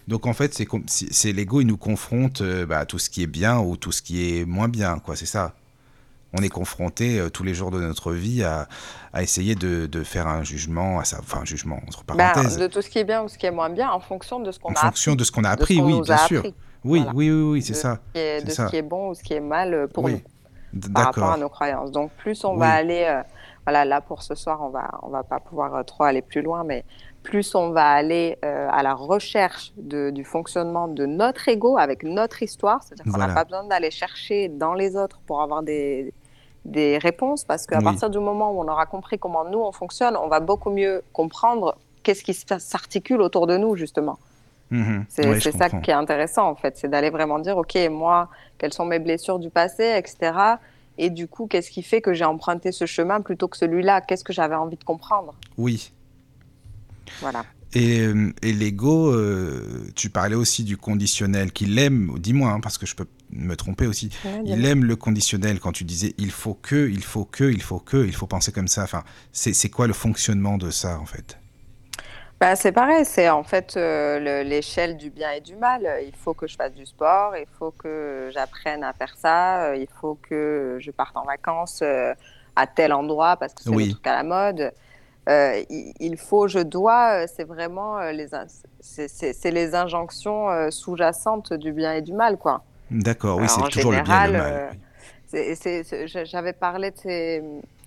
Donc en fait, c'est com- c'est c'est l'ego, il nous confronte euh, bah, à tout ce qui est bien ou tout ce qui est moins bien, quoi. C'est ça? On est confronté euh, tous les jours de notre vie à, à essayer de, de faire un jugement, à enfin un jugement entre Ben, parenthèses, de tout ce qui est bien ou ce qui est moins bien en fonction de ce qu'on en a fonction appris, de ce qu'on a appris, oui, bien sûr. appris, Oui, Voilà. oui, oui, oui, c'est ça. qui est- C'est de ça. ce qui est bon ou ce qui est mal euh, pour Oui. nous par rapport à nos croyances. Donc plus on Oui. va aller, euh, voilà, là pour ce soir, on va on va pas pouvoir euh, trop aller plus loin, mais plus on va aller euh, à la recherche de- du fonctionnement de notre ego avec notre histoire, c'est-à-dire qu'on n'a Voilà. pas besoin d'aller chercher dans les autres pour avoir des des réponses, parce qu'à Oui. partir du moment où on aura compris comment nous on fonctionne, on va beaucoup mieux comprendre qu'est-ce qui s'articule autour de nous justement. Mhm. C'est Ouais, ça qui est intéressant en fait, c'est d'aller vraiment dire, ok, moi, quelles sont mes blessures du passé, etc. Et du coup, qu'est-ce qui fait que j'ai emprunté ce chemin plutôt que celui-là? Qu'est-ce que j'avais envie de comprendre? Oui. Voilà. Et, euh, et l'ego, euh, tu parlais aussi du conditionnel, qu'il aime, dis-moi, hein, parce que je peux me tromper aussi, il aime le conditionnel quand tu disais il faut que, il faut que, il faut que, il faut penser comme ça. Enfin, c'est quoi le fonctionnement de ça en fait? Bah, c'est pareil, c'est en fait euh, le- l'échelle du bien et du mal. Il faut que je fasse du sport, il faut que j'apprenne à faire ça, euh, il faut que je parte en vacances euh, à tel endroit parce que c'est Oui. truc à la mode. Euh, il, faut, je dois, c'est vraiment les, c'est- les injonctions sous-jacentes du bien et du mal, quoi. D'accord, oui, Alors, c'est toujours le bien et le mal. euh, J'avais parlé de ces,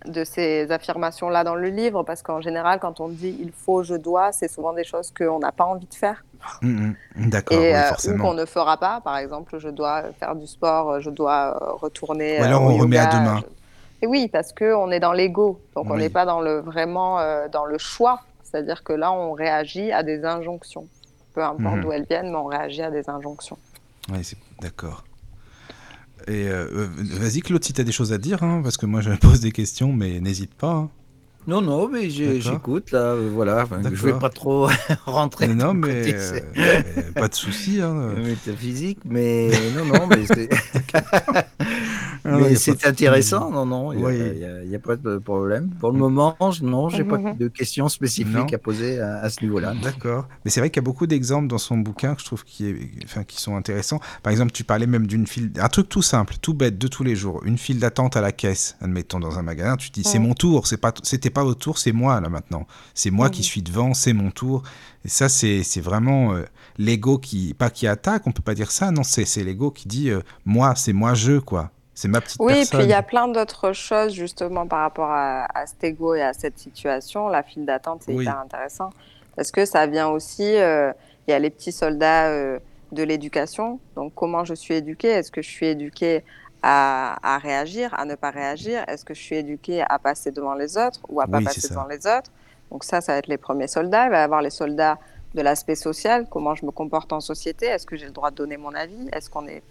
de ces affirmations-là dans le livre parce qu'en général, quand on dit il faut, je dois, c'est souvent des choses qu'on n'a pas envie de faire Mhm, D'accord, et oui, euh, ou forcément. qu'on ne fera pas. Par exemple, je dois faire du sport, je dois euh, retourner. Ou euh, alors au on remet à demain. je- Et oui, parce que on est dans l'ego, donc on n'est pas dans le vraiment euh, dans le choix. C'est-à-dire que là, on réagit à des injonctions, peu importe Mhm. d'où elles viennent, mais on réagit à des injonctions. Oui, d'accord. Et euh, euh, vas-y Claude, si tu as des choses à dire, hein, parce que moi je pose des questions, mais n'hésite pas. hein. Non, non, mais j'écoute, là, euh, voilà. Je vais D'accord. pas trop rentrer non, dans le mais euh, c'est- euh, pas de souci. Hein. métaphysique, mais non, non, mais c'est... Ah mais c'est intéressant, non, non, il n'y a, pas de problème. Pour le mm. moment, non, j'ai pas de questions spécifiques à poser à, ce niveau-là. D'accord. Mais c'est vrai qu'il y a beaucoup d'exemples dans son bouquin que je trouve qui, est, enfin, qui sont intéressants. Par exemple, tu parlais même d'une file, un truc tout simple, tout bête, de tous les jours, une file d'attente à la caisse, admettons dans un magasin. Tu dis, c'est mon tour, c'est pas, c'était pas votre tour, c'est moi là maintenant. C'est moi qui suis devant, c'est mon tour. Et ça, c'est vraiment euh, l'ego qui, pas qui attaque, on peut pas dire ça, non, c'est l'ego qui dit, euh, moi, c'est moi je, quoi. C'est ma petite oui, puis il y a plein d'autres choses justement par rapport à, cet ego et à cette situation. La file d'attente, c'est hyper intéressant parce que ça vient aussi. Euh, il y a les petits soldats euh, de l'éducation. Donc, comment je suis éduquée? Est-ce que je suis éduquée à, réagir, à ne pas réagir? Est-ce que je suis éduquée à passer devant les autres ou à pas passer devant les autres? Donc ça, ça va être les premiers soldats. Il va y avoir les soldats de l'aspect social. Comment je me comporte en société? Est-ce que j'ai le droit de donner mon avis? Est-ce qu'on est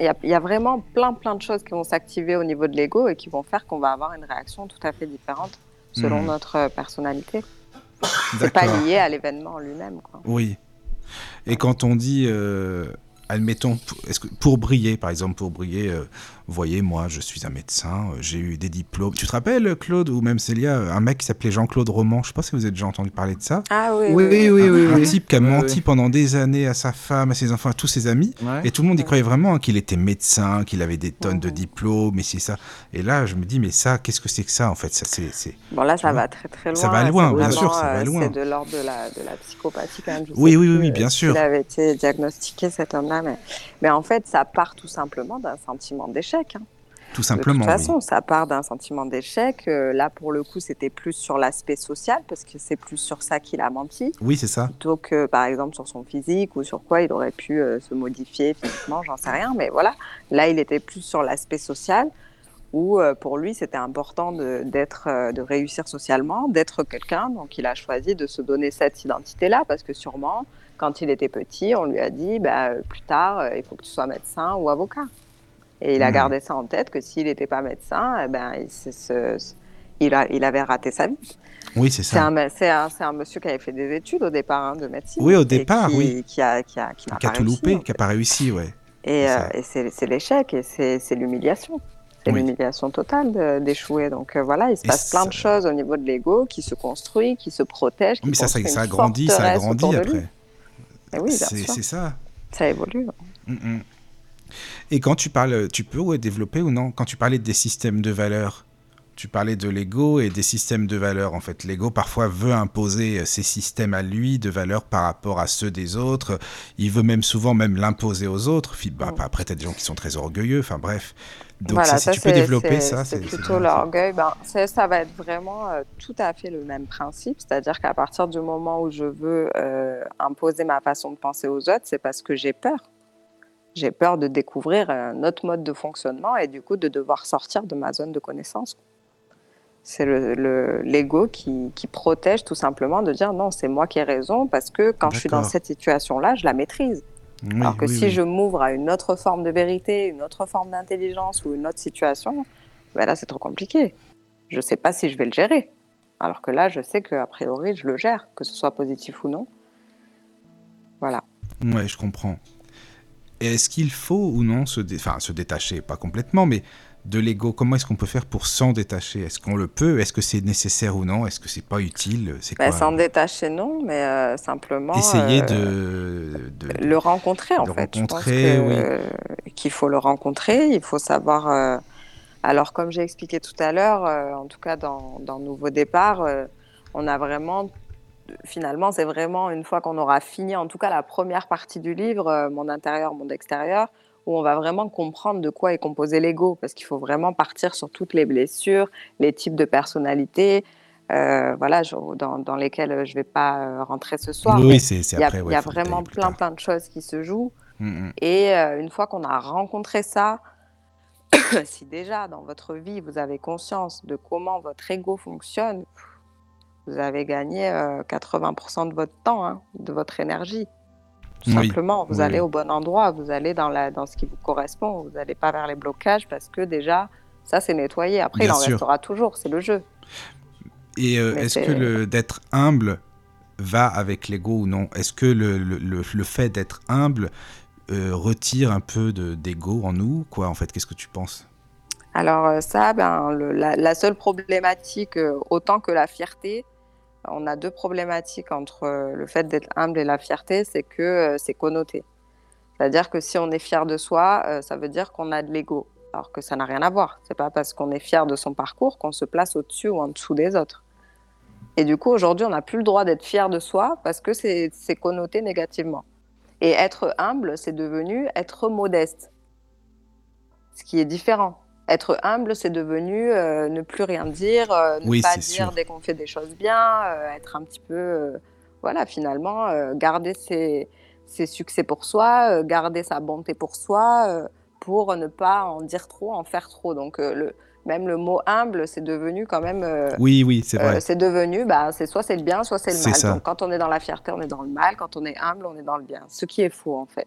il y, a vraiment plein, plein de choses qui vont s'activer au niveau de l'ego et qui vont faire qu'on va avoir une réaction tout à fait différente selon hmm. notre euh, personnalité. C'est pas lié à l'événement lui-même. Oui. Et quand on dit, euh, admettons, est-ce que pour briller, par exemple, pour briller, euh, voyez, moi, je suis un médecin, euh, j'ai eu des diplômes. Tu te rappelles, Claude, ou même Célia, un mec qui s'appelait Jean-Claude Roman, je sais pas si vous avez déjà entendu parler de ça. Ah oui, oui, oui. oui, un, type qui a menti pendant des années à sa femme, à ses enfants, à tous ses amis. Et tout le monde y croyait vraiment hein, qu'il était médecin, qu'il avait des tonnes de diplômes, et c'est ça. Et là, je me dis, mais ça, qu'est-ce que c'est que ça, en fait? Ça, c'est, Bon, là, ça va très, très loin. Ça va loin, bien sûr, ça va loin. C'est de l'ordre de la, de la psychopathie, quand même. oui, oui, oui, bien sûr. Il avait été diagnostiqué, cet homme-là. Mais... mais en fait, ça part tout simplement d'un sentiment d'échec. Hein. Tout simplement. De toute façon, ça part d'un sentiment d'échec. Euh, là, pour le coup, c'était plus sur l'aspect social, parce que c'est plus sur ça qu'il a menti. Oui, c'est ça. Plutôt que, par exemple, sur son physique ou sur quoi il aurait pu euh, se modifier physiquement, j'en sais rien. Mais voilà, là, il était plus sur l'aspect social, où euh, pour lui, c'était important de, d'être, de réussir socialement, d'être quelqu'un. Donc, il a choisi de se donner cette identité-là, parce que sûrement, quand il était petit, on lui a dit, bah, plus tard, il faut que tu sois médecin ou avocat. Et il a hmm. gardé ça en tête que s'il n'était pas médecin, eh ben, il, il, a, il, avait raté sa vie. Oui, c'est ça. C'est un, un, monsieur qui avait fait des études au départ hein, de médecine. Oui, au départ, oui. Qui a, qui a, qui, qui a tout loupé, qui n'a pas réussi, ouais. Et, euh, c'est l'échec et c'est l'humiliation. C'est l'humiliation totale d'échouer. Donc euh, voilà, il se passe plein de choses au niveau de l'ego qui se construit, qui se protège. mais ça, ça, ça grandit, ça grandit après. oui, c'est ça. Ça évolue. Mm, mm. Et quand tu parles, tu peux développer ou non? Quand tu parlais des systèmes de valeurs, tu parlais de l'ego et des systèmes de valeurs. En fait, l'ego parfois veut imposer ses systèmes à lui de valeurs par rapport à ceux des autres. Il veut même souvent même l'imposer aux autres. Bah, mm. Après, tu as des gens qui sont très orgueilleux. Enfin bref. Donc ça, si tu peux développer ça, c'est plutôt l'orgueil. Ben, ça va être vraiment euh, tout à fait le même principe. C'est-à-dire qu'à partir du moment où je veux euh, imposer ma façon de penser aux autres, c'est parce que j'ai peur j'ai peur de découvrir un autre mode de fonctionnement et du coup de devoir sortir de ma zone de connaissance. C'est l'ego le, qui, qui, protège tout simplement de dire non, c'est moi qui ai raison parce que quand je suis dans cette situation-là, je la maîtrise. Alors que si je m'ouvre à une autre forme de vérité, une autre forme d'intelligence ou une autre situation, ben là c'est trop compliqué. Je ne sais pas si je vais le gérer. Alors que là, je sais qu'a priori, je le gère, que ce soit positif ou non. Voilà. Ouais, je comprends est-ce qu'il faut ou non se, se détacher, pas complètement, mais de l'ego Comment est-ce qu'on peut faire pour s'en détacher? Est-ce qu'on le peut? Est-ce que c'est nécessaire ou non? Est-ce que c'est pas utile? C'est bah, S'en détacher, non, mais euh, simplement essayer euh, de, le rencontrer en fait. Rencontrer, oui. Qu'il faut le rencontrer, il faut savoir. Euh, alors, comme j'ai expliqué tout à l'heure, en tout cas dans, dans Nouveau Départ, on a vraiment finalement, c'est vraiment une fois qu'on aura fini, en tout cas la première partie du livre, euh, Mon intérieur, mon extérieur, où on va vraiment comprendre de quoi est composé l'ego, parce qu'il faut vraiment partir sur toutes les blessures, les types de personnalités, euh, voilà, dans, lesquelles je ne vais pas euh, rentrer ce soir. Oui, c'est après. Il y a, vraiment plein, plein de choses qui se jouent. Mm, mm. Et une fois qu'on a rencontré ça, si déjà dans votre vie vous avez conscience de comment votre ego fonctionne, vous avez gagné 80% euh, de votre temps, hein, de votre énergie. Tout simplement, vous allez au bon endroit, vous allez dans, la, dans ce qui vous correspond, vous n'allez pas vers les blocages parce que déjà, ça c'est nettoyé. Après, il en restera toujours, c'est le jeu. Et euh, est-ce que d'être humble va avec l'ego ou non? Est-ce que le, le, le, fait d'être humble euh, retire un peu d'ego en nous quoi En fait, qu'est-ce que tu penses? Alors ça, ben, la, seule problématique, autant que la fierté, on a deux problématiques entre le fait d'être humble et la fierté, c'est que c'est connoté. C'est-à-dire que si on est fier de soi, ça veut dire qu'on a de l'ego alors que ça n'a rien à voir. C'est pas parce qu'on est fier de son parcours qu'on se place au-dessus ou en dessous des autres. Et du coup, aujourd'hui, on n'a plus le droit d'être fier de soi parce que c'est connoté négativement. Et être humble, c'est devenu être modeste, ce qui est différent. Être humble, c'est devenu euh, ne plus rien dire, euh, ne pas dire dès qu'on fait des choses bien, euh, être un petit peu, voilà, finalement, garder ses, ses, succès pour soi, garder sa bonté pour soi, pour ne pas en dire trop, en faire trop. Donc, le, même le mot humble, c'est devenu quand même. Oui, oui, c'est vrai. C'est devenu, bah, c'est soit c'est le bien, soit c'est le mal. Donc quand on est dans la fierté, on est dans le mal. Quand on est humble, on est dans le bien. Ce qui est faux en fait.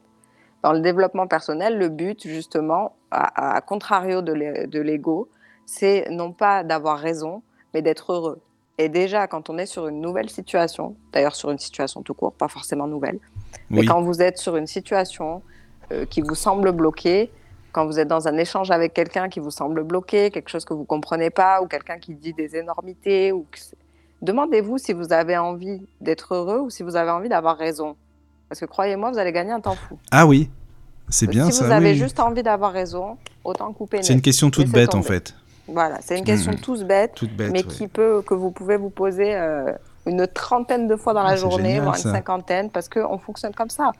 Dans le développement personnel, le but justement, à, contrario de l'ego, c'est non pas d'avoir raison, mais d'être heureux. Et déjà, quand on est sur une nouvelle situation, d'ailleurs sur une situation tout court, pas forcément nouvelle, mais quand vous êtes sur une situation euh, qui vous semble bloquée, quand vous êtes dans un échange avec quelqu'un qui vous semble bloqué, quelque chose que vous comprenez pas, ou quelqu'un qui dit des énormités, ou demandez-vous si vous avez envie d'être heureux ou si vous avez envie d'avoir raison. Parce que croyez-moi, vous allez gagner un temps fou. Ah oui, c'est bien ça. Si vous avez juste envie d'avoir raison, autant couper. C'est une question toute bête en fait. Voilà, c'est une question mmh. toute bête, mais qui peut que vous pouvez vous poser euh, une trentaine de fois dans la ah, journée, voire une cinquantaine, parce qu'on fonctionne comme ça.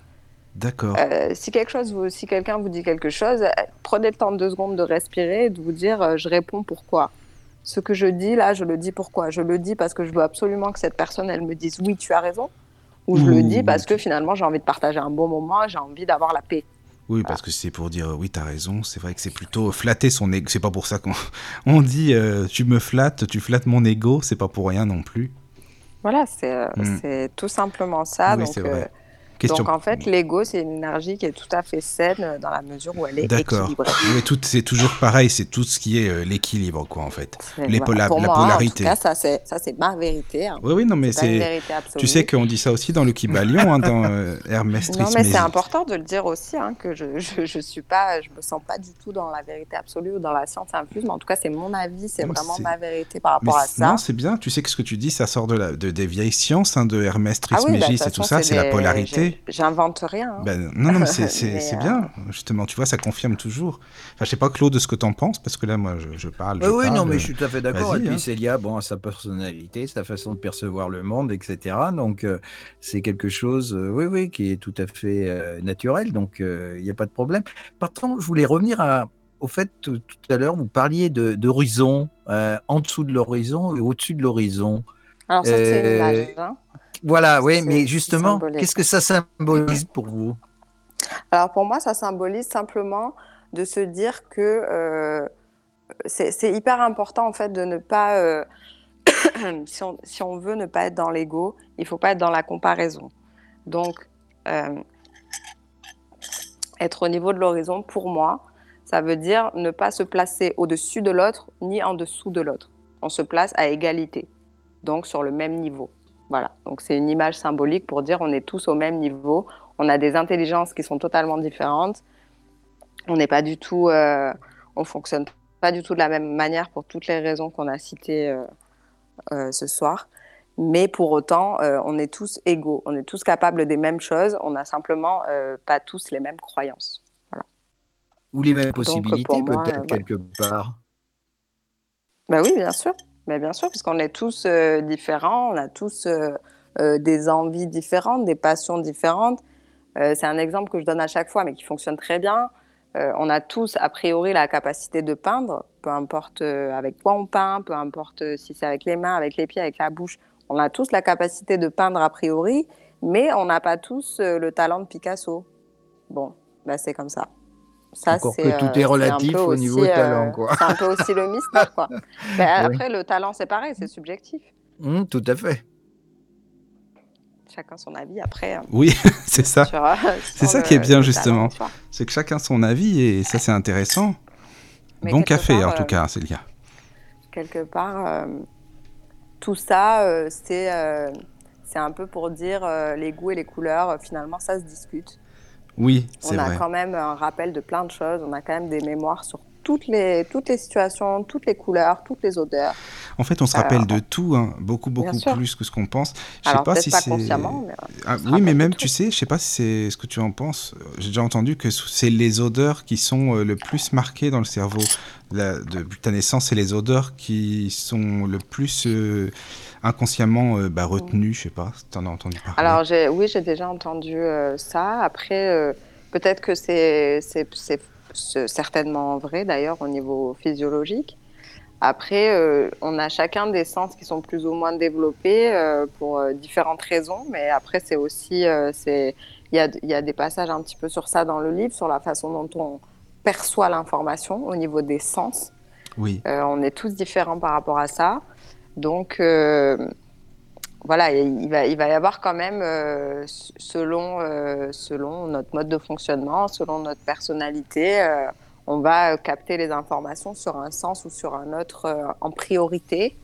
D'accord. Euh, si quelque chose, si quelqu'un vous dit quelque chose, euh, prenez le temps de deux secondes de respirer et de vous dire euh, je réponds pourquoi. Ce que je dis là, je le dis pourquoi. Je le dis parce que je veux absolument que cette personne elle me dise oui, tu as raison, ou je le dis parce que finalement j'ai envie de partager un bon moment, j'ai envie d'avoir la paix. Oui, parce que c'est pour dire oui, tu as raison. C'est vrai que c'est plutôt flatter son ego. C'est pas pour ça qu'on on dit tu me flattes, tu flattes mon ego. C'est pas pour rien non plus. Voilà, c'est hmm. tout simplement ça. Oui, c'est vrai. Donc en fait, l'ego, c'est une énergie qui est tout à fait saine dans la mesure où elle est équilibrée. D'accord. tout, c'est toujours pareil, c'est tout ce qui est euh, l'équilibre, quoi, en fait. Les la polarité. En tout cas, ça, c'est, ma vérité. Hein. Oui, oui, non, mais c'est. Tu sais qu'on dit ça aussi dans le Kybalion, hein, dans euh, Hermès Non, mais c'est important de le dire aussi, hein, que je, je, je, suis pas, je me sens pas du tout dans la vérité absolue ou dans la science infuse, mais en tout cas, c'est mon avis, c'est vraiment ma vérité par rapport à ça. Non, c'est bien. Tu sais que ce que tu dis, ça sort de, la, de des vieilles sciences, hein, de Hermès ah Trismégis et tout ça, c'est la polarité. J'invente rien. Hein. Ben, non, non, c'est euh, bien, justement. Tu vois, ça confirme toujours. Enfin, je sais pas, Claude, de ce que tu en penses, parce que là, moi, je, parle. oui, non, mais je suis tout à fait d'accord. Et puis, hein. Célia, bon, a sa personnalité, sa façon de percevoir le monde, etc. Donc, euh, c'est quelque chose, euh, oui, oui, qui est tout à fait naturel. Donc, il n'y a pas de problème. Par contre, je voulais revenir à, au fait, tout, à l'heure, vous parliez d'horizon, en dessous de l'horizon et au-dessus de l'horizon. Alors, ça, c'est une image, hein voilà, oui, mais justement, qu'est-ce que ça symbolise pour vous? Alors pour moi, ça symbolise simplement de se dire que euh, c'est hyper important en fait de ne pas, euh, si, on, si, on, veut ne pas être dans l'ego, il faut pas être dans la comparaison. Donc, euh, être au niveau de l'horizon, pour moi, ça veut dire ne pas se placer au-dessus de l'autre ni en dessous de l'autre. On se place à égalité, donc sur le même niveau. Voilà, donc c'est une image symbolique pour dire on est tous au même niveau, on a des intelligences qui sont totalement différentes, on n'est pas du tout, euh, on fonctionne pas du tout de la même manière pour toutes les raisons qu'on a citées euh, euh, ce soir. Mais pour autant, on est tous égaux, on est tous capables des mêmes choses, on n'a simplement pas tous les mêmes croyances. Ou les mêmes possibilités peut-être quelque part. Bah oui, bien sûr. Mais bien sûr, puisqu'on est tous euh, différents, on a tous euh, euh, des envies différentes, des passions différentes. c'est un exemple que je donne à chaque fois, mais qui fonctionne très bien. on a tous, a priori, la capacité de peindre, peu importe avec quoi on peint, peu importe si c'est avec les mains, avec les pieds, avec la bouche. On a tous la capacité de peindre a priori, mais on n'a pas tous le talent de Picasso. Bon, bah c'est comme ça. Ça, Encore que tout est euh, relatif au niveau talent, euh, quoi. C'est un peu aussi le mystère, quoi. Mais après, le talent, c'est pareil, c'est subjectif. Mmh, tout à fait. Chacun son avis, après. Hein. Oui, c'est ça. C'est ça qui est bien, justement. C'est que chacun son avis, et ça, c'est intéressant. bon café, en tout euh, cas, Célia. Quelque part, tout ça, c'est c'est un peu pour dire les goûts et les couleurs, finalement, ça se discute. Oui, c'est vrai. On a quand même un rappel de plein de choses, on a quand même des mémoires sur toutes les, toutes les situations, toutes les couleurs, toutes les odeurs. En fait, on se rappelle de tout, hein, beaucoup, beaucoup plus que ce qu'on pense. Je sais pas si c'est. mais ah, oui, mais même, tu sais, je sais pas si c'est ce que tu en penses. J'ai déjà entendu que c'est les odeurs qui sont euh, le plus marquées dans le cerveau. La, depuis ta naissance, c'est les odeurs qui sont le plus euh, inconsciemment euh, bah, retenues. Je sais pas tu en as entendu parler? Alors, oui, j'ai déjà entendu ça. Après, peut-être que c'est certainement vrai d'ailleurs au niveau physiologique. Après, euh, on a chacun des sens qui sont plus ou moins développés euh, pour euh, différentes raisons, mais après, c'est aussi, il y a, y a, des passages un petit peu sur ça dans le livre, sur la façon dont on perçoit l'information au niveau des sens. Oui. on est tous différents par rapport à ça. Donc, voilà, il va, il va y avoir quand même, selon, selon notre mode de fonctionnement, selon notre personnalité, on va capter les informations sur un sens ou sur un autre euh, en priorité.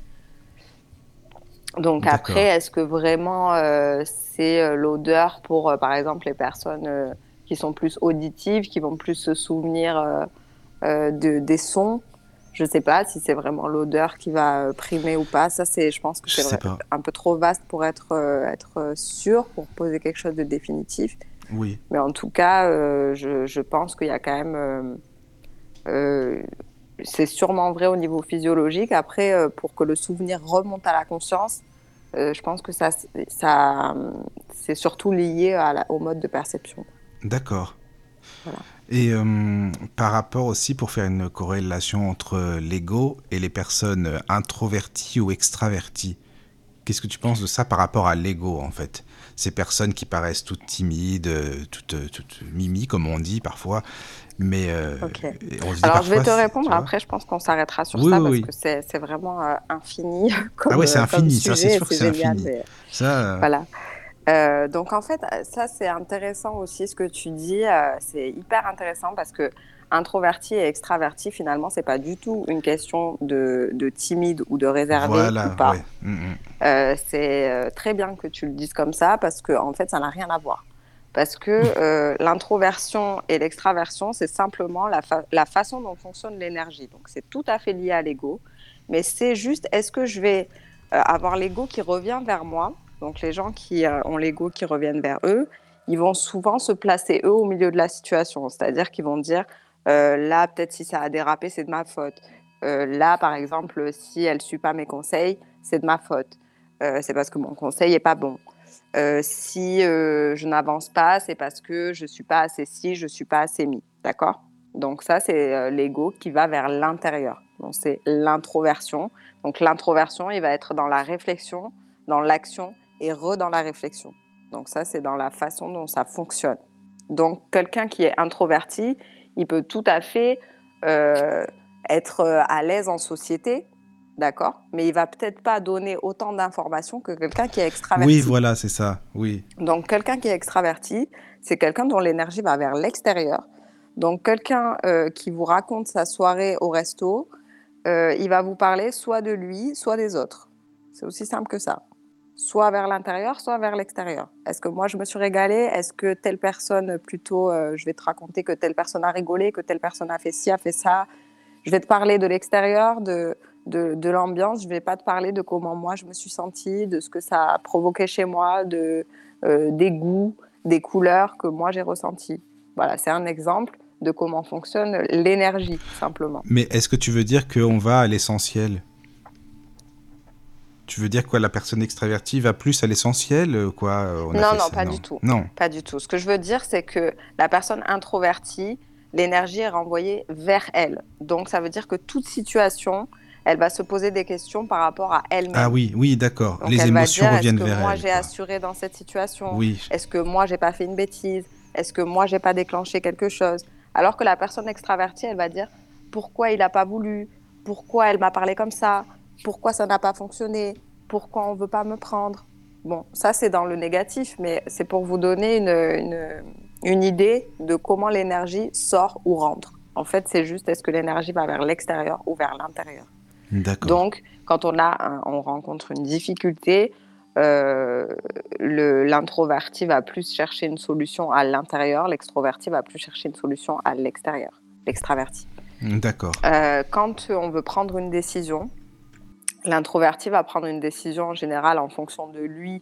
Donc après, est-ce que vraiment euh, c'est euh, l'odeur pour, par exemple, les personnes qui sont plus auditives, qui vont plus se souvenir de, des sons? Je ne sais pas si c'est vraiment l'odeur qui va primer ou pas. Ça, c'est, je pense que c'est un peu trop vaste pour être, être sûr, pour poser quelque chose de définitif. Oui. Mais en tout cas, je, je, pense qu'il y a quand même euh, c'est sûrement vrai au niveau physiologique. Après, euh, pour que le souvenir remonte à la conscience, euh, je pense que ça, ça c'est surtout lié à au mode de perception. D'accord. Et par rapport aussi, pour faire une corrélation entre l'ego et les personnes introverties ou extraverties, qu'est-ce que tu penses de ça par rapport à l'ego en fait? Ces personnes qui paraissent toutes timides, toutes, toutes mimi comme on dit parfois, mais euh, Alors je vais te répondre. Après, je pense qu'on s'arrêtera sur ça parce que c'est vraiment euh, infini. Comme, ah oui, c'est euh, infini. ça, c'est sûr que c'est infini. Ça, Voilà. Donc en fait, ça c'est intéressant aussi ce que tu dis. c'est hyper intéressant parce que introverti et extraverti, finalement, c'est pas du tout une question de, de timide ou de réservé ou pas. Mm, mm. c'est très bien que tu le dises comme ça parce que en fait, ça n'a rien à voir parce que euh, l'introversion et l'extraversion, c'est simplement la, la, façon dont fonctionne l'énergie. Donc c'est tout à fait lié à l'ego, mais c'est juste, est-ce que je vais euh, avoir l'ego qui revient vers moi Donc les gens qui euh, ont l'ego qui reviennent vers eux, ils vont souvent se placer eux au milieu de la situation, c'est-à-dire qu'ils vont dire, là peut-être si ça a dérapé, c'est de ma faute. là par exemple, si elle ne suit pas mes conseils, c'est de ma faute. c'est parce que mon conseil n'est pas bon. Euh, si euh, je n'avance pas, c'est parce que je ne suis pas assez si, je ne suis pas assez mis. D'accord? Donc ça, c'est euh, l'ego qui va vers l'intérieur. Donc c'est l'introversion. Donc l'introversion, il va être dans la réflexion, dans l'action et re dans la réflexion. Donc ça, c'est dans la façon dont ça fonctionne. Donc quelqu'un qui est introverti, il peut tout à fait être à l'aise en société, d'accord? Mais il va peut-être pas donner autant d'informations que quelqu'un qui est extraverti. Oui, voilà, c'est ça, oui. Donc quelqu'un qui est extraverti, c'est quelqu'un dont l'énergie va vers l'extérieur. Donc quelqu'un euh, qui vous raconte sa soirée au resto, euh, il va vous parler soit de lui, soit des autres. C'est aussi simple que ça. Soit vers l'intérieur, soit vers l'extérieur. Est-ce que moi je me suis régalée? Est-ce que telle personne, plutôt, euh, je vais te raconter que telle personne a rigolé, que telle personne a fait ci, a fait ça? Je vais te parler de l'extérieur, de, de, l'ambiance. Je ne vais pas te parler de comment moi je me suis sentie, de ce que ça a provoqué chez moi, de, euh, des goûts, des couleurs que moi j'ai ressenties. Voilà, c'est un exemple de comment fonctionne l'énergie, simplement. Mais est-ce que tu veux dire qu'on va à l'essentiel? Tu veux dire quoi La personne extravertie va plus à l'essentiel euh, quoi Non, non, pas du tout. Non. Pas du tout. Ce que je veux dire, c'est que la personne introvertie, l'énergie est renvoyée vers elle. Donc, ça veut dire que toute situation, elle va se poser des questions par rapport à elle-même. Ah oui, oui, d'accord. Les émotions reviennent vers elle. Est-ce que moi j'ai assuré dans cette situation? Oui. Est-ce que moi j'ai pas fait une bêtise? Est-ce que moi j'ai pas déclenché quelque chose? Alors que la personne extravertie, elle va dire pourquoi il n'a pas voulu? Pourquoi elle m'a parlé comme ça? Pourquoi ça n'a pas fonctionné Pourquoi on veut pas me prendre Bon, ça c'est dans le négatif, mais c'est pour vous donner une, une, une idée de comment l'énergie sort ou rentre. En fait, c'est juste est-ce que l'énergie va vers l'extérieur ou vers l'intérieur? Donc, quand on, a on rencontre une difficulté, euh, l'introverti va plus chercher une solution à l'intérieur, l'extroverti va plus chercher une solution à l'extérieur, l'extraverti. D'accord. Euh, quand on veut prendre une décision, l'introverti va prendre une décision en général en fonction de lui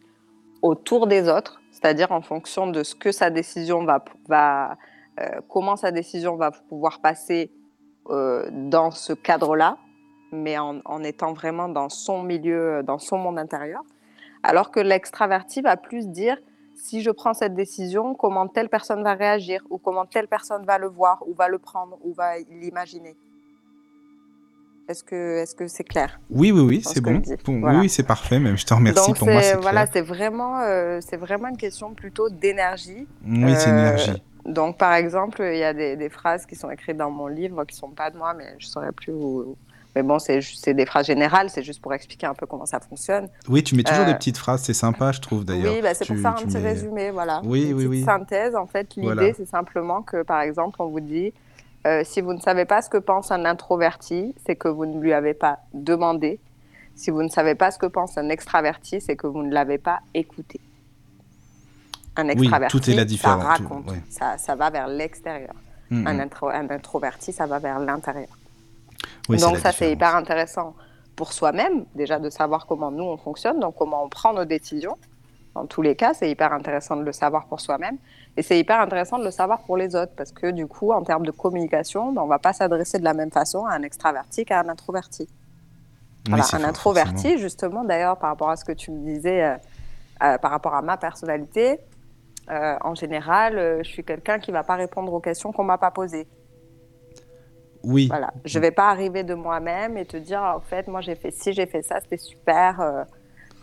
autour des autres, c'est-à-dire en fonction de ce que sa décision va, euh, comment sa décision va pouvoir passer euh, dans ce cadre-là, mais en, en, étant vraiment dans son milieu, dans son monde intérieur. Alors que l'extraverti va plus dire si je prends cette décision, comment telle personne va réagir, ou comment telle personne va le voir, ou va le prendre, ou va l'imaginer. Est-ce que est-ce que c'est clair? Oui, oui, oui, c'est bon. bon voilà. Oui, c'est parfait. Même, je te remercie. Donc pour moi, c'est voilà, c'est vraiment euh, c'est vraiment une question plutôt d'énergie. Oui, c'est une énergie. Euh, donc, par exemple, il y a des, des, phrases qui sont écrites dans mon livre qui sont pas de moi, mais je saurais plus où, mais bon, c'est des phrases générales, c'est juste pour expliquer un peu comment ça fonctionne. Oui, tu mets toujours euh... des petites phrases, c'est sympa, je trouve d'ailleurs. Oui, bah, c'est pour faire un petit mets... résumé, voilà. Oui, Une oui, oui. synthèse, en fait, l'idée, Voilà. c'est simplement que, par exemple, on vous dit, euh, si vous ne savez pas ce que pense un introverti, c'est que vous ne lui avez pas demandé. Si vous ne savez pas ce que pense un extraverti, c'est que vous ne l'avez pas écouté. Un Oui, extraverti, tout est la ça différence. tout- raconte, ouais. ça, ça va vers l'extérieur. Mm, Un, mm. intro- un introverti, ça va vers l'intérieur. Oui, Donc ça, c'est hyper intéressant pour soi-même, déjà de savoir comment nous, on fonctionne, donc comment on prend nos décisions. Dans tous les cas, c'est hyper intéressant de le savoir pour soi-même. Et c'est hyper intéressant de le savoir pour les autres, parce que du coup, en termes de communication, ben, on ne va pas s'adresser de la même façon à un extraverti qu'à un introverti. Voilà, un introverti, forcément. justement, d'ailleurs, par rapport à ce que tu me disais, euh, euh, par rapport à ma personnalité, euh, en général, je suis quelqu'un qui ne va pas répondre aux questions qu'on ne m'a pas posées. Oui, Voilà, je vais pas arriver de moi-même et te dire en fait moi j'ai fait ci, j'ai fait ça, c'était super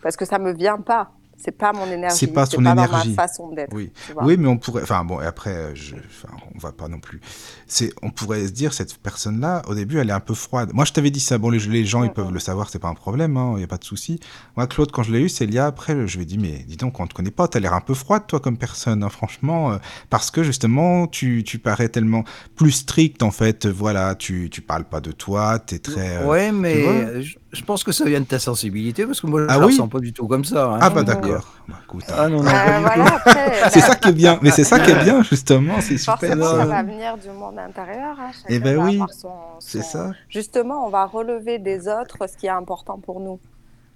parce que ça me vient pas. C'est pas mon énergie, C'est pas ton dans énergie. ma façon d'être. oui. Oui, mais on pourrait. Enfin bon, et après, je... enfin, on va pas non plus. C'est, on pourrait se dire cette personne-là, au début, elle est un peu froide. Moi, je t'avais dit ça. Bon, les, les gens, ils peuvent le savoir, c'est pas un problème. Il y a pas de souci. Moi, Claude, quand je l'ai eu, c'est lié après. Je lui ai dit, mais dis donc, on te connaît pas. T'as l'air un peu froide, toi, comme personne. hein, franchement, euh, parce que justement, tu, tu parais tellement plus strict en fait. Voilà, tu, tu parles pas de toi. T'es très. euh, ouais, mais vois je, je pense que ça vient de ta sensibilité, parce que moi, je Ah ne oui ressens pas du tout comme ça. hein. Ah bah d'accord. Bah, écoute, hein. Ah non, non, Euh, pas du voilà, tout. après, C'est ça qui est bien. Mais c'est ça qui est bien justement. C'est super. forcément ça. va venir du monde intérieur. hein, chacun Eh ben oui, son- C'est ça. Justement, on va relever des autres ce qui est important pour nous.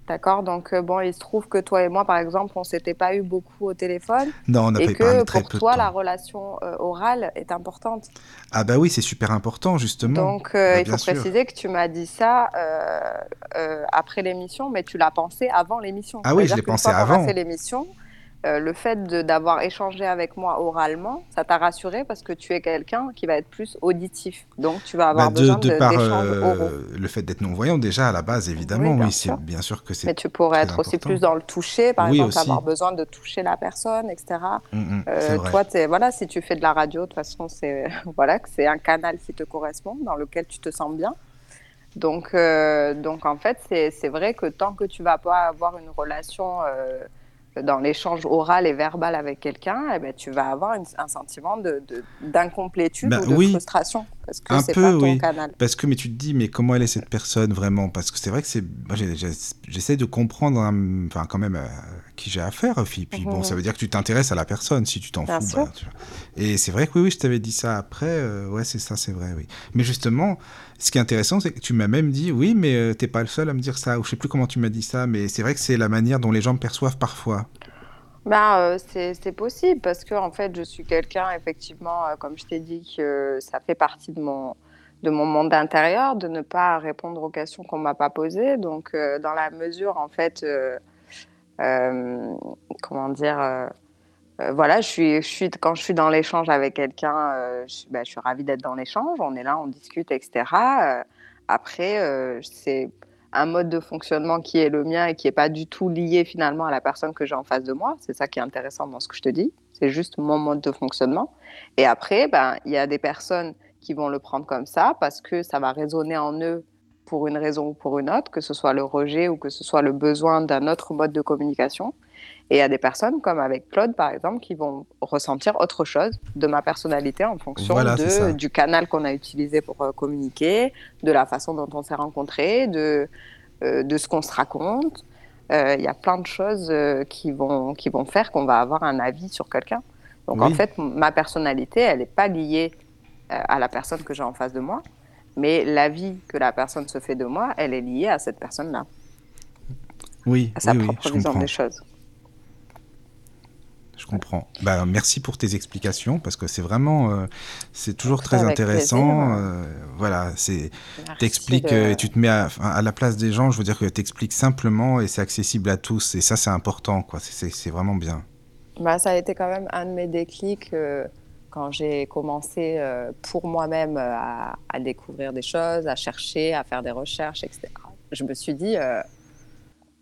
D'accord Donc, euh, bon, il se trouve que toi et moi, par exemple, on s'était pas eu beaucoup au téléphone Non, on n'a pas que parlé très pour peu de toi, temps. la relation euh, orale est importante. Ah bah oui, c'est super important justement. Donc, euh, Bah, il faut sûr. préciser que tu m'as dit ça euh, après l'émission, mais tu l'as pensé avant l'émission. Ah oui, je l'ai pensé a avant. fait l'émission, euh, le fait d'avoir échangé avec moi oralement, ça t'a rassuré parce que tu es quelqu'un qui va être plus auditif. Donc, tu vas avoir Bah, de, besoin de de- par euh, le fait d'être non-voyant déjà à la base évidemment, Oui, bien sûr. bien sûr que c'est Mais tu pourrais être aussi plus dans le toucher, par Oui, exemple, aussi. avoir besoin de toucher la personne, etc. Mm, mm, Euh, vrai. toi, voilà, si tu fais de la radio, de toute façon, c'est voilà, un canal qui te correspond, dans lequel tu te sens bien. Donc, donc en fait, c'est c'est vrai que tant que tu vas pas avoir une relation dans l'échange oral et verbal avec quelqu'un, eh ben, tu vas avoir une- un sentiment de- de- d'incomplétude Bah ou de oui. frustration, parce que Un c'est peu, pas ton oui. canal. Parce que mais tu te dis mais comment elle est cette personne vraiment? Parce que c'est vrai que c'est moi j'essaie de comprendre hein, enfin quand même euh, qui j'ai affaire puis puis bon Mhm. ça veut dire que tu t'intéresses à la personne si tu t'en fous bah, tu et c'est vrai que oui oui je t'avais dit ça après euh, ouais c'est ça c'est vrai oui mais justement ce qui est intéressant c'est que tu m'as même dit oui mais euh, t'es pas le seul à me dire ça ou je sais plus comment tu m'as dit ça mais c'est vrai que c'est la manière dont les gens me perçoivent parfois Ben, c'est possible parce que en fait, je suis quelqu'un, effectivement, euh, comme je t'ai dit, que ça fait partie de mon, de mon monde intérieur, de ne pas répondre aux questions qu'on m'a pas posées. Donc, euh, dans la mesure, en fait, comment dire, voilà, je suis, quand je suis dans l'échange avec quelqu'un, euh, je, suis ravie d'être dans l'échange. On est là, on discute, etc. Après, c'est un mode de fonctionnement qui est le mien et qui n'est pas du tout lié finalement à la personne que j'ai en face de moi. C'est ça qui est intéressant dans ce que je te dis. C'est juste mon mode de fonctionnement. Et après, ben, il y a des personnes qui vont le prendre comme ça parce que ça va résonner en eux pour une raison ou pour une autre, que ce soit le rejet ou que ce soit le besoin d'un autre mode de communication. Et il y a des personnes, comme avec Claude par exemple, qui vont ressentir autre chose de ma personnalité en fonction Voilà, de, du canal qu'on a utilisé pour euh, communiquer, de la façon dont on s'est rencontrés, de, euh, de ce qu'on se raconte. Euh, Il y a plein de choses qui, vont, qui vont faire qu'on va avoir un avis sur quelqu'un. Donc en Oui. fait, ma personnalité, elle n'est pas liée à la personne que j'ai en face de moi. Mais la vie que la personne se fait de moi, elle est liée à cette personne-là, Oui, à sa oui, oui, propre je vision comprends. des choses. Je comprends. Bah, merci pour tes explications parce que c'est vraiment, euh, c'est toujours très intéressant. euh, voilà, c'est, t'expliques de- euh, et tu te mets à, la place des gens. Je veux dire que t'expliques simplement et c'est accessible à tous. Et ça, c'est important, quoi. C'est, vraiment bien. Bah, ça a été quand même un de mes déclics euh, quand j'ai commencé pour moi-même à, à découvrir des choses, à chercher, à faire des recherches, etc. Je me suis dit,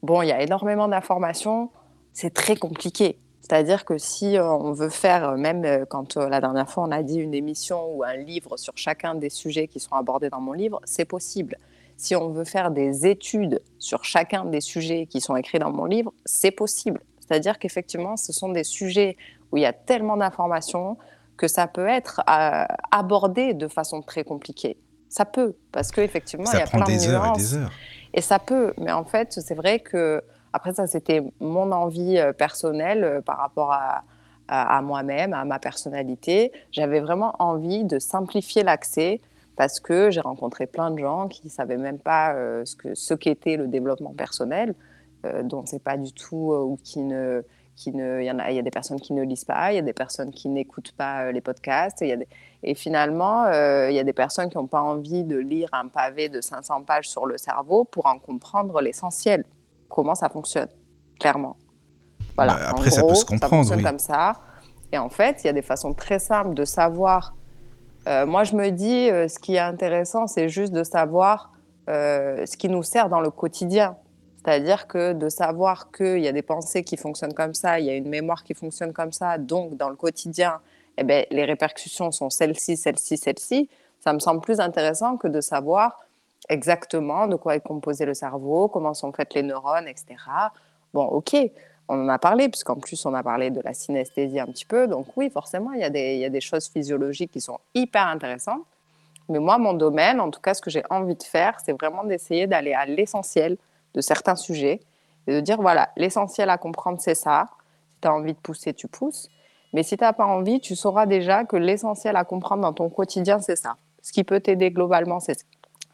bon, il y a énormément d'informations, c'est très compliqué. C'est-à-dire que si euh, on veut faire, euh, même euh, quand la dernière fois on a dit une émission ou un livre sur chacun des sujets qui sont abordés dans mon livre, c'est possible. Si on veut faire des études sur chacun des sujets qui sont écrits dans mon livre, c'est possible. C'est-à-dire qu'effectivement, ce sont des sujets où il y a tellement d'informations que ça peut être euh, abordé de façon très compliquée. Ça peut, parce qu'effectivement, il Ça y a prend plein de des heures et des heures. Et ça peut, mais en fait, c'est vrai que après ça, c'était mon envie euh, personnelle euh, par rapport à, à, moi-même, à ma personnalité. J'avais vraiment envie de simplifier l'accès parce que j'ai rencontré plein de gens qui savaient même pas euh, ce que ce qu'était le développement personnel, euh, dont c'est pas du tout ou qui ne qui ne, il y a, des personnes qui ne lisent pas, il y a des personnes qui n'écoutent pas les podcasts, et finalement, il y a des personnes qui n'ont pas envie de lire un pavé de 500 pages sur le cerveau pour en comprendre l'essentiel, comment ça fonctionne, clairement. Voilà. Bah, En après, ça peut gros, se comprendre, fonctionne oui. comme ça. Et en fait, il y a des façons très simples de savoir. Euh, moi, je me dis, euh, ce qui est intéressant, c'est juste de savoir euh, ce qui nous sert dans le quotidien. C'est-à-dire que de savoir qu'il y a des pensées qui fonctionnent comme ça, il y a une mémoire qui fonctionne comme ça, donc dans le quotidien, eh ben, les répercussions sont celles-ci, celles-ci, celles-ci, ça me semble plus intéressant que de savoir exactement de quoi est composé le cerveau, comment sont faites les neurones, etc. Bon, ok, on en a parlé, puisqu'en plus on a parlé de la synesthésie un petit peu, donc oui, forcément, il y, a des, choses physiologiques qui sont hyper intéressantes. Mais moi, mon domaine, en tout cas, ce que j'ai envie de faire, c'est vraiment d'essayer d'aller à l'essentiel de certains sujets et de dire voilà, l'essentiel à comprendre, c'est ça. Si tu as envie de pousser, tu pousses. Mais si tu n'as pas envie, tu sauras déjà que l'essentiel à comprendre dans ton quotidien, c'est ça. Ce qui peut t'aider globalement, c'est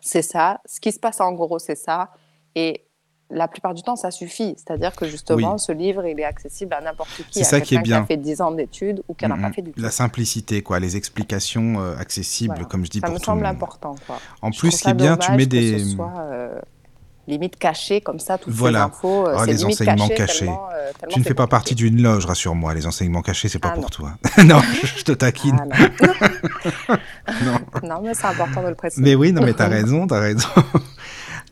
c'est ça. Ce qui se passe en gros, c'est ça. Et la plupart du temps, ça suffit. C'est-à-dire que justement, Oui. ce livre, il est accessible à n'importe qui. C'est ça qui est bien. a fait 10 ans d'études ou qui n'en a Mm, pas fait du tout. La simplicité, quoi, les explications euh, accessibles, Voilà. comme je dis Ça pour me tout le semble monde. important. Quoi. En Je plus, trouve ce qui est ça bien, tu mets que des. ce soit euh, limite caché comme ça, toutes Voilà. ces infos. euh, Ah, les enseignements caché cachés. tellement, euh, tellement Tu ne fais pas compliqué. partie d'une loge, rassure-moi. Les enseignements cachés, c'est pas Ah, pour non. toi. non, je, te taquine. Ah, non. Non. non, mais c'est important de le préciser. Mais oui, non, mais t'as raison, t'as raison.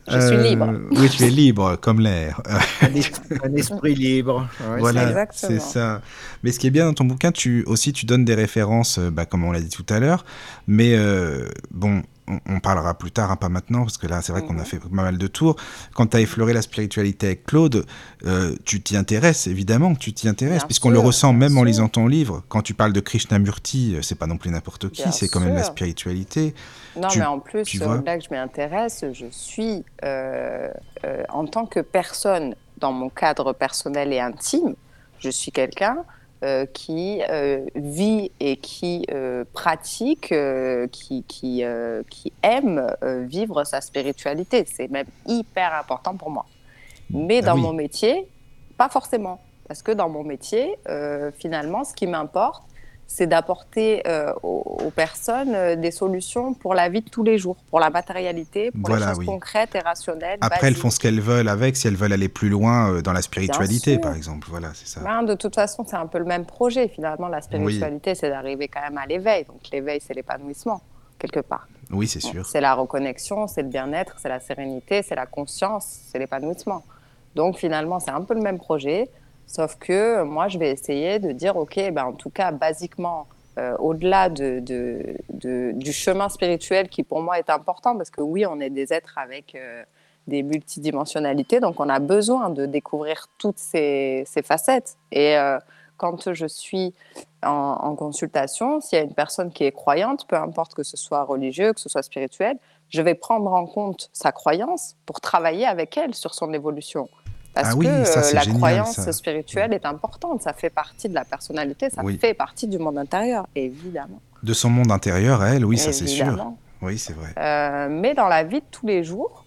Je suis libre. Oui, tu es libre, comme l'air. Euh, Un, es- un esprit libre. Ouais, voilà, exactement. c'est ça. Mais ce qui est bien dans ton bouquin, tu aussi tu donnes des références, euh, bah, comme on l'a dit tout à l'heure. Mais euh, bon, on, on parlera plus tard, hein, pas maintenant, parce que là, c'est vrai qu'on a Mhm. fait pas mal de tours. Quand tu as effleuré la spiritualité avec Claude, euh, tu t'y intéresses, évidemment, tu t'y intéresses, puisqu'on le ressent même en lisant ton livre. Quand tu parles de Krishnamurti, euh, c'est pas non plus n'importe qui, c'est quand même la spiritualité. Non, Tu- mais en plus, au-delà que je m'y intéresse, je suis, euh, euh, en tant que personne, dans mon cadre personnel et intime, je suis quelqu'un euh, qui euh, vit et qui euh, pratique, qui, qui, qui aime vivre sa spiritualité. C'est même hyper important pour moi. Mais Ah dans oui. mon métier, pas forcément. Parce que dans mon métier, finalement, ce qui m'importe, c'est d'apporter euh, aux, aux personnes euh, des solutions pour la vie de tous les jours, pour la matérialité, pour Voilà, les choses oui. concrètes et rationnelles. Après, elles font ce qu'elles veulent avec, si elles veulent aller plus loin euh, dans la spiritualité, par exemple. Voilà, c'est ça. Ben, de toute façon, c'est un peu le même projet. Finalement, la spiritualité, c'est d'arriver quand même à l'éveil. Donc l'éveil, c'est l'épanouissement, quelque part. Oui, c'est sûr. C'est la reconnexion, c'est le bien-être, c'est la sérénité, c'est la conscience, c'est l'épanouissement. Donc finalement, c'est un peu le même projet, sauf que moi, je vais essayer de dire, OK, ben, en tout cas, basiquement, euh, au-delà de, du chemin spirituel qui pour moi est important, parce que oui, on est des êtres avec euh, des multidimensionnalités, donc on a besoin de découvrir toutes ces, ces facettes. Et euh, quand je suis en, en consultation, s'il y a une personne qui est croyante, peu importe que ce soit religieux, que ce soit spirituel, je vais prendre en compte sa croyance pour travailler avec elle sur son évolution. Parce Ah oui, que ça, euh, la génial, croyance ça. spirituelle est importante, ça fait partie de la personnalité, ça Oui. fait partie du monde intérieur, évidemment. De son monde intérieur elle, oui, ça c'est sûr. Oui, c'est vrai. Euh, mais dans la vie de tous les jours,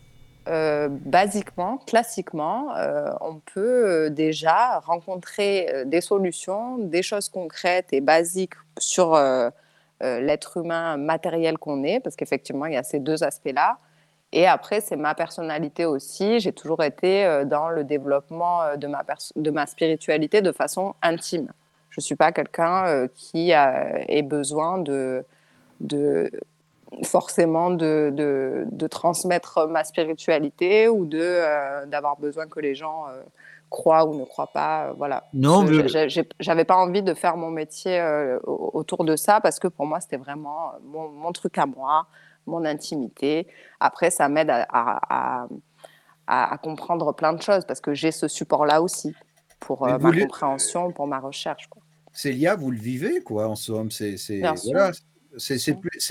euh, basiquement, classiquement, euh, on peut déjà rencontrer des solutions, des choses concrètes et basiques sur l'être humain matériel qu'on est, parce qu'effectivement, il y a ces deux aspects-là. Et après, c'est ma personnalité aussi. J'ai toujours été euh, dans le développement euh, de ma, pers- de ma spiritualité de façon intime. Je ne suis pas quelqu'un euh, qui a, ait besoin de, de forcément de, de, de transmettre ma spiritualité ou de euh, d'avoir besoin que les gens euh, croient ou ne croient pas. euh, voilà. Non, J'avais pas envie de faire mon métier au- autour de ça parce que pour moi, c'était vraiment mon, mon truc à moi, mon intimité. Après, ça m'aide à, à, à- à- à comprendre plein de choses parce que j'ai ce support-là aussi pour euh, ma le- compréhension, pour ma recherche. Célia, vous le vivez, quoi, en somme. C'est, voilà,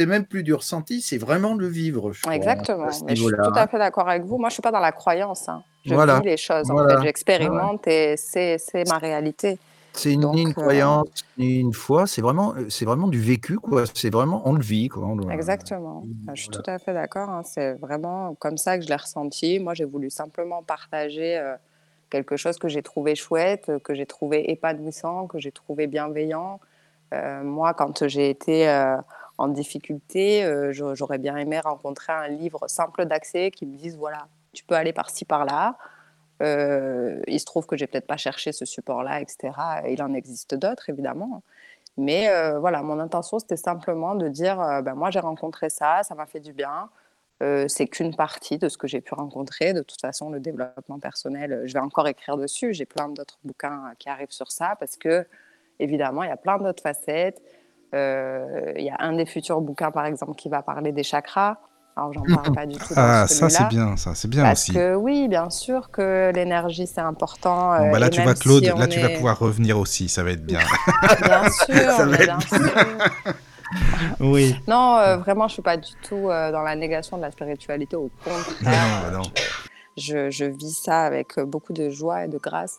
même plus du ressenti, c'est vraiment le vivre. Je Exactement. je suis tout à fait d'accord avec vous. Moi, je suis pas dans la croyance. hein. Je Voilà. vis les choses. En fait, j'expérimente et c'est c'est ma réalité. C'est ni une euh, croyance, ni une foi, c'est vraiment, c'est vraiment du vécu, quoi. C'est vraiment, on le vit, quoi. On le- Exactement. Je suis voilà. tout à fait d'accord. hein. C'est vraiment comme ça que je l'ai ressenti. Moi, j'ai voulu simplement partager euh, quelque chose que j'ai trouvé chouette, euh, que j'ai trouvé épanouissant, que j'ai trouvé bienveillant. Euh, moi, quand j'ai été euh, en difficulté, euh, j'aurais bien aimé rencontrer un livre simple d'accès qui me dise voilà, tu peux aller par-ci par-là. Euh, il se trouve que j'ai peut-être pas cherché ce support-là, etc. Il en existe d'autres, évidemment. Mais euh, voilà, mon intention, c'était simplement de dire, euh, ben, moi, j'ai rencontré ça, ça m'a fait du bien. C'est qu'une partie de ce que j'ai pu rencontrer. De toute façon, le développement personnel, je vais encore écrire dessus. J'ai plein d'autres bouquins qui arrivent sur ça parce que, évidemment, il y a plein d'autres facettes. Il y a un des futurs bouquins, par exemple, qui va parler des chakras. Alors, j'en parle pas du tout Ah, ça c'est bien, ça c'est bien Parce aussi. que oui, bien sûr que l'énergie c'est important. Bon, euh, bah là et tu vois Claude, si là tu vas pouvoir revenir aussi, ça va être bien. Bien sûr, Ça va être bien sûr. oui. Non, euh, vraiment, je suis pas du tout euh, dans la négation de la spiritualité. Au Non, contraire, bah non. je, je vis ça avec euh, beaucoup de joie et de grâce.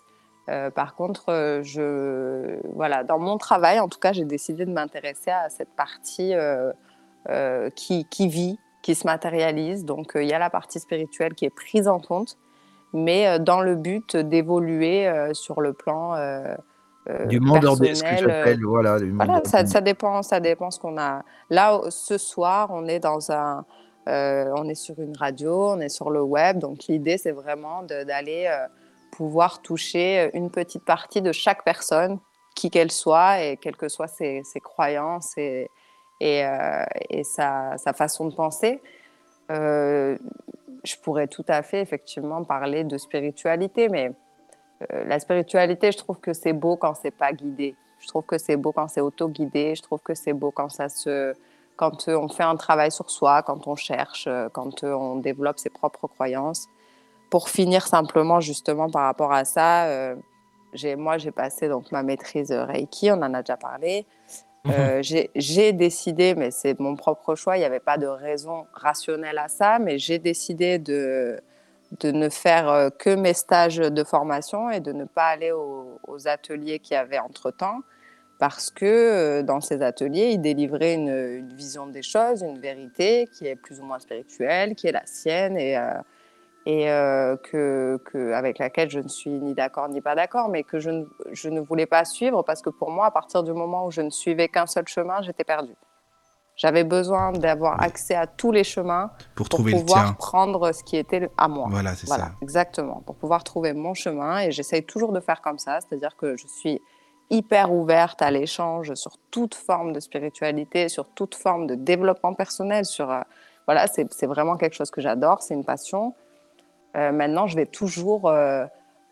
Euh, par contre, euh, je, voilà, dans mon travail, en tout cas, j'ai décidé de m'intéresser à cette partie euh, euh, qui, qui vit, qui se matérialise. Donc, euh, il y a la partie spirituelle qui est prise en compte, mais euh, dans le but d'évoluer euh, sur le plan Du monde ordinaire, ce que j'appelle, voilà. Du monde voilà, ça, dépend, ça dépend ce qu'on a. Là, ce soir, on est dans un, euh, on est sur une radio, on est sur le web, donc l'idée c'est vraiment d'aller euh, pouvoir toucher une petite partie de chaque personne, qui qu'elle soit et quelles que soient ses, ses croyances et, et, euh, sa, façon de penser. Euh, je pourrais tout à fait effectivement parler de spiritualité, mais euh, la spiritualité, je trouve que c'est beau quand c'est pas guidé. Je trouve que c'est beau quand c'est auto-guidé. Je trouve que c'est beau quand ça se, quand on fait un travail sur soi, quand on cherche, quand on développe ses propres croyances. Pour finir simplement justement par rapport à ça, moi j'ai passé donc ma maîtrise Reiki, on en a déjà parlé. Euh, j'ai, j'ai décidé, mais c'est mon propre choix, il n'y avait pas de raison rationnelle à ça, mais j'ai décidé de, de ne faire euh, que mes stages de formation et de ne pas aller aux, aux ateliers qu'il y avait entre-temps, parce que euh, dans ces ateliers, ils délivraient une, une vision des choses, une vérité qui est plus ou moins spirituelle, qui est la sienne et, euh, et euh, que, que- avec laquelle je ne suis ni d'accord ni pas d'accord, mais que je ne, je ne voulais pas suivre parce que pour moi, à partir du moment où je ne suivais qu'un seul chemin, j'étais perdue. J'avais besoin d'avoir accès à tous les chemins Pour pour trouver le pouvoir tien. prendre ce qui était à moi. Voilà, c'est Voilà, ça. exactement. Pour pouvoir trouver mon chemin. Et j'essaye toujours de faire comme ça. C'est-à-dire que je suis hyper ouverte à l'échange sur toute forme de spiritualité, sur toute forme de développement personnel. Sur, euh, voilà, c'est c'est vraiment quelque chose que j'adore. C'est une passion. Euh, maintenant, je vais toujours, euh,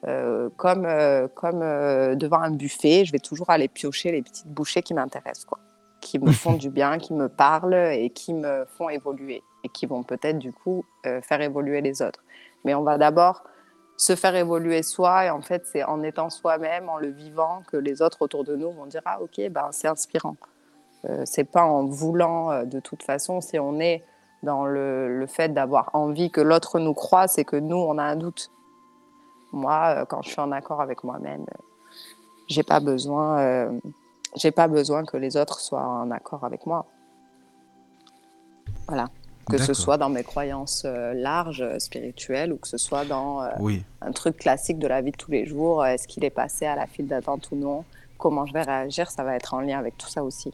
euh, comme, comme devant un buffet, je vais toujours aller piocher les petites bouchées qui m'intéressent, quoi, qui me font du bien, qui me parlent et qui me font évoluer et qui vont peut-être du coup faire évoluer les autres. Mais on va d'abord se faire évoluer soi et en fait, c'est en étant soi-même, en le vivant, que les autres autour de nous vont dire ah ok, ben c'est inspirant. Euh, c'est pas en voulant de toute façon, si on est dans le, le fait d'avoir envie que l'autre nous croit, c'est que nous, on a un doute. Moi, euh, quand je suis en accord avec moi-même, euh, j'ai pas besoin, euh, j'ai pas besoin que les autres soient en accord avec moi. Voilà. Que ce soit dans mes croyances euh, larges, spirituelles, ou que ce soit dans euh, Oui, un truc classique de la vie de tous les jours. Est-ce qu'il est passé à la file d'attente ou non? Comment je vais réagir? Ça va être en lien avec tout ça aussi.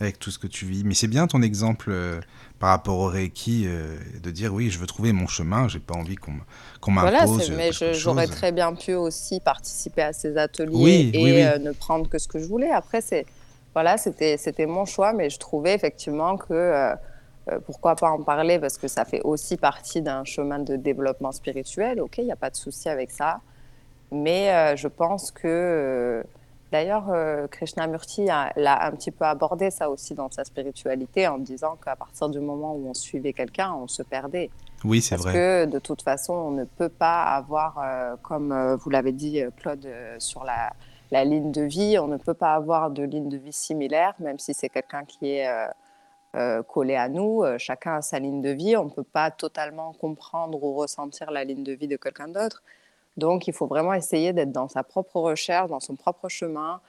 Avec tout ce que tu vis. Mais c'est bien ton exemple euh, par rapport au Reiki euh, de dire oui, je veux trouver mon chemin, j'ai pas envie qu'on Voilà, m'impose. euh, mais j'aurais très bien pu aussi participer à ces ateliers Oui, et oui, oui. euh, ne prendre que ce que je voulais. Après, c'est voilà, c'était mon choix, mais je trouvais effectivement que pourquoi pas en parler parce que ça fait aussi partie d'un chemin de développement spirituel. Ok, il n'y a pas de souci avec ça, mais je pense que d'ailleurs euh, Krishnamurti a- l'a un petit peu abordé ça aussi dans sa spiritualité en disant qu'à partir du moment où on suivait quelqu'un, on se perdait. Oui, c'est Parce vrai. que de toute façon, on ne peut pas avoir, euh, comme euh, vous l'avez dit, euh, Claude, sur la, la ligne de vie, on ne peut pas avoir de ligne de vie similaire, même si c'est quelqu'un qui est collé à nous. Chacun a sa ligne de vie. On ne peut pas totalement comprendre ou ressentir la ligne de vie de quelqu'un d'autre. Donc, il faut vraiment essayer d'être dans sa propre recherche, dans son propre chemin,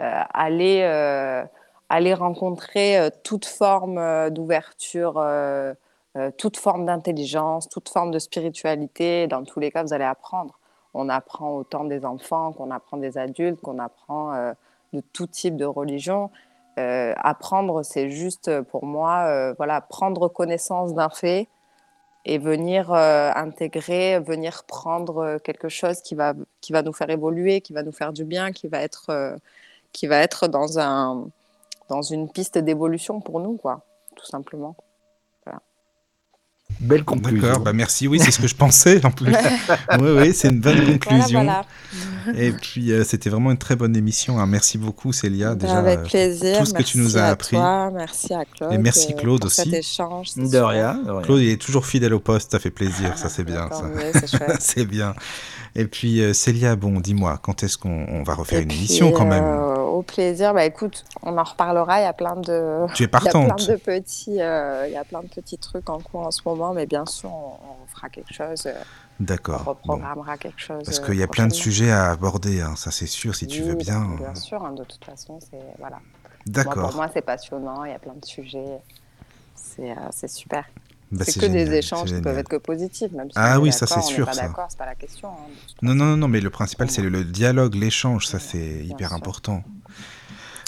euh, aller, euh, aller rencontrer euh, toute forme d'ouverture. toute forme d'intelligence, toute forme de spiritualité. Dans tous les cas, vous allez apprendre. On apprend autant des enfants qu'on apprend des adultes, qu'on apprend de tout type de religion. Apprendre, c'est juste pour moi, voilà, prendre connaissance d'un fait et venir euh, intégrer, venir prendre euh, quelque chose qui va, qui va nous faire évoluer, qui va nous faire du bien, qui va être, euh, qui va être dans, un, dans une piste d'évolution pour nous, quoi, tout simplement. Belle conclusion. D'accord, bah merci, oui, c'est ce que je pensais en plus. oui, oui, c'est une bonne conclusion. Voilà, voilà. Et puis, euh, c'était vraiment une très bonne émission. hein. Merci beaucoup, Célia, Ben, déjà. avec euh, plaisir. tout ce que tu nous Merci as à appris. Toi, merci à Claude. Et merci, euh, Claude, pour aussi. Cet échange. De rien, de rien. Claude, il est toujours fidèle au poste, ça fait plaisir, ça c'est bien. C'est bien. Et puis, euh, Célia, bon, dis-moi, quand est-ce qu'on on va refaire Et une puis, émission quand même? euh, Au plaisir. Bah écoute, on en reparlera. Il y a plein de. Tu es Il y a plein de petits, euh, il y a plein de petits trucs en cours en ce moment, mais bien sûr, on, on fera quelque chose, euh, on D'accord. Bon. reprogrammera quelque chose. Parce euh, qu'il y a plein de sujets à aborder, hein, ça c'est sûr, si tu veux bien. Bien sûr, hein, de toute façon, c'est voilà. Moi, pour D'accord. moi, c'est passionnant. Il y a plein de sujets. C'est super. Bah, c'est que génial, des échanges qui peuvent être que positifs, même si Ah on oui, ça, d'accord, c'est on sûr, pas ça. d'accord, pas la question. hein, Non, non, non, mais le principal, c'est le, dialogue, l'échange, ça c'est hyper sûr. important.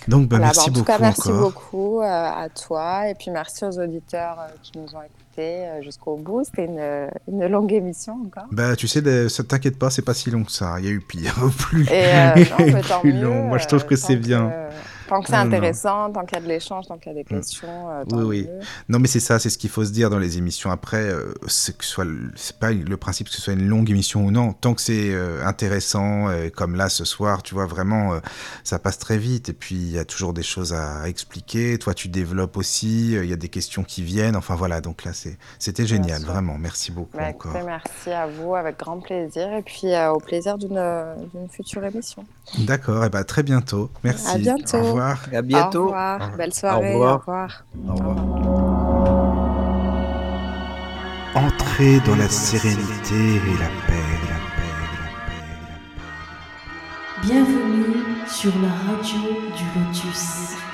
Donc, bah, Voilà, bah, merci en beaucoup tout cas, merci encore. beaucoup euh, à toi et puis merci aux auditeurs euh, qui nous ont écoutés euh, jusqu'au bout. C'était une, une longue émission encore. Bah, tu sais, ça t'inquiète pas, c'est pas si long que ça. Il y a eu pire, plus, Et non, mieux. long. Moi, je trouve que c'est bien. Tant que c'est non. intéressant, tant qu'il y a de l'échange, tant qu'il y a des questions, euh, Oui, oui. mieux. Non, mais c'est ça, c'est ce qu'il faut se dire dans les émissions. Après, euh, c'est que ce soit, c'est pas le principe que ce soit une longue émission ou non. Tant que c'est euh, intéressant, comme là ce soir, tu vois, vraiment, ça passe très vite. Et puis, il y a toujours des choses à expliquer. Toi, tu développes aussi. Il y a des questions qui viennent. Enfin, voilà. Donc là, c'est, c'était génial, vraiment. Merci beaucoup Bah, encore. merci à vous, avec grand plaisir. Et puis au plaisir d'une d'une future émission. D'accord. Et bah, très bientôt. Merci. À bientôt. Au revoir. À bientôt. Au revoir. Au revoir. Belle soirée. revoir. Au revoir. Au revoir. Entrez dans la sérénité et la paix, la paix, la paix, la paix. Bienvenue sur la radio du Lotus.